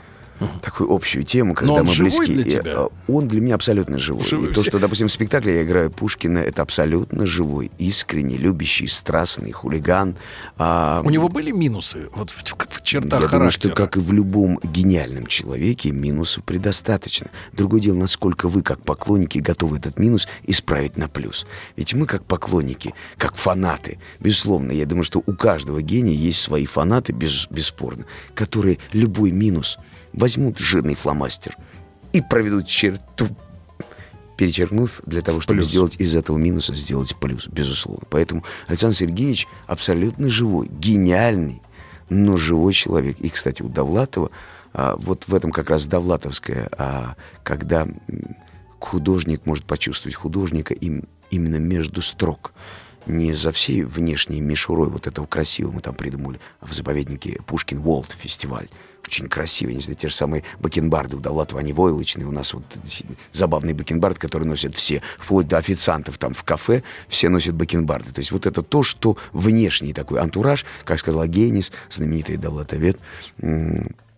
такую общую тему, когда он мы близки. для тебя? а, Он для меня абсолютно живой. Живой. И то, что, допустим, в спектакле я играю Пушкина, это абсолютно живой, искренний, любящий, страстный хулиган. А, У него были минусы вот в, в- в чертах я характера? думаю, что, как и в любом гениальном человеке, минусов предостаточно. Другое дело, насколько вы, как поклонники, готовы этот минус исправить на плюс. Ведь мы, как поклонники, как фанаты, безусловно, я думаю, что у каждого гения есть свои фанаты, без- бесспорно, которые любой минус возьмут жирный фломастер и проведут черту перечеркнув для того, чтобы Плюс. сделать из этого минуса сделать плюс, безусловно. Поэтому Александр Сергеевич абсолютно живой, гениальный, но живой человек. И, кстати, у Довлатова, а, вот в этом как раз Довлатовская, а, когда художник может почувствовать художника им, именно между строк. Не за всей внешней мишурой вот этого красивого мы там придумали а в заповеднике Пушкин Волт фестиваль. Очень красивый, не знаю, те же самые бакенбарды у Довлатова, они войлочные. У нас вот забавный бакенбард, который носят все, вплоть до официантов там в кафе, все носят бакенбарды. То есть вот это то, что внешний такой антураж, как сказала Генис, знаменитый довлатовед,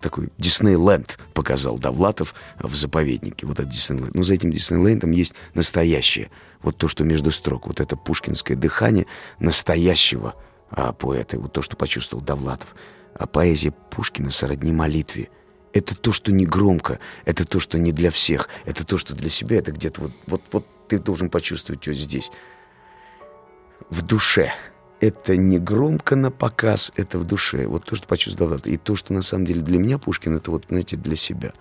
такой Диснейленд показал Довлатов в заповеднике. Вот этот Диснейленд. Но за этим Диснейлендом есть настоящее. Вот то, что между строк. Вот это пушкинское дыхание настоящего а, поэта. Вот то, что почувствовал Довлатов. А поэзия Пушкина сродни молитве. Это то, что не громко, это то, что не для всех, это то, что для себя, это где-то вот, вот, вот ты должен почувствовать ее здесь. В душе. Это не громко на показ, это в душе. Вот то, что почувствовал. И то, что на самом деле для меня Пушкин, это вот, знаете, для себя.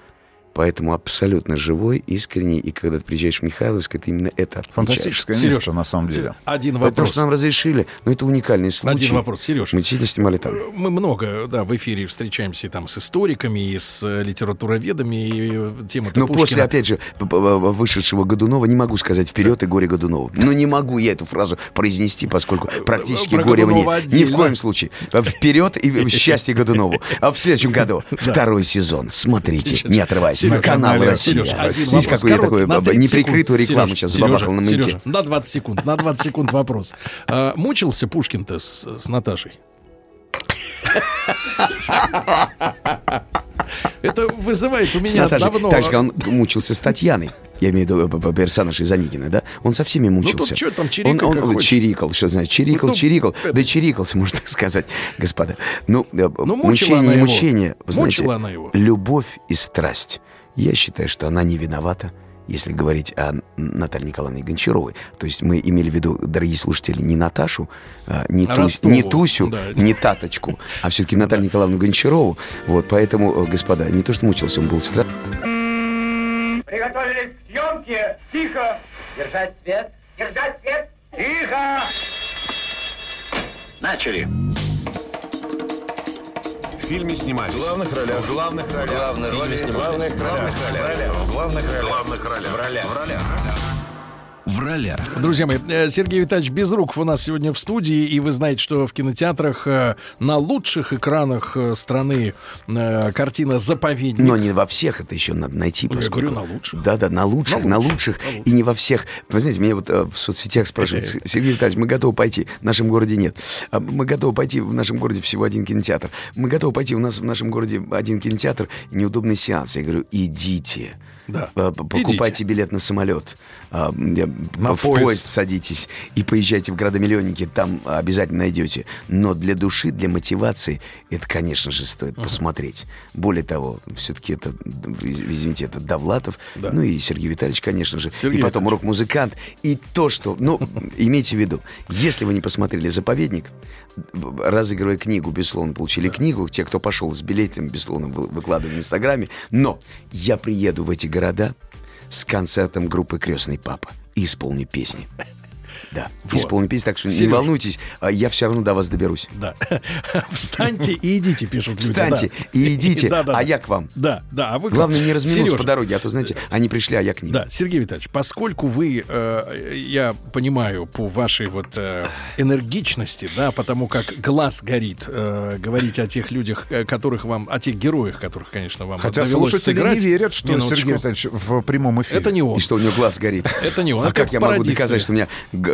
Поэтому абсолютно живой, искренний. И когда ты приезжаешь в Михайловск, это именно это отмечаешь. Фантастическое Серёж, место, на самом деле. Один Потому вопрос. что нам разрешили. Но это уникальный случай. Один вопрос, Сереж. Мы действительно снимали там. Мы много, да, в эфире встречаемся и там с историками, и с э, литературоведами, и э, тема Но после, опять же, вышедшего Годунова не могу сказать «Вперед и горе Годунова». Ну, не могу я эту фразу произнести, поскольку практически Про горе мне. Годунова Ни в отдельно. коем случае. Вперед и счастье Годунову. А в следующем году второй сезон. Смотрите, не отрываясь. Серёж, Канал Россия. один Видите, какую я на 30 неприкрытую рекламу сейчас забабахал на маяке. Серёжа, на 20 секунд, на 20 секунд вопрос. А, мучился Пушкин-то с, с Наташей? Это вызывает у меня Наташей. давно... Так же, как он мучился с Татьяной. Я имею в виду п- персонаж из Анигина, да? Он со всеми Ну, тут мучился. чё там, он, чирикай, он, он чирикал, что значит? Чирикал, Ну, чирикал. это- Да чирикался, можно так сказать, господа. Ну, э, мучила мучение мучение. Знаете, Мучила она его. любовь и страсть. Я считаю, что она не виновата. Если говорить о Наталье Николаевне Гончаровой, то есть мы имели в виду, дорогие слушатели, не Наташу, а, не, А Тусь- не Тусю, да. не Таточку, а все-таки Наталью Николаевну Гончарову. Вот, поэтому, э, господа, не то, что мучился, он был страшный. Приготовились к съемке. Тихо. Держать свет. Держать свет. Тихо. Начали. В фильме снимались. В главных ролях. В главных ролях. Главные роли снимались. главных В главных ролях. В главных ролях. Главных ролях. В ролях. В ролях. В ролях. Друзья мои, э, Сергей Витальевич Безруков у нас сегодня в студии, и вы знаете, что в кинотеатрах э, на лучших экранах э, страны картина «Заповедник». Но не во всех, это еще надо найти. Ну, я поскольку- говорю, на лучших. Да, да, на лучших, На на лучших, лучших, и не во всех. Вы знаете, меня вот в соцсетях спрашивают, «С- Сергей Витальевич, мы готовы пойти, в нашем городе нет. А Мы готовы пойти, в нашем городе всего один кинотеатр. Мы готовы пойти, у нас в нашем городе один кинотеатр, и неудобный сеанс. Я говорю, идите. Да. Э, Покупайте билет на самолет, я- На в поезд. поезд садитесь и поезжайте в градомиллионники, там обязательно найдете. Но для души, для мотивации, это, конечно же, стоит посмотреть. Более того, все-таки это, из- извините, это Довлатов, ну и Сергей Витальевич, конечно же, Сергей и потом рок-музыкант. И то, что, ну, имейте в виду, если вы не посмотрели «Заповедник», разыгрывая книгу, безусловно, получили книгу. Те, кто пошел с билетом, безусловно, вы- выкладывали в Инстаграме. Но я приеду в эти города с концертом группы «Крестный папа» и исполню песни. Да, Вот. исполню песни, так что не Серёж. волнуйтесь, а я все равно до вас доберусь. Да. Встаньте и идите, пишут люди. Встаньте да. и идите, Да, да, а да. я к вам. Да, да. А вы Главное, не разминуться Серёж, по дороге, а то, знаете, они пришли, а я к ним. Да, Сергей Витальевич, поскольку вы, э, я понимаю по вашей вот э, энергичности, да, потому как глаз горит, э, говорить о тех людях, э, которых вам, о тех героях, которых, конечно, вам Хотя довелось слушатели сыграть. не верят, что Минуточку. Сергей Витальевич в прямом эфире. Это не он. И что у него глаз горит. Это не он. А как я могу доказать, что у меня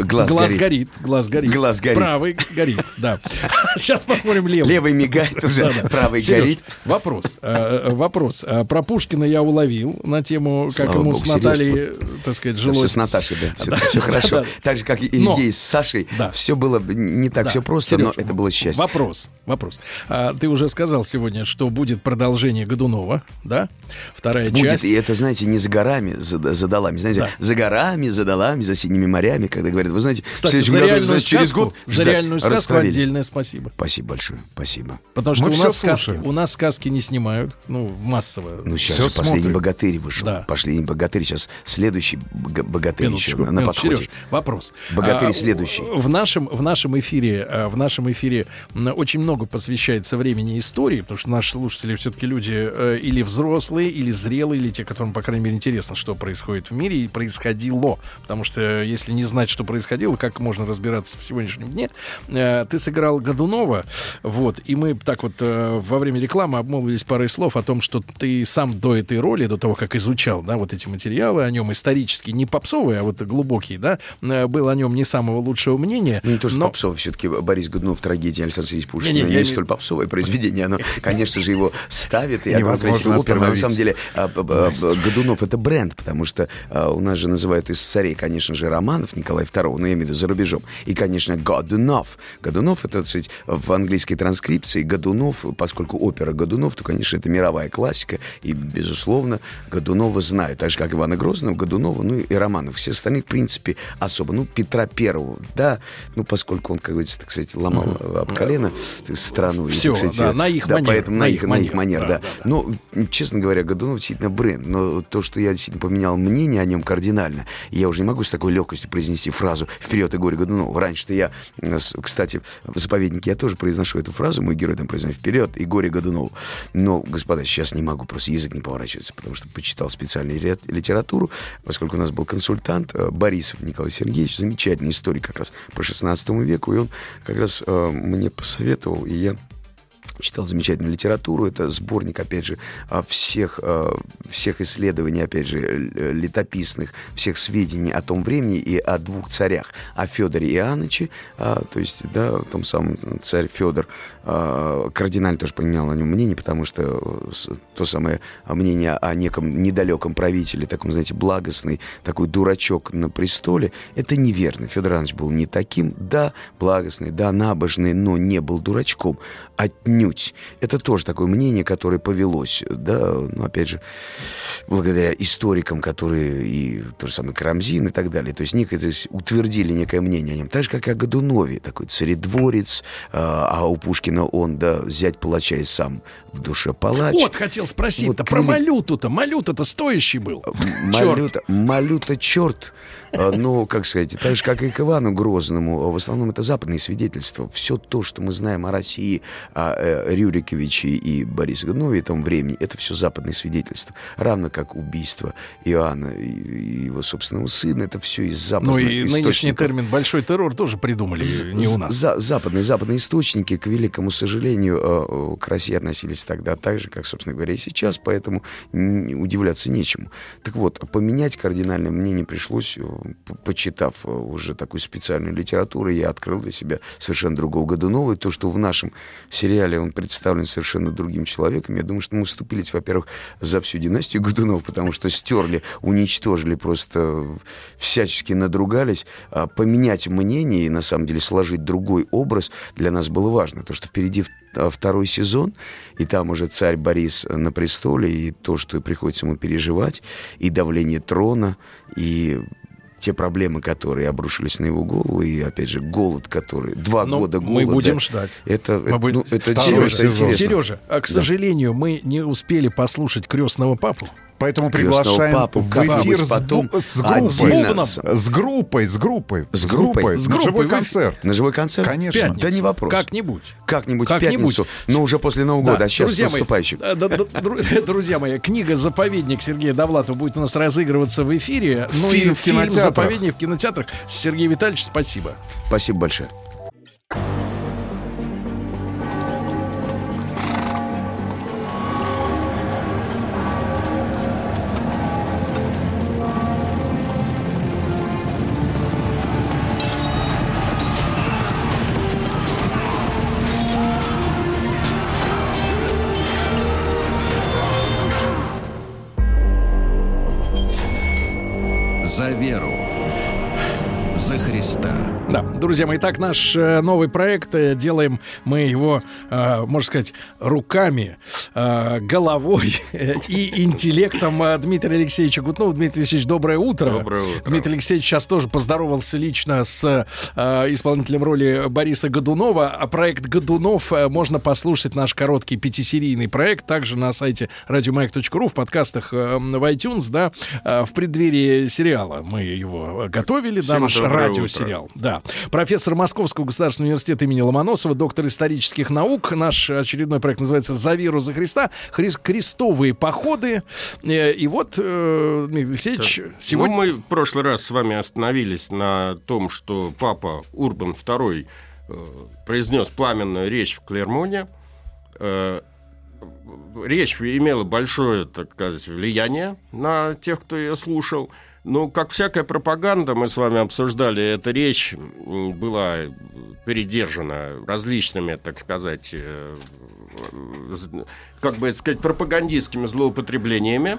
глаз, глаз горит? горит, глаз горит. Глаз горит. Правый горит, да. Сейчас посмотрим левый. Левый мигает уже, правый горит. Вопрос. э, э, Вопрос. Э, Про Пушкина я уловил на тему, как ему богу, с Натальей, так сказать, жилось. Все с Наташей, да. Все, Да. все хорошо. Так же, как и Но- ей с Сашей. Все было не так все просто, но это было счастье. Вопрос, вопрос. А, ты уже сказал сегодня, что будет продолжение Годунова, да? Вторая Будет, часть. и это, знаете, не за горами, за, за долами. Знаете, за горами, за долами, за синими морями, когда говорят, вы знаете, в Кстати, следующем за году, знаете, через год за реальную сказку отдельное спасибо. Спасибо большое, спасибо. Потому что Мы у нас, сказки, у нас сказки не снимают, ну, массово. Ну, сейчас Всё же последний смотрим. богатырь вышел. Да. Последний богатырь. Сейчас следующий бога- богатырь еще Минуточку, на, на минуточку, подходе. Серёж, вопрос. Богатырь А, следующий. В нашем, в нашем эфире, а, в нашем эфире очень много посвящается времени истории, потому что наши слушатели все-таки люди э, или взрослые, или зрелые, или те, которым, по крайней мере, интересно, что происходит в мире и происходило. Потому что э, если не знать, что происходило, как можно разбираться в сегодняшнем дне. Э, ты сыграл Годунова, вот, и мы так вот э, во время рекламы обмолвились парой слов о том, что ты сам до этой роли, до того, как изучал, да, вот эти материалы о нем исторически, не попсовые, а вот глубокие, да, э, был о нем не самого лучшего мнения. Ну, не то, что но... попсовый, все-таки Борис Годунов, трагедия Александра Сергеевича Пушкина, Не-не, не, я не не- столь попсовое произведение, оно, конечно же, его ставит, и Невозможно оперным. На самом деле, а, б- Годунов — это бренд, потому что а, у нас же называют из царей, конечно же, Романов Николай II, но я имею в виду за рубежом, и, конечно, Годунов. Годунов — это, так сказать, в английской транскрипции Годунов, поскольку опера Годунов, то, конечно, это мировая классика, и, безусловно, Годунова знают, так же, как Ивана Грозного, Годунова, ну и Романов. Все остальные, в принципе, особо. Ну, Петра Первого, да, ну, поскольку он, как говорится, так сказать, ломал об колено страну. и, так сказать, да, на их да, манер, поэтому на на их на их манер, манер, да, да. да, Но, честно говоря, Годунов действительно бренд. Но то, что я действительно поменял мнение о нем кардинально, и я уже не могу с такой легкостью произнести фразу «Вперед и горе Годунова». Раньше-то я, э, кстати, в «Заповеднике» я тоже произношу эту фразу, мой герой там произносит «Вперед и горе Годунову». Но, господа, сейчас не могу, просто язык не поворачивается, потому что почитал специальную литературу, поскольку у нас был консультант э, Борисов Николай Сергеевич, замечательный историк как раз по 16 веку, и он как раз э, мне посоветовал, и я читал замечательную литературу. Это сборник, опять же, а, всех, а, всех исследований, опять же, летописных, всех сведений о том времени и о двух царях. О Федоре Иоанновиче, а, то есть, да, о том самом царь Федор, кардинально тоже поменял о нем мнение, потому что то самое мнение о неком недалеком правителе, таком, знаете, благостный, такой дурачок на престоле, это неверно. Федор Иванович был не таким, да, благостный, да, набожный, но не был дурачком. Отнюдь. Это тоже такое мнение, которое повелось, да, ну, опять же, благодаря историкам, которые и то же самое Карамзин и так далее. То есть некое, то есть утвердили некое мнение о нем. Так же, как и о Годунове, такой царедворец, а, а у Пушкина он, да, взять палача и сам в душе палач. Вот, хотел спросить-то Вот про крылья- малюту-то. Малюта-то стоящий был. Малюта, малюта черт. А, Ну, как сказать, так же, как и к Ивану Грозному, а в основном это западные свидетельства. Все то, что мы знаем о России, о э, Рюриковиче и Борисе Годунове и том времени, это все западные свидетельства. Равно как убийство Иоанна и его собственного сына, это все из западных Ну и нынешний источников. термин «большой террор» тоже придумали, не у нас. За- западные, западные источники, к великому сожалению, э, э, к России относились тогда так же, как, собственно говоря, и сейчас, поэтому удивляться нечему. Так вот, поменять кардинально мне не пришлось, э, почитав э, уже такую специальную литературу, я открыл для себя совершенно другого Годунова, и то, что в нашем сериале он представлен совершенно другим человеком, я думаю, что мы вступились, во-первых, за всю династию Годунов, потому что стерли, уничтожили, просто всячески надругались. А поменять мнение и, на самом деле, сложить другой образ для нас было важно. То, что впереди а, второй сезон, и там уже царь Борис на престоле, и то, что приходится ему переживать, и давление трона, и те проблемы, которые обрушились на его голову, и, опять же, голод, который... Два Ну, года мы голода. будем ждать. Это, Мы это, будем- ну, это, Сережа, это. Сережа, а, к Да. сожалению, мы не успели послушать крестного папу. Поэтому приглашаем папу в эфир с, потом с группой. С группой, с группой. С группой. С на живой концерт. На живой концерт? Конечно. Пятницу. Да не вопрос. Как-нибудь. Как-нибудь в Как-нибудь. пятницу, но уже после Нового Да, года, а сейчас друзья с мои, наступающим. э, Друзья мои, книга «Заповедник» Сергея Довлатова будет у нас разыгрываться в эфире. Ну Фильм и в кинотеатрах. «Заповедник» в кинотеатрах. Сергей Витальевич, спасибо. Спасибо большое. Друзья мои, так наш э, новый проект э, делаем мы его, э, можно сказать, руками, головой и интеллектом Дмитрия Алексеевича Гутнова. Дмитрий Алексеевич, доброе утро. Доброе утро. Дмитрий Алексеевич сейчас тоже поздоровался лично с исполнителем роли Бориса Годунова. А проект Годунов можно послушать, наш короткий пятисерийный проект, также на сайте радиомаяк.ру, в подкастах в iTunes, да, в преддверии сериала мы его готовили, да, наш радиосериал. Да. Профессор Московского государственного университета имени Ломоносова, доктор исторических наук. Наш очередной проект называется «За веру за Христа». Христ, крестовые походы. Э, И вот, э, Дмитрий Алексеевич, Да. сегодня... Ну, мы в прошлый раз с вами остановились на том, что папа Урбан II э, произнес пламенную речь в Клермоне. Речь имела большое, так сказать, влияние на тех, кто ее слушал. Но, как всякая пропаганда, мы с вами обсуждали, эта речь была передержана различными, так сказать, э, з- как бы это сказать, пропагандистскими злоупотреблениями.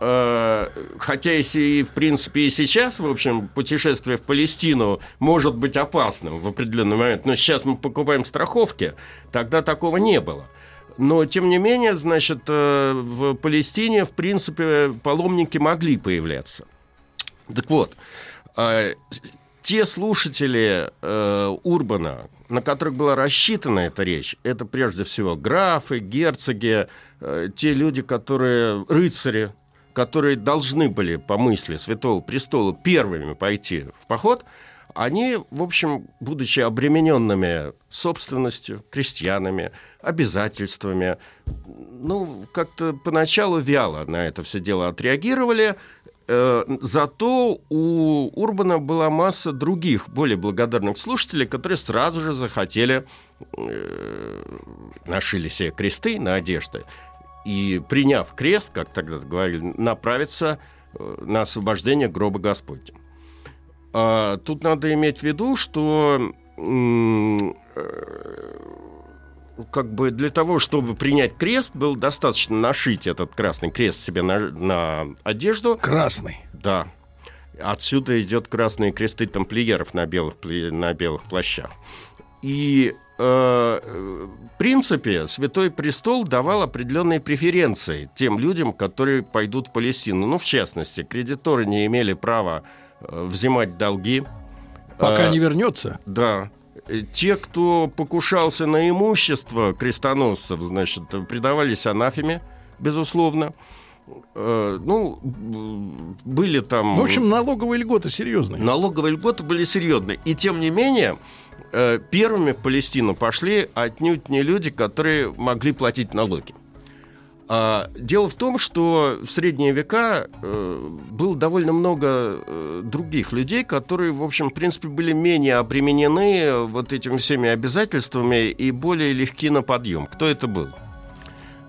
Э, Хотя если и, в принципе, и сейчас, в общем, путешествие в Палестину может быть опасным в определенный момент, но сейчас мы покупаем страховки, тогда такого не было. Но, тем не менее, значит, э, в Палестине, в принципе, паломники могли появляться. Так вот, э, те слушатели э, Урбана, на которых была рассчитана эта речь, это прежде всего графы, герцоги, э, те люди, которые рыцари, которые должны были по мысли Святого Престола первыми пойти в поход, они, в общем, будучи обремененными собственностью, крестьянами, обязательствами, ну, как-то поначалу вяло на это все дело отреагировали. Э, Зато у Урбана была масса других, более благодарных слушателей, которые сразу же захотели, э, нашили себе кресты на одежды, и, приняв крест, как тогда говорили, направиться э, на освобождение гроба Господня. А, Тут надо иметь в виду, что э, как бы для того, чтобы принять крест, было достаточно нашить этот красный крест себе на, на одежду. Красный. Да. Отсюда идет красные кресты тамплиеров на белых, на белых плащах. И э, в принципе Святой Престол давал определенные преференции тем людям, которые пойдут в Палестину. Ну, в частности, кредиторы не имели права э, взимать долги. Пока Э, не вернется. Да. Э, Те, кто покушался на имущество крестоносцев, значит, предавались анафеме, безусловно. Э, Ну, были там... В общем, налоговые льготы серьезные. Налоговые льготы были серьезные. И тем не менее, э, первыми в Палестину пошли отнюдь не люди, которые могли платить налоги. А, Дело в том, что в средние века э, было довольно много э, других людей, которые, в общем, в принципе, были менее обременены вот этими всеми обязательствами и более легки на подъем. Кто это был?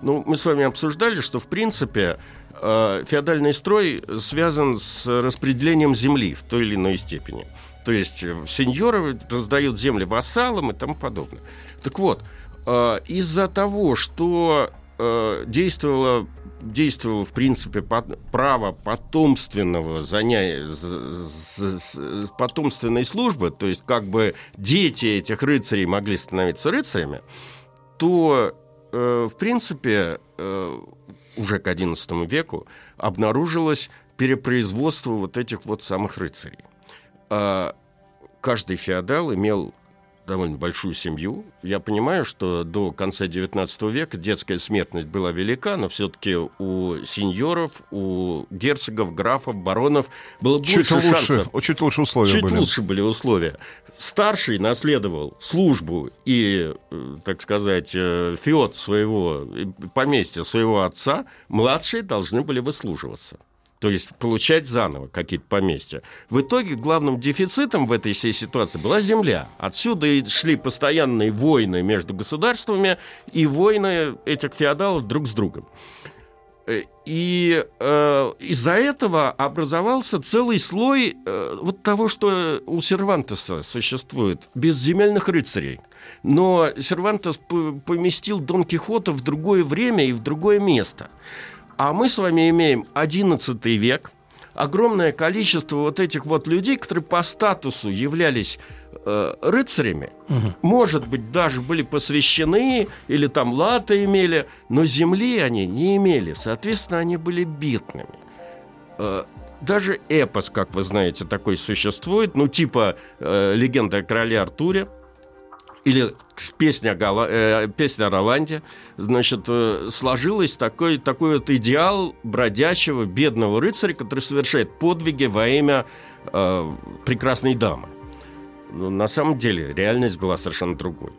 Ну, мы с вами обсуждали, что, в принципе, э, феодальный строй связан с распределением земли в той или иной степени. То есть э, сеньоры раздают земли вассалам и тому подобное. Так вот, э, из-за того, что э, действовало, действовало, в принципе, под- право потомственного занятия, потомственной службы, то есть как бы дети этих рыцарей могли становиться рыцарями, то, э, в принципе, э, уже к XI веку обнаружилось перепроизводство вот этих вот самых рыцарей. А каждый феодал имел довольно большую семью. Я понимаю, что до конца XIX века детская смертность была велика, но все-таки у сеньоров, у герцогов, графов, баронов было Чуть больше лучше, шансов. чуть лучше условия Чуть были. лучше были условия. Старший наследовал службу и, э, так сказать, э, феод своего, э, поместья своего отца, младшие должны были выслуживаться. То есть получать заново какие-то поместья. В итоге главным дефицитом в этой всей ситуации была земля. Отсюда и шли постоянные войны между государствами и войны этих феодалов друг с другом. Э, И э, из-за этого образовался целый слой э, вот того, что у Сервантеса существует, безземельных рыцарей. Но Сервантес поместил Дон Кихота в другое время и в другое место. А мы с вами имеем XI век, огромное количество вот этих вот людей, которые по статусу являлись э, рыцарями, может быть, даже были посвящены или там латы имели, но земли они не имели. Соответственно, они были бедными. Э, Даже эпос, как вы знаете, такой существует, ну, типа э, легенда о короле Артуре. Или песня, о Гола- э, песня Роланде, значит, э, сложилась такой, такой вот идеал бродячего бедного рыцаря, который совершает подвиги во имя э, прекрасной дамы. Но на самом деле реальность была совершенно другой.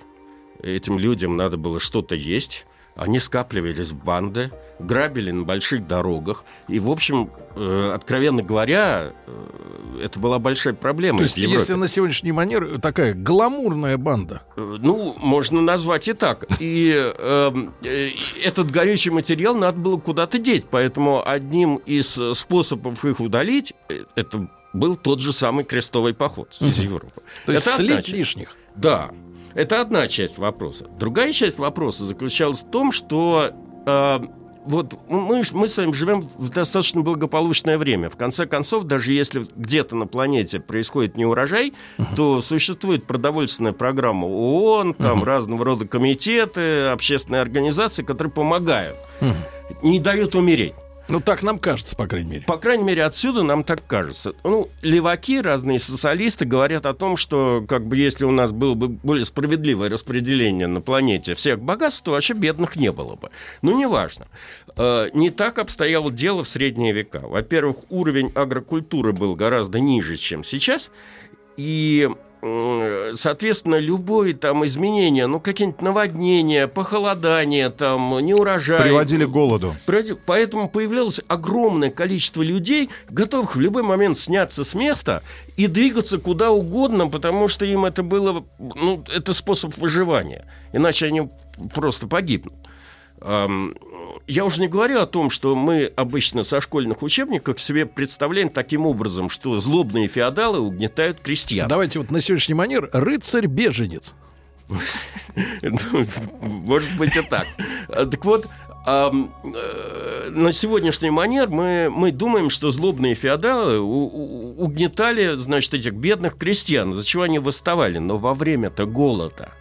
Этим людям надо было что-то есть, они скапливались в банды, грабили на больших дорогах. И, в общем, э, откровенно говоря, э, это была большая проблема То есть, если на сегодняшний манер такая гламурная банда. Э, Ну, можно назвать и так. И э, э, этот горючий материал надо было куда-то деть. Поэтому одним из э, способов их удалить, э, это был тот же самый крестовый поход из. Европы. То есть Это слить лишних. Да, это одна часть вопроса. Другая часть вопроса заключалась в том, что э, вот мы, мы с вами живем в достаточно благополучное время. В конце концов, даже если где-то на планете происходит неурожай, то существует продовольственная программа ООН, там разного рода комитеты, общественные организации, которые помогают, не дают умереть. Ну, так нам кажется, по крайней мере. По крайней мере, отсюда нам так кажется. Ну, леваки, разные социалисты говорят о том, что как бы если у нас было бы более справедливое распределение на планете всех богатств, то вообще бедных не было бы. Но неважно. Э, Не так обстояло дело в средние века. Во-первых, уровень агрокультуры был гораздо ниже, чем сейчас. И соответственно, любое там изменение, ну, какие-нибудь наводнения, похолодания, там, неурожай. Приводили к голоду. Поэтому появлялось огромное количество людей, готовых в любой момент сняться с места и двигаться куда угодно, потому что им это было, ну, это способ выживания. Иначе они просто погибнут. Я уже не говорю о том, что мы обычно со школьных учебников себе представляем таким образом, что злобные феодалы угнетают крестьян. Давайте вот на сегодняшний манер рыцарь-беженец. Ну, Может быть и так. А, Так вот, ам, э, на сегодняшний манер мы, мы думаем, что злобные феодалы у- у- угнетали, значит, этих бедных крестьян, за чего они восставали. Но во время-то голода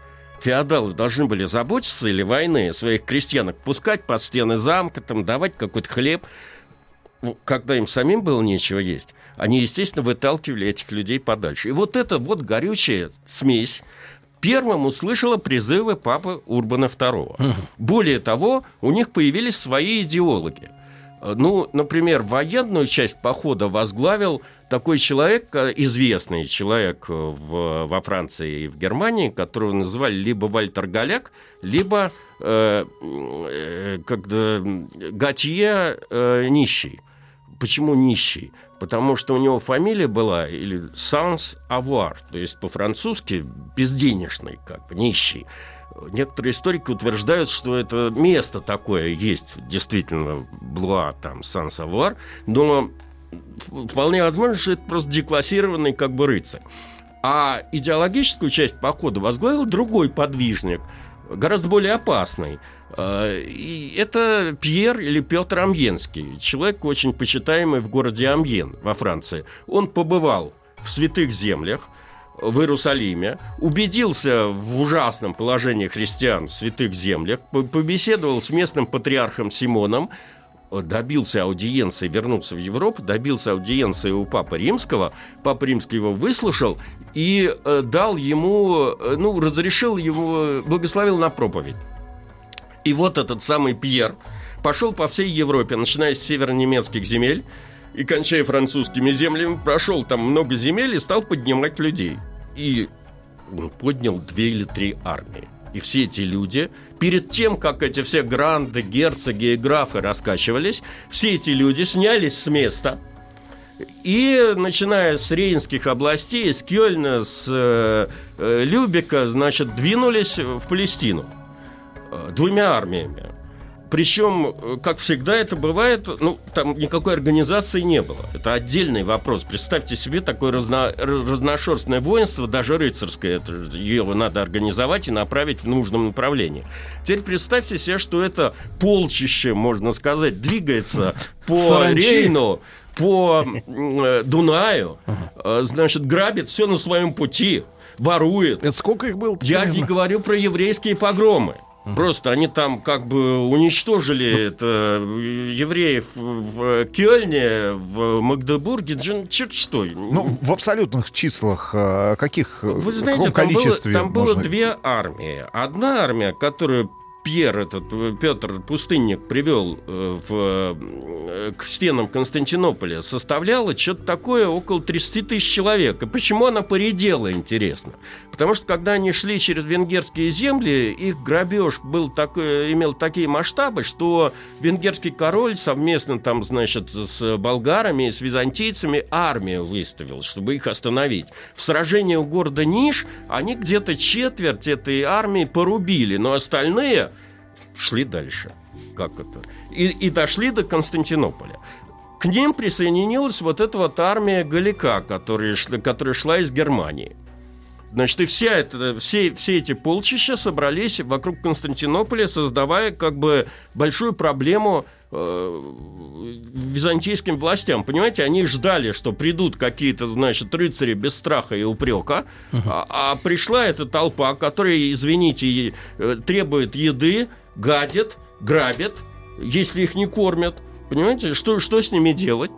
феодалы должны были заботиться или войны своих крестьянок, пускать под стены замка, там, давать какой-то хлеб. Ну, Когда им самим было нечего есть, они, естественно, выталкивали этих людей подальше. И вот эта вот горючая смесь первым услышала призывы папы Урбана II. Более того, у них появились свои идеологи. Э, Ну, например, военную часть похода возглавил такой человек, э, известный человек э, в, во Франции и в Германии, которого называли либо Вальтер Галяк, либо э, э, Готье э, Нищий. Почему нищий? Потому что у него фамилия была или sans avoir, то есть по-французски безденежный, как бы нищий. Некоторые историки утверждают, что это место такое есть, действительно, Блуа, там, Сан-Савуар, но вполне возможно, что это просто деклассированный как бы рыцарь. А идеологическую часть похода возглавил другой подвижник, гораздо более опасный. Э, И это Пьер или Петр Амьенский, человек очень почитаемый в городе Амьен во Франции. Он побывал в святых землях, в Иерусалиме, убедился в ужасном положении христиан в святых землях, по- побеседовал с местным патриархом Симоном, э, добился аудиенции, вернулся в Европу, добился аудиенции у Папы Римского, Папа Римский его выслушал и э, дал ему, э, ну, разрешил ему, благословил на проповедь. И вот этот самый Пьер пошел по всей Европе, начиная с северо-немецких земель и кончая французскими землями, прошел там много земель и стал поднимать людей. И поднял две или три армии. И все эти люди, перед тем, как эти все гранды, герцоги и графы раскачивались, все эти люди снялись с места, и начиная с Рейнских областей, с Кёльна, с э, э, Любека, значит, двинулись в Палестину э, двумя армиями. Причем, э, как всегда это бывает, ну, там никакой организации не было. Это отдельный вопрос. Представьте себе такое разно, разношерстное воинство, даже рыцарское. Это, ее надо организовать и направить в нужном направлении. Теперь представьте себе, что это полчище, можно сказать, двигается по Саранчи. Рейну, по э, Дунаю, э, значит, грабит все на своем пути, ворует. Это сколько их было? Я не говорю про еврейские погромы. Просто они там как бы уничтожили это, э, евреев в Кёльне, в Магдебурге, черт что. Ну, в абсолютных числах э, каких, Вы знаете, там, было, количестве там было можно- две армии. Одна армия, которую Пьер, этот э, Петр Пустынник, привел э, в, э, к стенам Константинополя, составляла что-то такое около 30 тысяч человек. И почему она поредела, интересно? Потому что, когда они шли через венгерские земли, их грабеж был такой, имел такие масштабы, что венгерский король совместно там, значит, с болгарами, с византийцами армию выставил, чтобы их остановить. В сражении у города Ниш они где-то четверть этой армии порубили, но остальные шли дальше. Как это? И, и дошли до Константинополя. К ним присоединилась вот эта вот армия Галика, которая, которая шла из Германии. Значит, и вся это, все, все эти полчища собрались вокруг Константинополя, создавая как бы большую проблему э, византийским властям. Понимаете, они ждали, что придут какие-то, значит, рыцари без страха и упрека, а, а пришла эта толпа, которая, извините, э, требует еды, гадит, грабит, если их не кормят. Понимаете, что, что с ними делать?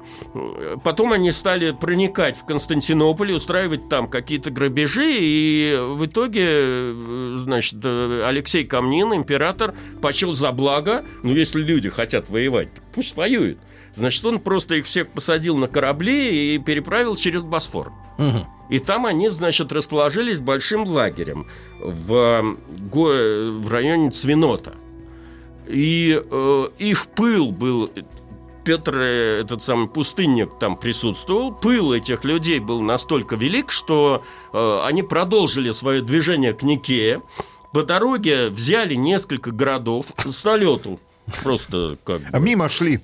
Потом они стали проникать в Константинополь, устраивать там какие-то грабежи, и в итоге, э, значит, э, Алексей Камнин, император, почел за благо, ну, если люди хотят воевать, пусть воюют. Значит, он просто их всех посадил на корабли и переправил через Босфор. И там они, значит, расположились большим лагерем в, э, в районе Цвинота. И э, их пыл был... Петр, э, этот самый пустынник, там присутствовал. Пыл этих людей был настолько велик, что э, они продолжили свое движение к Никее. По дороге взяли несколько городов с налету. Просто как бы. А мимо шли.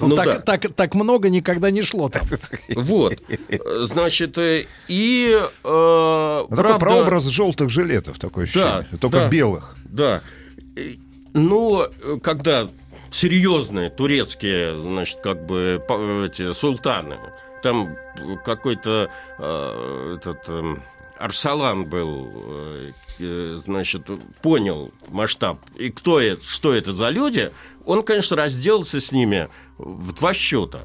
Ну, Ну так, да. так, так много никогда не шло там. Вот. Э, Значит, э, и... э, Ну, Такой правда- прообраз желтых жилетов, такое ощущение. Да, Только да. белых. Да. И- Но э, когда серьезные турецкие, значит, как бы эти султаны, там какой-то э, этот эм, Арсалан был, э, э, значит, понял масштаб. И кто это, что это за люди, он, конечно, разделался с ними в два счета.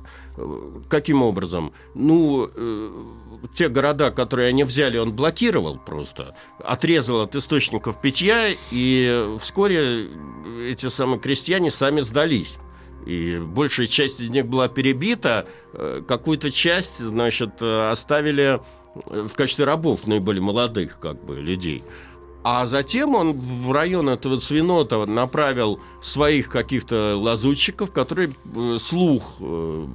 Каким образом? Ну, э, те города, которые они взяли, он блокировал просто, отрезал от источников питья, и вскоре эти самые крестьяне сами сдались. И большая часть из них была перебита, э, какую-то часть, значит, э, оставили э, в качестве рабов наиболее молодых, как бы, людей. А затем он в район этого Свинота направил своих каких-то лазутчиков, которые э, слух, э,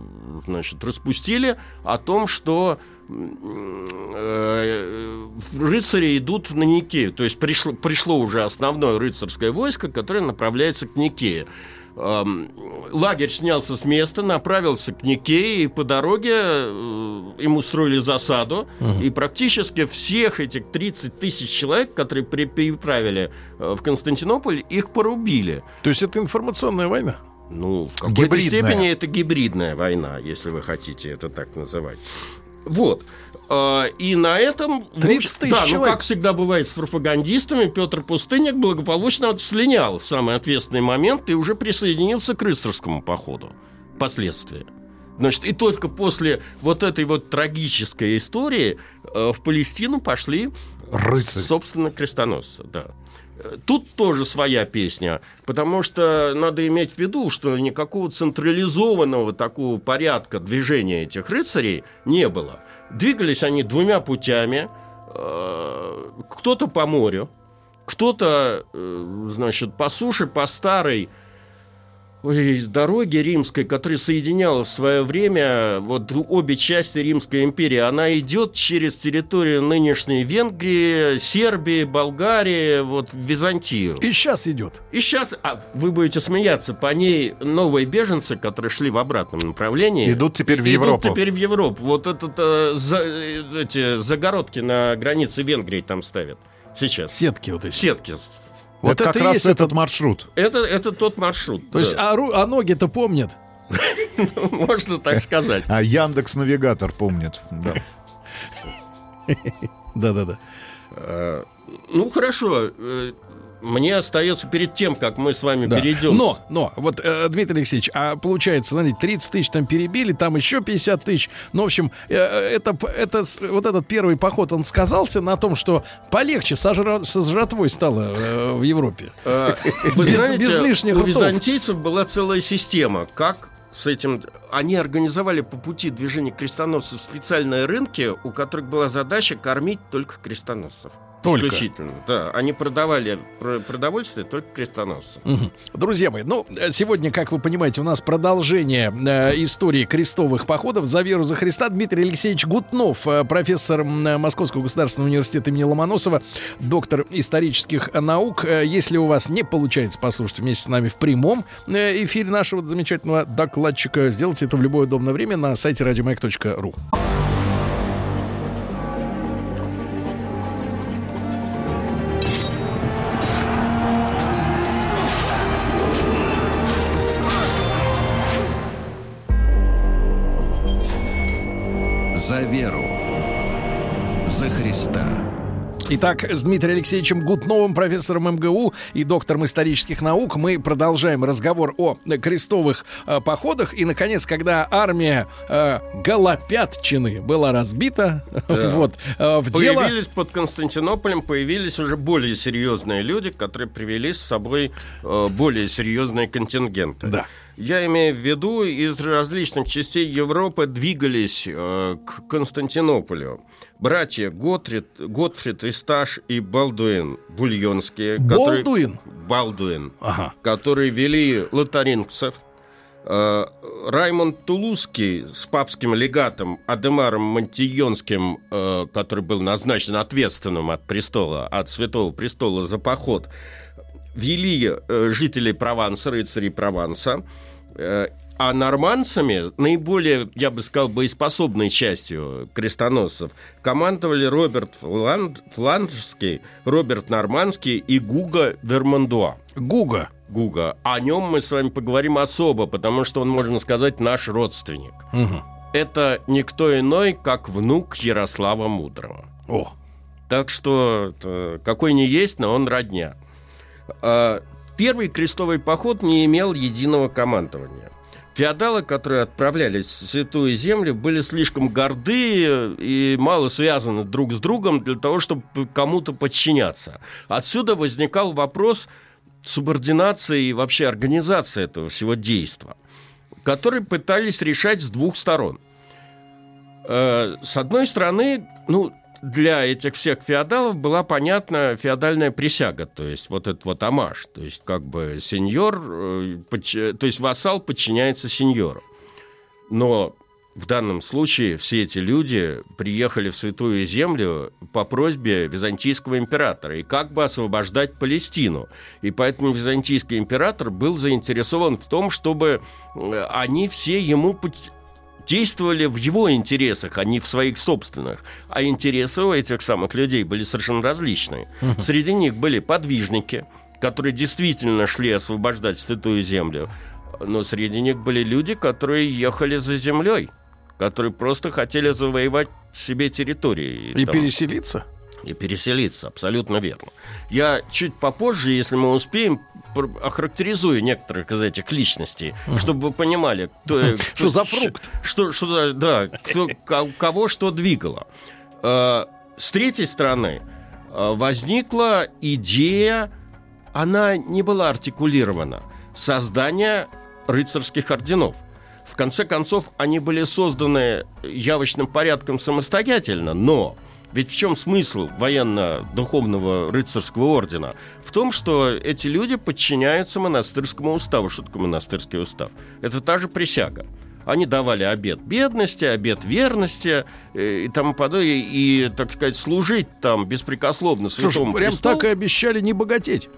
значит, распустили о том, что э, рыцари идут на Никею. То есть пришло, пришло уже основное рыцарское войско, которое направляется к Никее. Лагерь снялся с места, направился к Никее, и по дороге э, им устроили засаду. И практически всех этих 30 тысяч человек, которые переправили э, в Константинополь, их порубили. То есть это информационная война? Ну, в какой-то степени это гибридная война, если вы хотите это так называть. Вот. А, И на этом... в 30 общем- тысяч Да, ну человек. как всегда бывает с пропагандистами, Петр Пустынник благополучно слинял в самый ответственный момент и уже присоединился к рыцарскому походу впоследствии. Значит, и только после вот этой вот трагической истории э, в Палестину пошли, Рыцари. собственно, крестоносцы, да. Тут тоже своя песня, потому что надо иметь в виду, что никакого централизованного такого порядка движения этих рыцарей не было. Двигались они двумя путями. э, Кто-то по морю, кто-то, э, значит, по суше, по старой Ой, дороги римской, которая соединяла в свое время вот обе части Римской империи, она идет через территорию нынешней Венгрии, Сербии, Болгарии, вот в Византию. И сейчас идет. И сейчас, а, вы будете смеяться, по ней новые беженцы, которые шли в обратном направлении, Идут теперь в идут Европу. теперь в Европу. Вот этот, э, за- эти загородки на границе Венгрии там ставят сейчас. Сетки вот эти. Сетки. Вот это как это и раз есть этот маршрут. Это, это тот маршрут. То есть, да. а, ру- а ноги-то помнят. можно так сказать. А Яндекс Навигатор помнит. Да. Да-да-да. Э, Ну, хорошо. Мне остается перед тем, как мы с вами Да. перейдем. Но, но, вот, э, Дмитрий Алексеевич, а получается, смотрите, 30 тысяч там перебили, там еще 50 тысяч. Ну, в общем, э, это, это, вот этот первый поход, он сказался на том, что полегче со, жра- со жратвой стало э, в Европе. Э, Вы Без- знаете, без лишних у ртов. византийцев была целая система, как с этим... Они организовали по пути движения крестоносцев специальные рынки, у которых была задача кормить только крестоносцев. Только? Исключительно, да. Они продавали про- продовольствие только крестоносцам. Мгм. Друзья мои, ну, э, сегодня, как вы понимаете, у нас продолжение э, истории крестовых походов за веру за Христа. Дмитрий Алексеевич Гутнов, э, профессор Московского государственного университета имени Ломоносова, доктор исторических наук. Э, Если у вас не получается послушать вместе с нами в прямом э, эфире нашего замечательного докладчика, сделайте это в любое удобное время на сайте радиомаяк.ру. Итак, с Дмитрием Алексеевичем Гутновым, профессором МГУ и доктором исторических наук, мы продолжаем разговор о крестовых э, походах. И, наконец, когда армия э, Голопятчины была разбита, Да. вот, э, в дело... Появились под Константинополем, появились уже более серьезные люди, которые привели с собой э, более серьезные контингенты. Да. Я имею в виду, из различных частей Европы двигались э, к Константинополю братья Готрид, Готфрид, Исташ и Балдуин Бульонские. которые- Болдуин? Балдуин. Ага. Которые вели лотарингцев. Э, Раймонд Тулузский с папским легатом Адемаром Монтийонским, э, который был назначен ответственным от престола, от Святого престола за поход, вели э, жителей Прованса, рыцарей Прованса, э, а нормандцами, наиболее, я бы сказал, боеспособной частью крестоносцев, командовали Роберт Фланд- Фландрский, Роберт Нормандский и Гуга Вермандуа. Гуга. Гуга. О нем мы с вами поговорим особо, потому что он, можно сказать, наш родственник. Мгм. Это никто иной, как внук Ярослава Мудрого. О. Так что э, какой не есть, но он родня. А, Первый крестовый поход не имел единого командования. Феодалы, которые отправлялись в Святую Землю, были слишком горды и мало связаны друг с другом для того, чтобы кому-то подчиняться. Отсюда возникал вопрос субординации и вообще организации этого всего действа, который пытались решать с двух сторон. Э, С одной стороны, ну, для этих всех феодалов была понятна феодальная присяга, то есть вот этот вот амаш, то есть как бы сеньор, э, то есть вассал подчиняется сеньору. Но в данном случае все эти люди приехали в Святую Землю по просьбе византийского императора и как бы освобождать Палестину. И поэтому византийский император был заинтересован в том, чтобы э, они все ему действовали в его интересах, а не в своих собственных. А интересы у этих самых людей были совершенно различные. Среди них были подвижники, которые действительно шли освобождать Святую Землю. Но среди них были люди, которые ехали за землей, которые просто хотели завоевать себе территории. И там- переселиться? И переселиться, абсолютно верно. Я чуть попозже, если мы успеем, охарактеризую некоторых из этих личностей, Мгм. чтобы вы понимали, кто, э, Что за фрукт? Что, что да, кто- ко- кого что двигало. Э, С третьей стороны, э, возникла идея, она не была артикулирована, создания рыцарских орденов. В конце концов, они были созданы явочным порядком самостоятельно, но ведь в чем смысл военно-духовного рыцарского ордена? В том, что эти люди подчиняются монастырскому уставу. Что такое монастырский устав? Это та же присяга. Они давали обет бедности, обет верности э, и тому подобное, и, так сказать, служить там беспрекословно святому прям престолу. так и обещали не богатеть.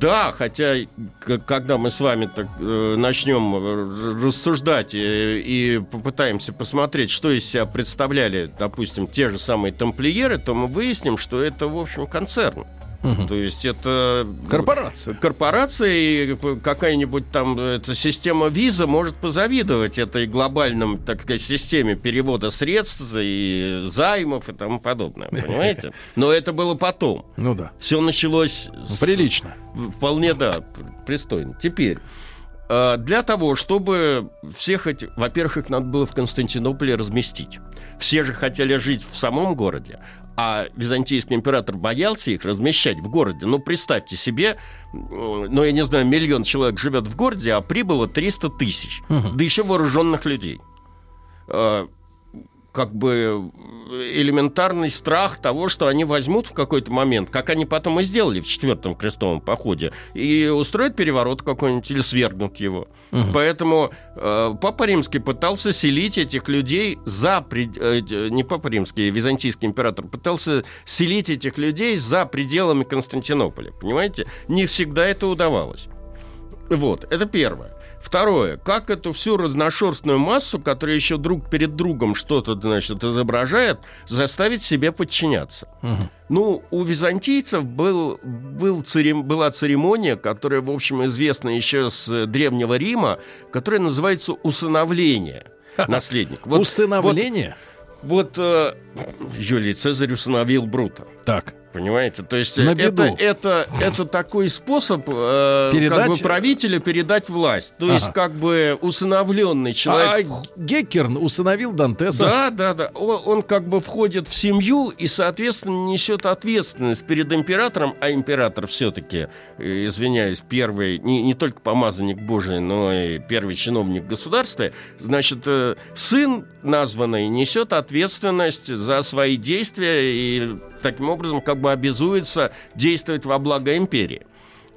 Да, хотя когда мы с вами так, э, начнем э, рассуждать э, и попытаемся посмотреть, что из себя представляли, допустим, те же самые тамплиеры, то мы выясним, что это, в общем, концерн. То есть это... Корпорация. Корпорация и какая-нибудь там эта система виза может позавидовать этой глобальном, так сказать, системе перевода средств и займов и тому подобное, понимаете? Но это было потом. Ну да. Все началось... с- Прилично. Вполне, да, пр- пристойно. Теперь, э, для того, чтобы всех этих... Во-первых, их надо было в Константинополе разместить. Все же хотели жить в самом городе, а византийский император боялся их размещать в городе. Ну, представьте себе, э, ну, я не знаю, миллион человек живет в городе, а прибыло 300 тысяч. Мгм. Да еще вооруженных людей. Как бы элементарный страх того, что они возьмут в какой-то момент, как они потом и сделали в четвертом крестовом походе, и устроят переворот какой-нибудь или свергнут его. Мгм. Поэтому э, Папа Римский пытался селить этих людей за... пред- э, э, не Папа Римский, византийский император пытался селить этих людей за пределами Константинополя. Понимаете? Не всегда это удавалось. Вот, это первое. Второе, как эту всю разношерстную массу, которая еще друг перед другом что-то, значит, изображает, заставить себе подчиняться. Ну, у византийцев был, был церем- была церемония, которая, в общем, известна еще с э, Древнего Рима, которая называется усыновление наследника. Вот- Усыновление? Вот, вот, э, Юлий Цезарь усыновил Брута. Так. Понимаете? То есть На э, это, беду. это, это такой способ э, Передать- как бы правителю передать власть. То есть Ага. как бы усыновленный человек... А Геккерн усыновил Дантеса. Да, да, да. Он, он как бы входит в семью и, соответственно, несет ответственность перед императором, а император все-таки, э, извиняюсь, первый, не, не только помазанник Божий, но и первый чиновник государства, значит, э, сын названный несет ответственность за свои действия и таким образом как бы обязуется действовать во благо империи.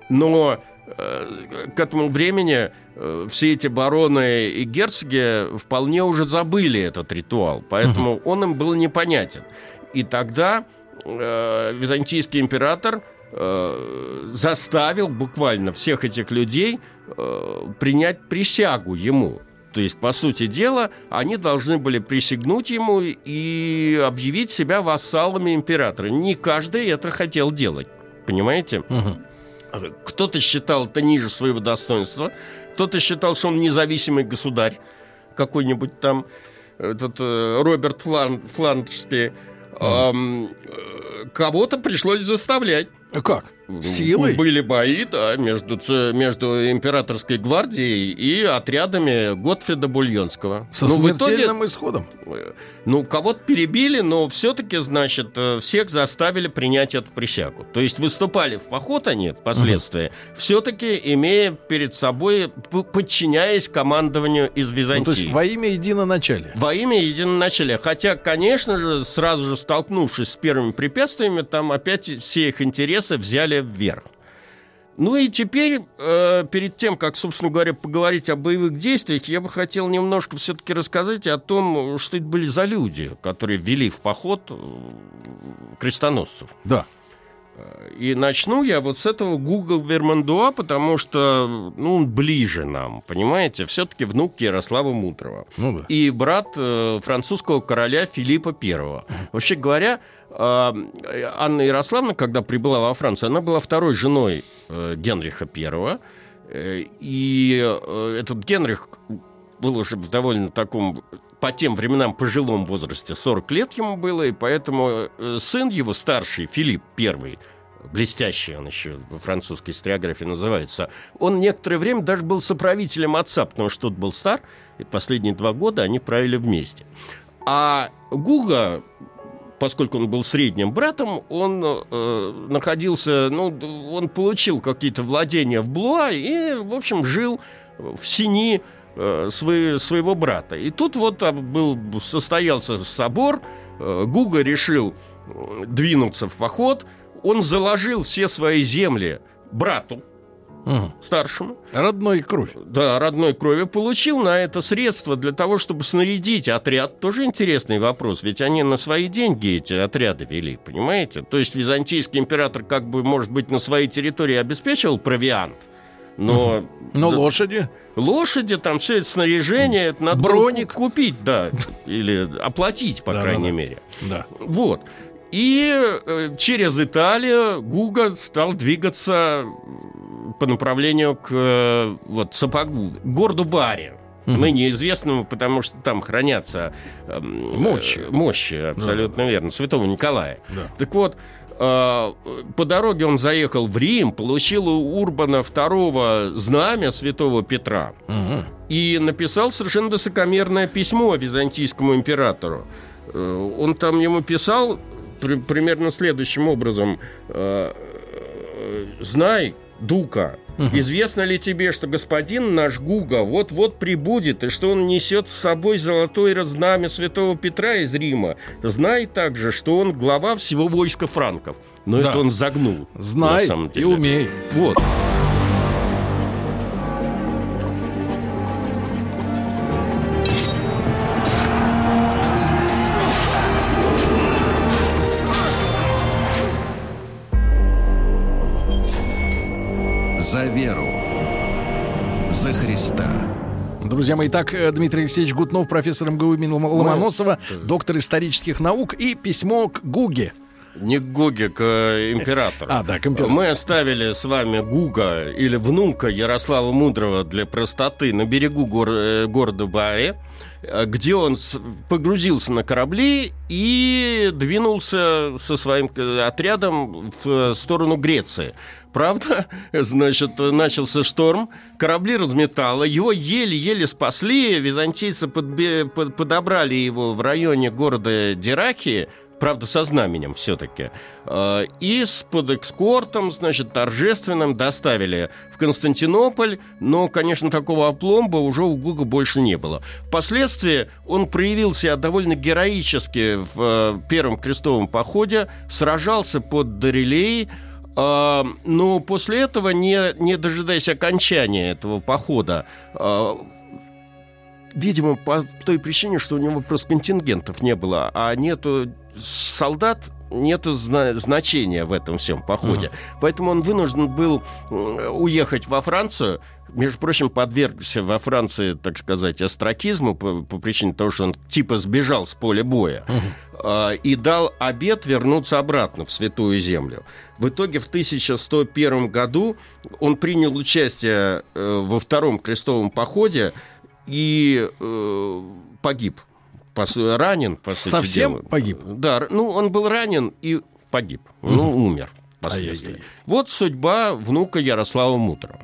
Но э, к этому времени э, все эти бароны и герцоги вполне уже забыли этот ритуал, поэтому он им был непонятен. И тогда э, византийский император э, заставил буквально всех этих людей э, принять присягу ему. То есть, по сути дела, они должны были присягнуть ему и объявить себя вассалами императора. Не каждый это хотел делать. Понимаете? Кто-то считал это ниже своего достоинства, кто-то считал, что он независимый государь, какой-нибудь там этот э, Роберт Флан, Фландрский. Ам, э, кого-то пришлось заставлять. Как? Силой? Были бои, да, между, между императорской гвардией и отрядами Готфрида Бульонского. Со Ну, в итоге- смертельным исходом. Э, Ну, кого-то перебили, но все-таки, значит, э, всех заставили принять эту присягу. То есть выступали в поход они впоследствии, все-таки имея перед собой, подчиняясь командованию из Византии. Ну, то есть во имя единоначалия. Во имя единоначалия. Хотя, конечно же, сразу же столкнувшись с первыми препятствиями, там опять все их интересы взяли вверх. Ну и теперь, э, перед тем, как, собственно говоря, поговорить о боевых действиях, я бы хотел немножко все-таки рассказать о том, что это были за люди, которые ввели в поход э, крестоносцев. Да. И начну я вот с этого Google Вермандуа, потому что ну, он ближе нам, понимаете? Все-таки внук Ярослава Мудрого. Ну да. И брат э, французского короля Филиппа I. Вообще говоря, э, Анна Ярославна, когда прибыла во Францию, она была второй женой э, Генриха I. Э, И э, этот Генрих был уже в довольно таком по тем временам пожилом возрасте, 40 лет ему было, и поэтому сын его старший, Филипп I, блестящий он еще во французской историографии называется, он некоторое время даже был соправителем отца, потому что тот был стар, и последние два года они правили вместе. А Гуга, поскольку он был средним братом, он э, находился, ну, он получил какие-то владения в Блуа и, в общем, жил в Сини э, свое- своего брата. И тут вот а, был, состоялся собор, э, Гуга решил э, двинуться в поход, он заложил все свои земли брату, старшему. Родной кровь. Да, родной крови. Получил на это средства для того, чтобы снарядить отряд. Тоже интересный вопрос, ведь они на свои деньги эти отряды вели, понимаете? То есть византийский император как бы, может быть, на своей территории обеспечивал провиант, но... Но Да, лошади. Лошади, там все это снаряжение, это надо Броник. ку- купить, да, или оплатить, по Да, крайней да, да. мере. Да. Вот. И э, через Италию Гуга стал двигаться по направлению к э, вот, Сапогу, городу Баре. Мгм. Ныне известному, потому что там хранятся эм, Мощи. э, мощи, абсолютно верно, святого Николая. Да. Так вот, э, по дороге он заехал в Рим, получил у Урбана II знамя святого Петра и написал совершенно высокомерное письмо византийскому императору. Э, Он там ему писал при- примерно следующим образом. «Знай, Дука, известно ли тебе, что господин наш Гуга вот-вот прибудет, и что он несет с собой золотое знамя святого Петра из Рима? Знай также, что он глава всего войска франков». Но Да. это он загнул. Знай на самом и деле. умей. Вот. Друзья мои, так э, Дмитрий Алексеевич Гутнов, профессор МГУ имени Лом- Ломоносова, доктор исторических наук и письмо к Гуге. Не к Гоге, к э, императору. А, да, к императору. Мы оставили с вами Гуга или внука Ярослава Мудрого для простоты на берегу гор- э, города Баре, где он погрузился на корабли и двинулся со своим отрядом в сторону Греции. Правда, значит, начался шторм, корабли разметало, его еле-еле спасли, византийцы подбе- под- подобрали его в районе города Дирахи, правда, со знаменем все-таки. И с под экскортом, значит, торжественным доставили в Константинополь, но, конечно, такого опломба уже у Гуга больше не было. Впоследствии он проявил себя довольно героически в э, Первом крестовом походе, сражался под Дорелей, но после этого, не, не дожидаясь окончания этого похода, а, видимо, по той причине, что у него просто контингентов не было, а нету солдат, нету зна- значения в этом всем походе. Поэтому он вынужден был уехать во Францию, между прочим, подвергся во Франции, так сказать, остракизму по, по причине того, что он типа сбежал с поля боя а, и дал обет вернуться обратно в Святую Землю. В итоге в 1101 году он принял участие э, во втором крестовом походе и э, погиб. По ранен, по сути Совсем дела. погиб? Да, ну, он был ранен и погиб. Ну, умер впоследствии. Ай-яй-яй. Вот судьба внука Ярослава Мудрого.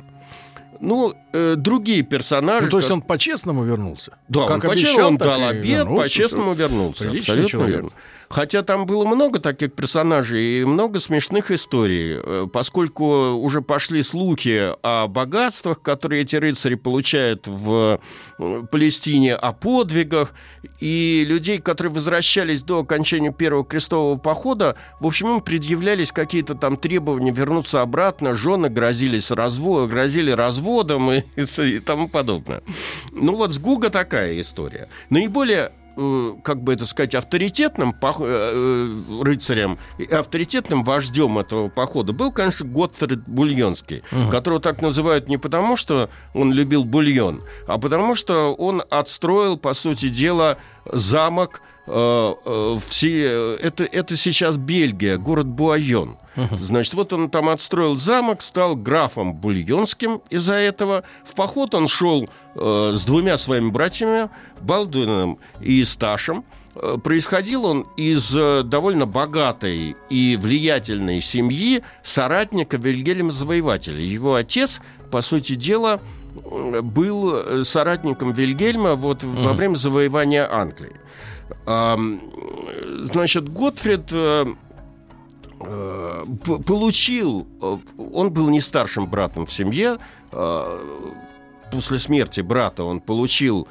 Ну, э, другие персонажи... Ну, то есть он по-честному вернулся? да, Как он по-честному, он дал обед, вернулся. по-честному вернулся. Абсолютно человек. верно. Хотя там было много таких персонажей и много смешных историй, э, поскольку уже пошли слухи о богатствах, которые эти рыцари получают в Палестине, о подвигах, и людей, которые возвращались до окончания первого крестового похода, в общем, им предъявлялись какие-то там требования вернуться обратно, жены грозились разво... грозили разводом и, и тому подобное. Ну вот с Гуга такая история. Наиболее как бы это сказать, авторитетным э, э, рыцарем и авторитетным вождем этого похода был, конечно, Готфрид Бульонский, Мгм. которого так называют не потому, что он любил бульон, а потому что он отстроил, по сути дела, замок э, э, все, это, это сейчас Бельгия, город Буайон. Значит, вот он там отстроил замок, стал графом Бульонским из-за этого. В поход он шел э, с двумя своими братьями, Балдуином и Сташем. Э, Происходил он из э, довольно богатой и влиятельной семьи соратника Вильгельма Завоевателя. Его отец, по сути дела, э, был э, соратником Вильгельма вот во время завоевания Англии. Значит, Готфрид э, э, получил, э, он был не старшим братом в семье, после смерти брата он получил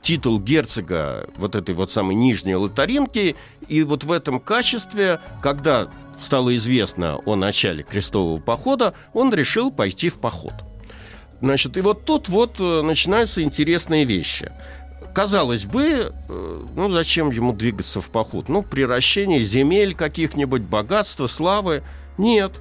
титул герцога вот этой вот самой нижней Лотаринки, и вот в этом качестве, когда стало известно о начале крестового похода, он решил пойти в поход. Значит, и вот тут вот начинаются интересные вещи. Казалось бы, э, ну зачем ему двигаться в поход? Ну, приращение земель каких-нибудь, богатства, славы. Нет.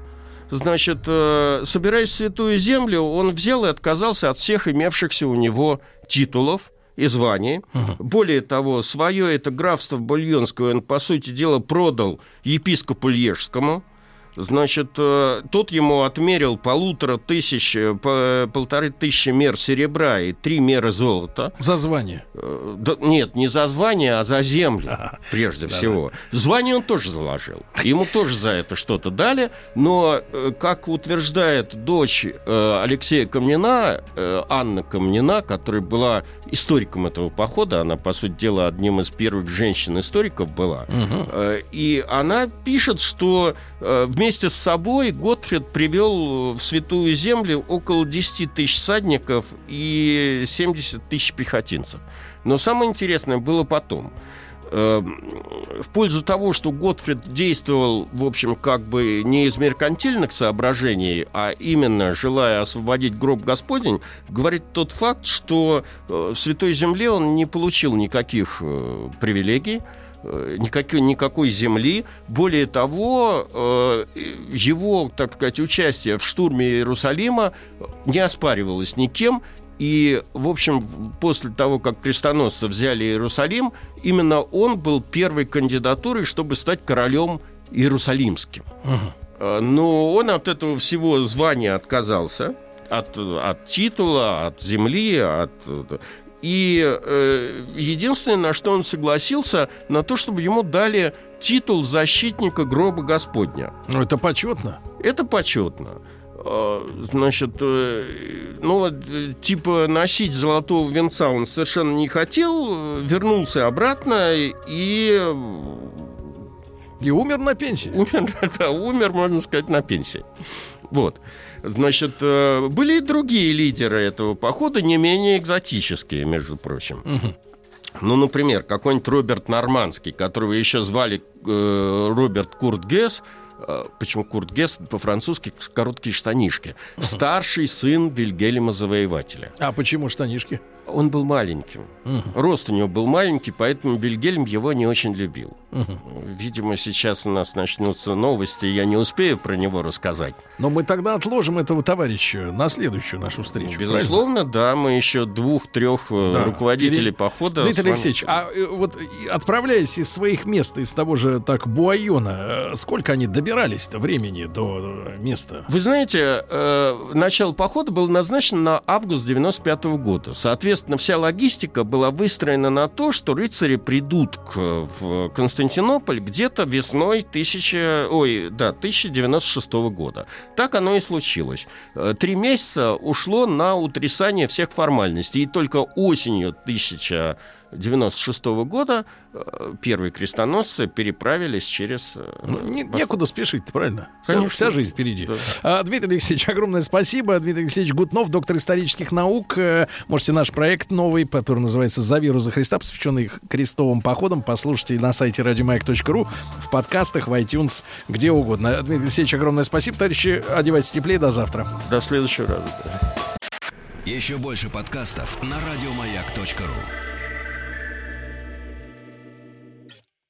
Значит, э, собираясь в Святую Землю, он взял и отказался от всех имевшихся у него титулов и звание. Более того, свое это графство Бульонское он, по сути дела, продал епископу Лежскому. Значит, э, тот ему отмерил полутора тысяч, э, по- полторы тысячи мер серебра и три меры золота. За звание. Э, да, нет, не за звание, а за землю, прежде Да, всего. Звание он тоже заложил. Ему тоже за это что-то дали, но, как утверждает дочь Алексея Камнина, Анна Камнина, которая была историком этого похода, она, по сути дела, одним из первых женщин-историков была, Э, И она пишет, что э, вместе с собой Готфрид привел в Святую Землю около 10 тысяч садников и 70 тысяч пехотинцев. Но самое интересное было потом. Э, В пользу того, что Готфрид действовал, в общем, как бы не из меркантильных соображений, а именно желая освободить гроб Господень, говорит тот факт, что э, в Святой Земле он не получил никаких э, привилегий, никакой, никакой земли. Более того, э, его, так сказать, участие в штурме Иерусалима не оспаривалось никем. И, в общем, после того, как крестоносцы взяли Иерусалим, именно он был первой кандидатурой, чтобы стать королем Иерусалимским. Э, Но он от этого всего звания отказался, от, от титула, от земли, от... И э, единственное, на что он согласился, на то, чтобы ему дали титул защитника гроба Господня. Ну, это почетно. Это почетно. А, Значит, э, ну, э, типа носить золотого венца он совершенно не хотел, вернулся обратно и... И умер на пенсии. Умер, да, умер, можно сказать, на пенсии. Вот. Значит, э, были и другие лидеры этого похода, не менее экзотические, между прочим. Ну, например, какой-нибудь Роберт Нормандский, которого еще звали э, Роберт Курт Гесс, э, почему Курт Гесс по-французски короткие штанишки, старший сын Вильгельма Завоевателя. А почему штанишки? Он был маленьким. Рост у него был маленький, поэтому Вильгельм его не очень любил. Видимо, сейчас у нас начнутся новости, и я не успею про него рассказать. Но мы тогда отложим этого товарища на следующую нашу встречу. Безусловно, да, мы еще двух-трех э, Да. руководителей Или- похода. Дмитрий вами- Алексеевич, а э, вот и отправляясь из своих мест, из того же так Буайона, э, сколько они добирались-то времени до э, места? Вы знаете, э, начало похода было назначено на август 95 года. Соответственно, вся логистика была выстроена на то, что рыцари придут к, в Константинополь где-то весной 1000, ой, да, 1096 года. Так оно и случилось. Э, Три месяца ушло на утрясание всех формальностей, и только осенью 1096 года э, первые крестоносцы переправились через... э, Ну, не- некуда спешить, правильно? Вся, Конечно. вся жизнь впереди. Да. А, Дмитрий Алексеевич, огромное спасибо. Дмитрий Алексеевич Гутнов, доктор исторических наук. Э, Можете наш проект новый, который называется «За веру за Христа», посвященный крестовым походам, послушайте на сайте радиомаяк.ру, в подкастах, в iTunes, где угодно. Дмитрий Алексеевич, огромное спасибо. Товарищи, одевайтесь теплее. До завтра. До следующего раза. Еще больше подкастов на радиомаяк.ру.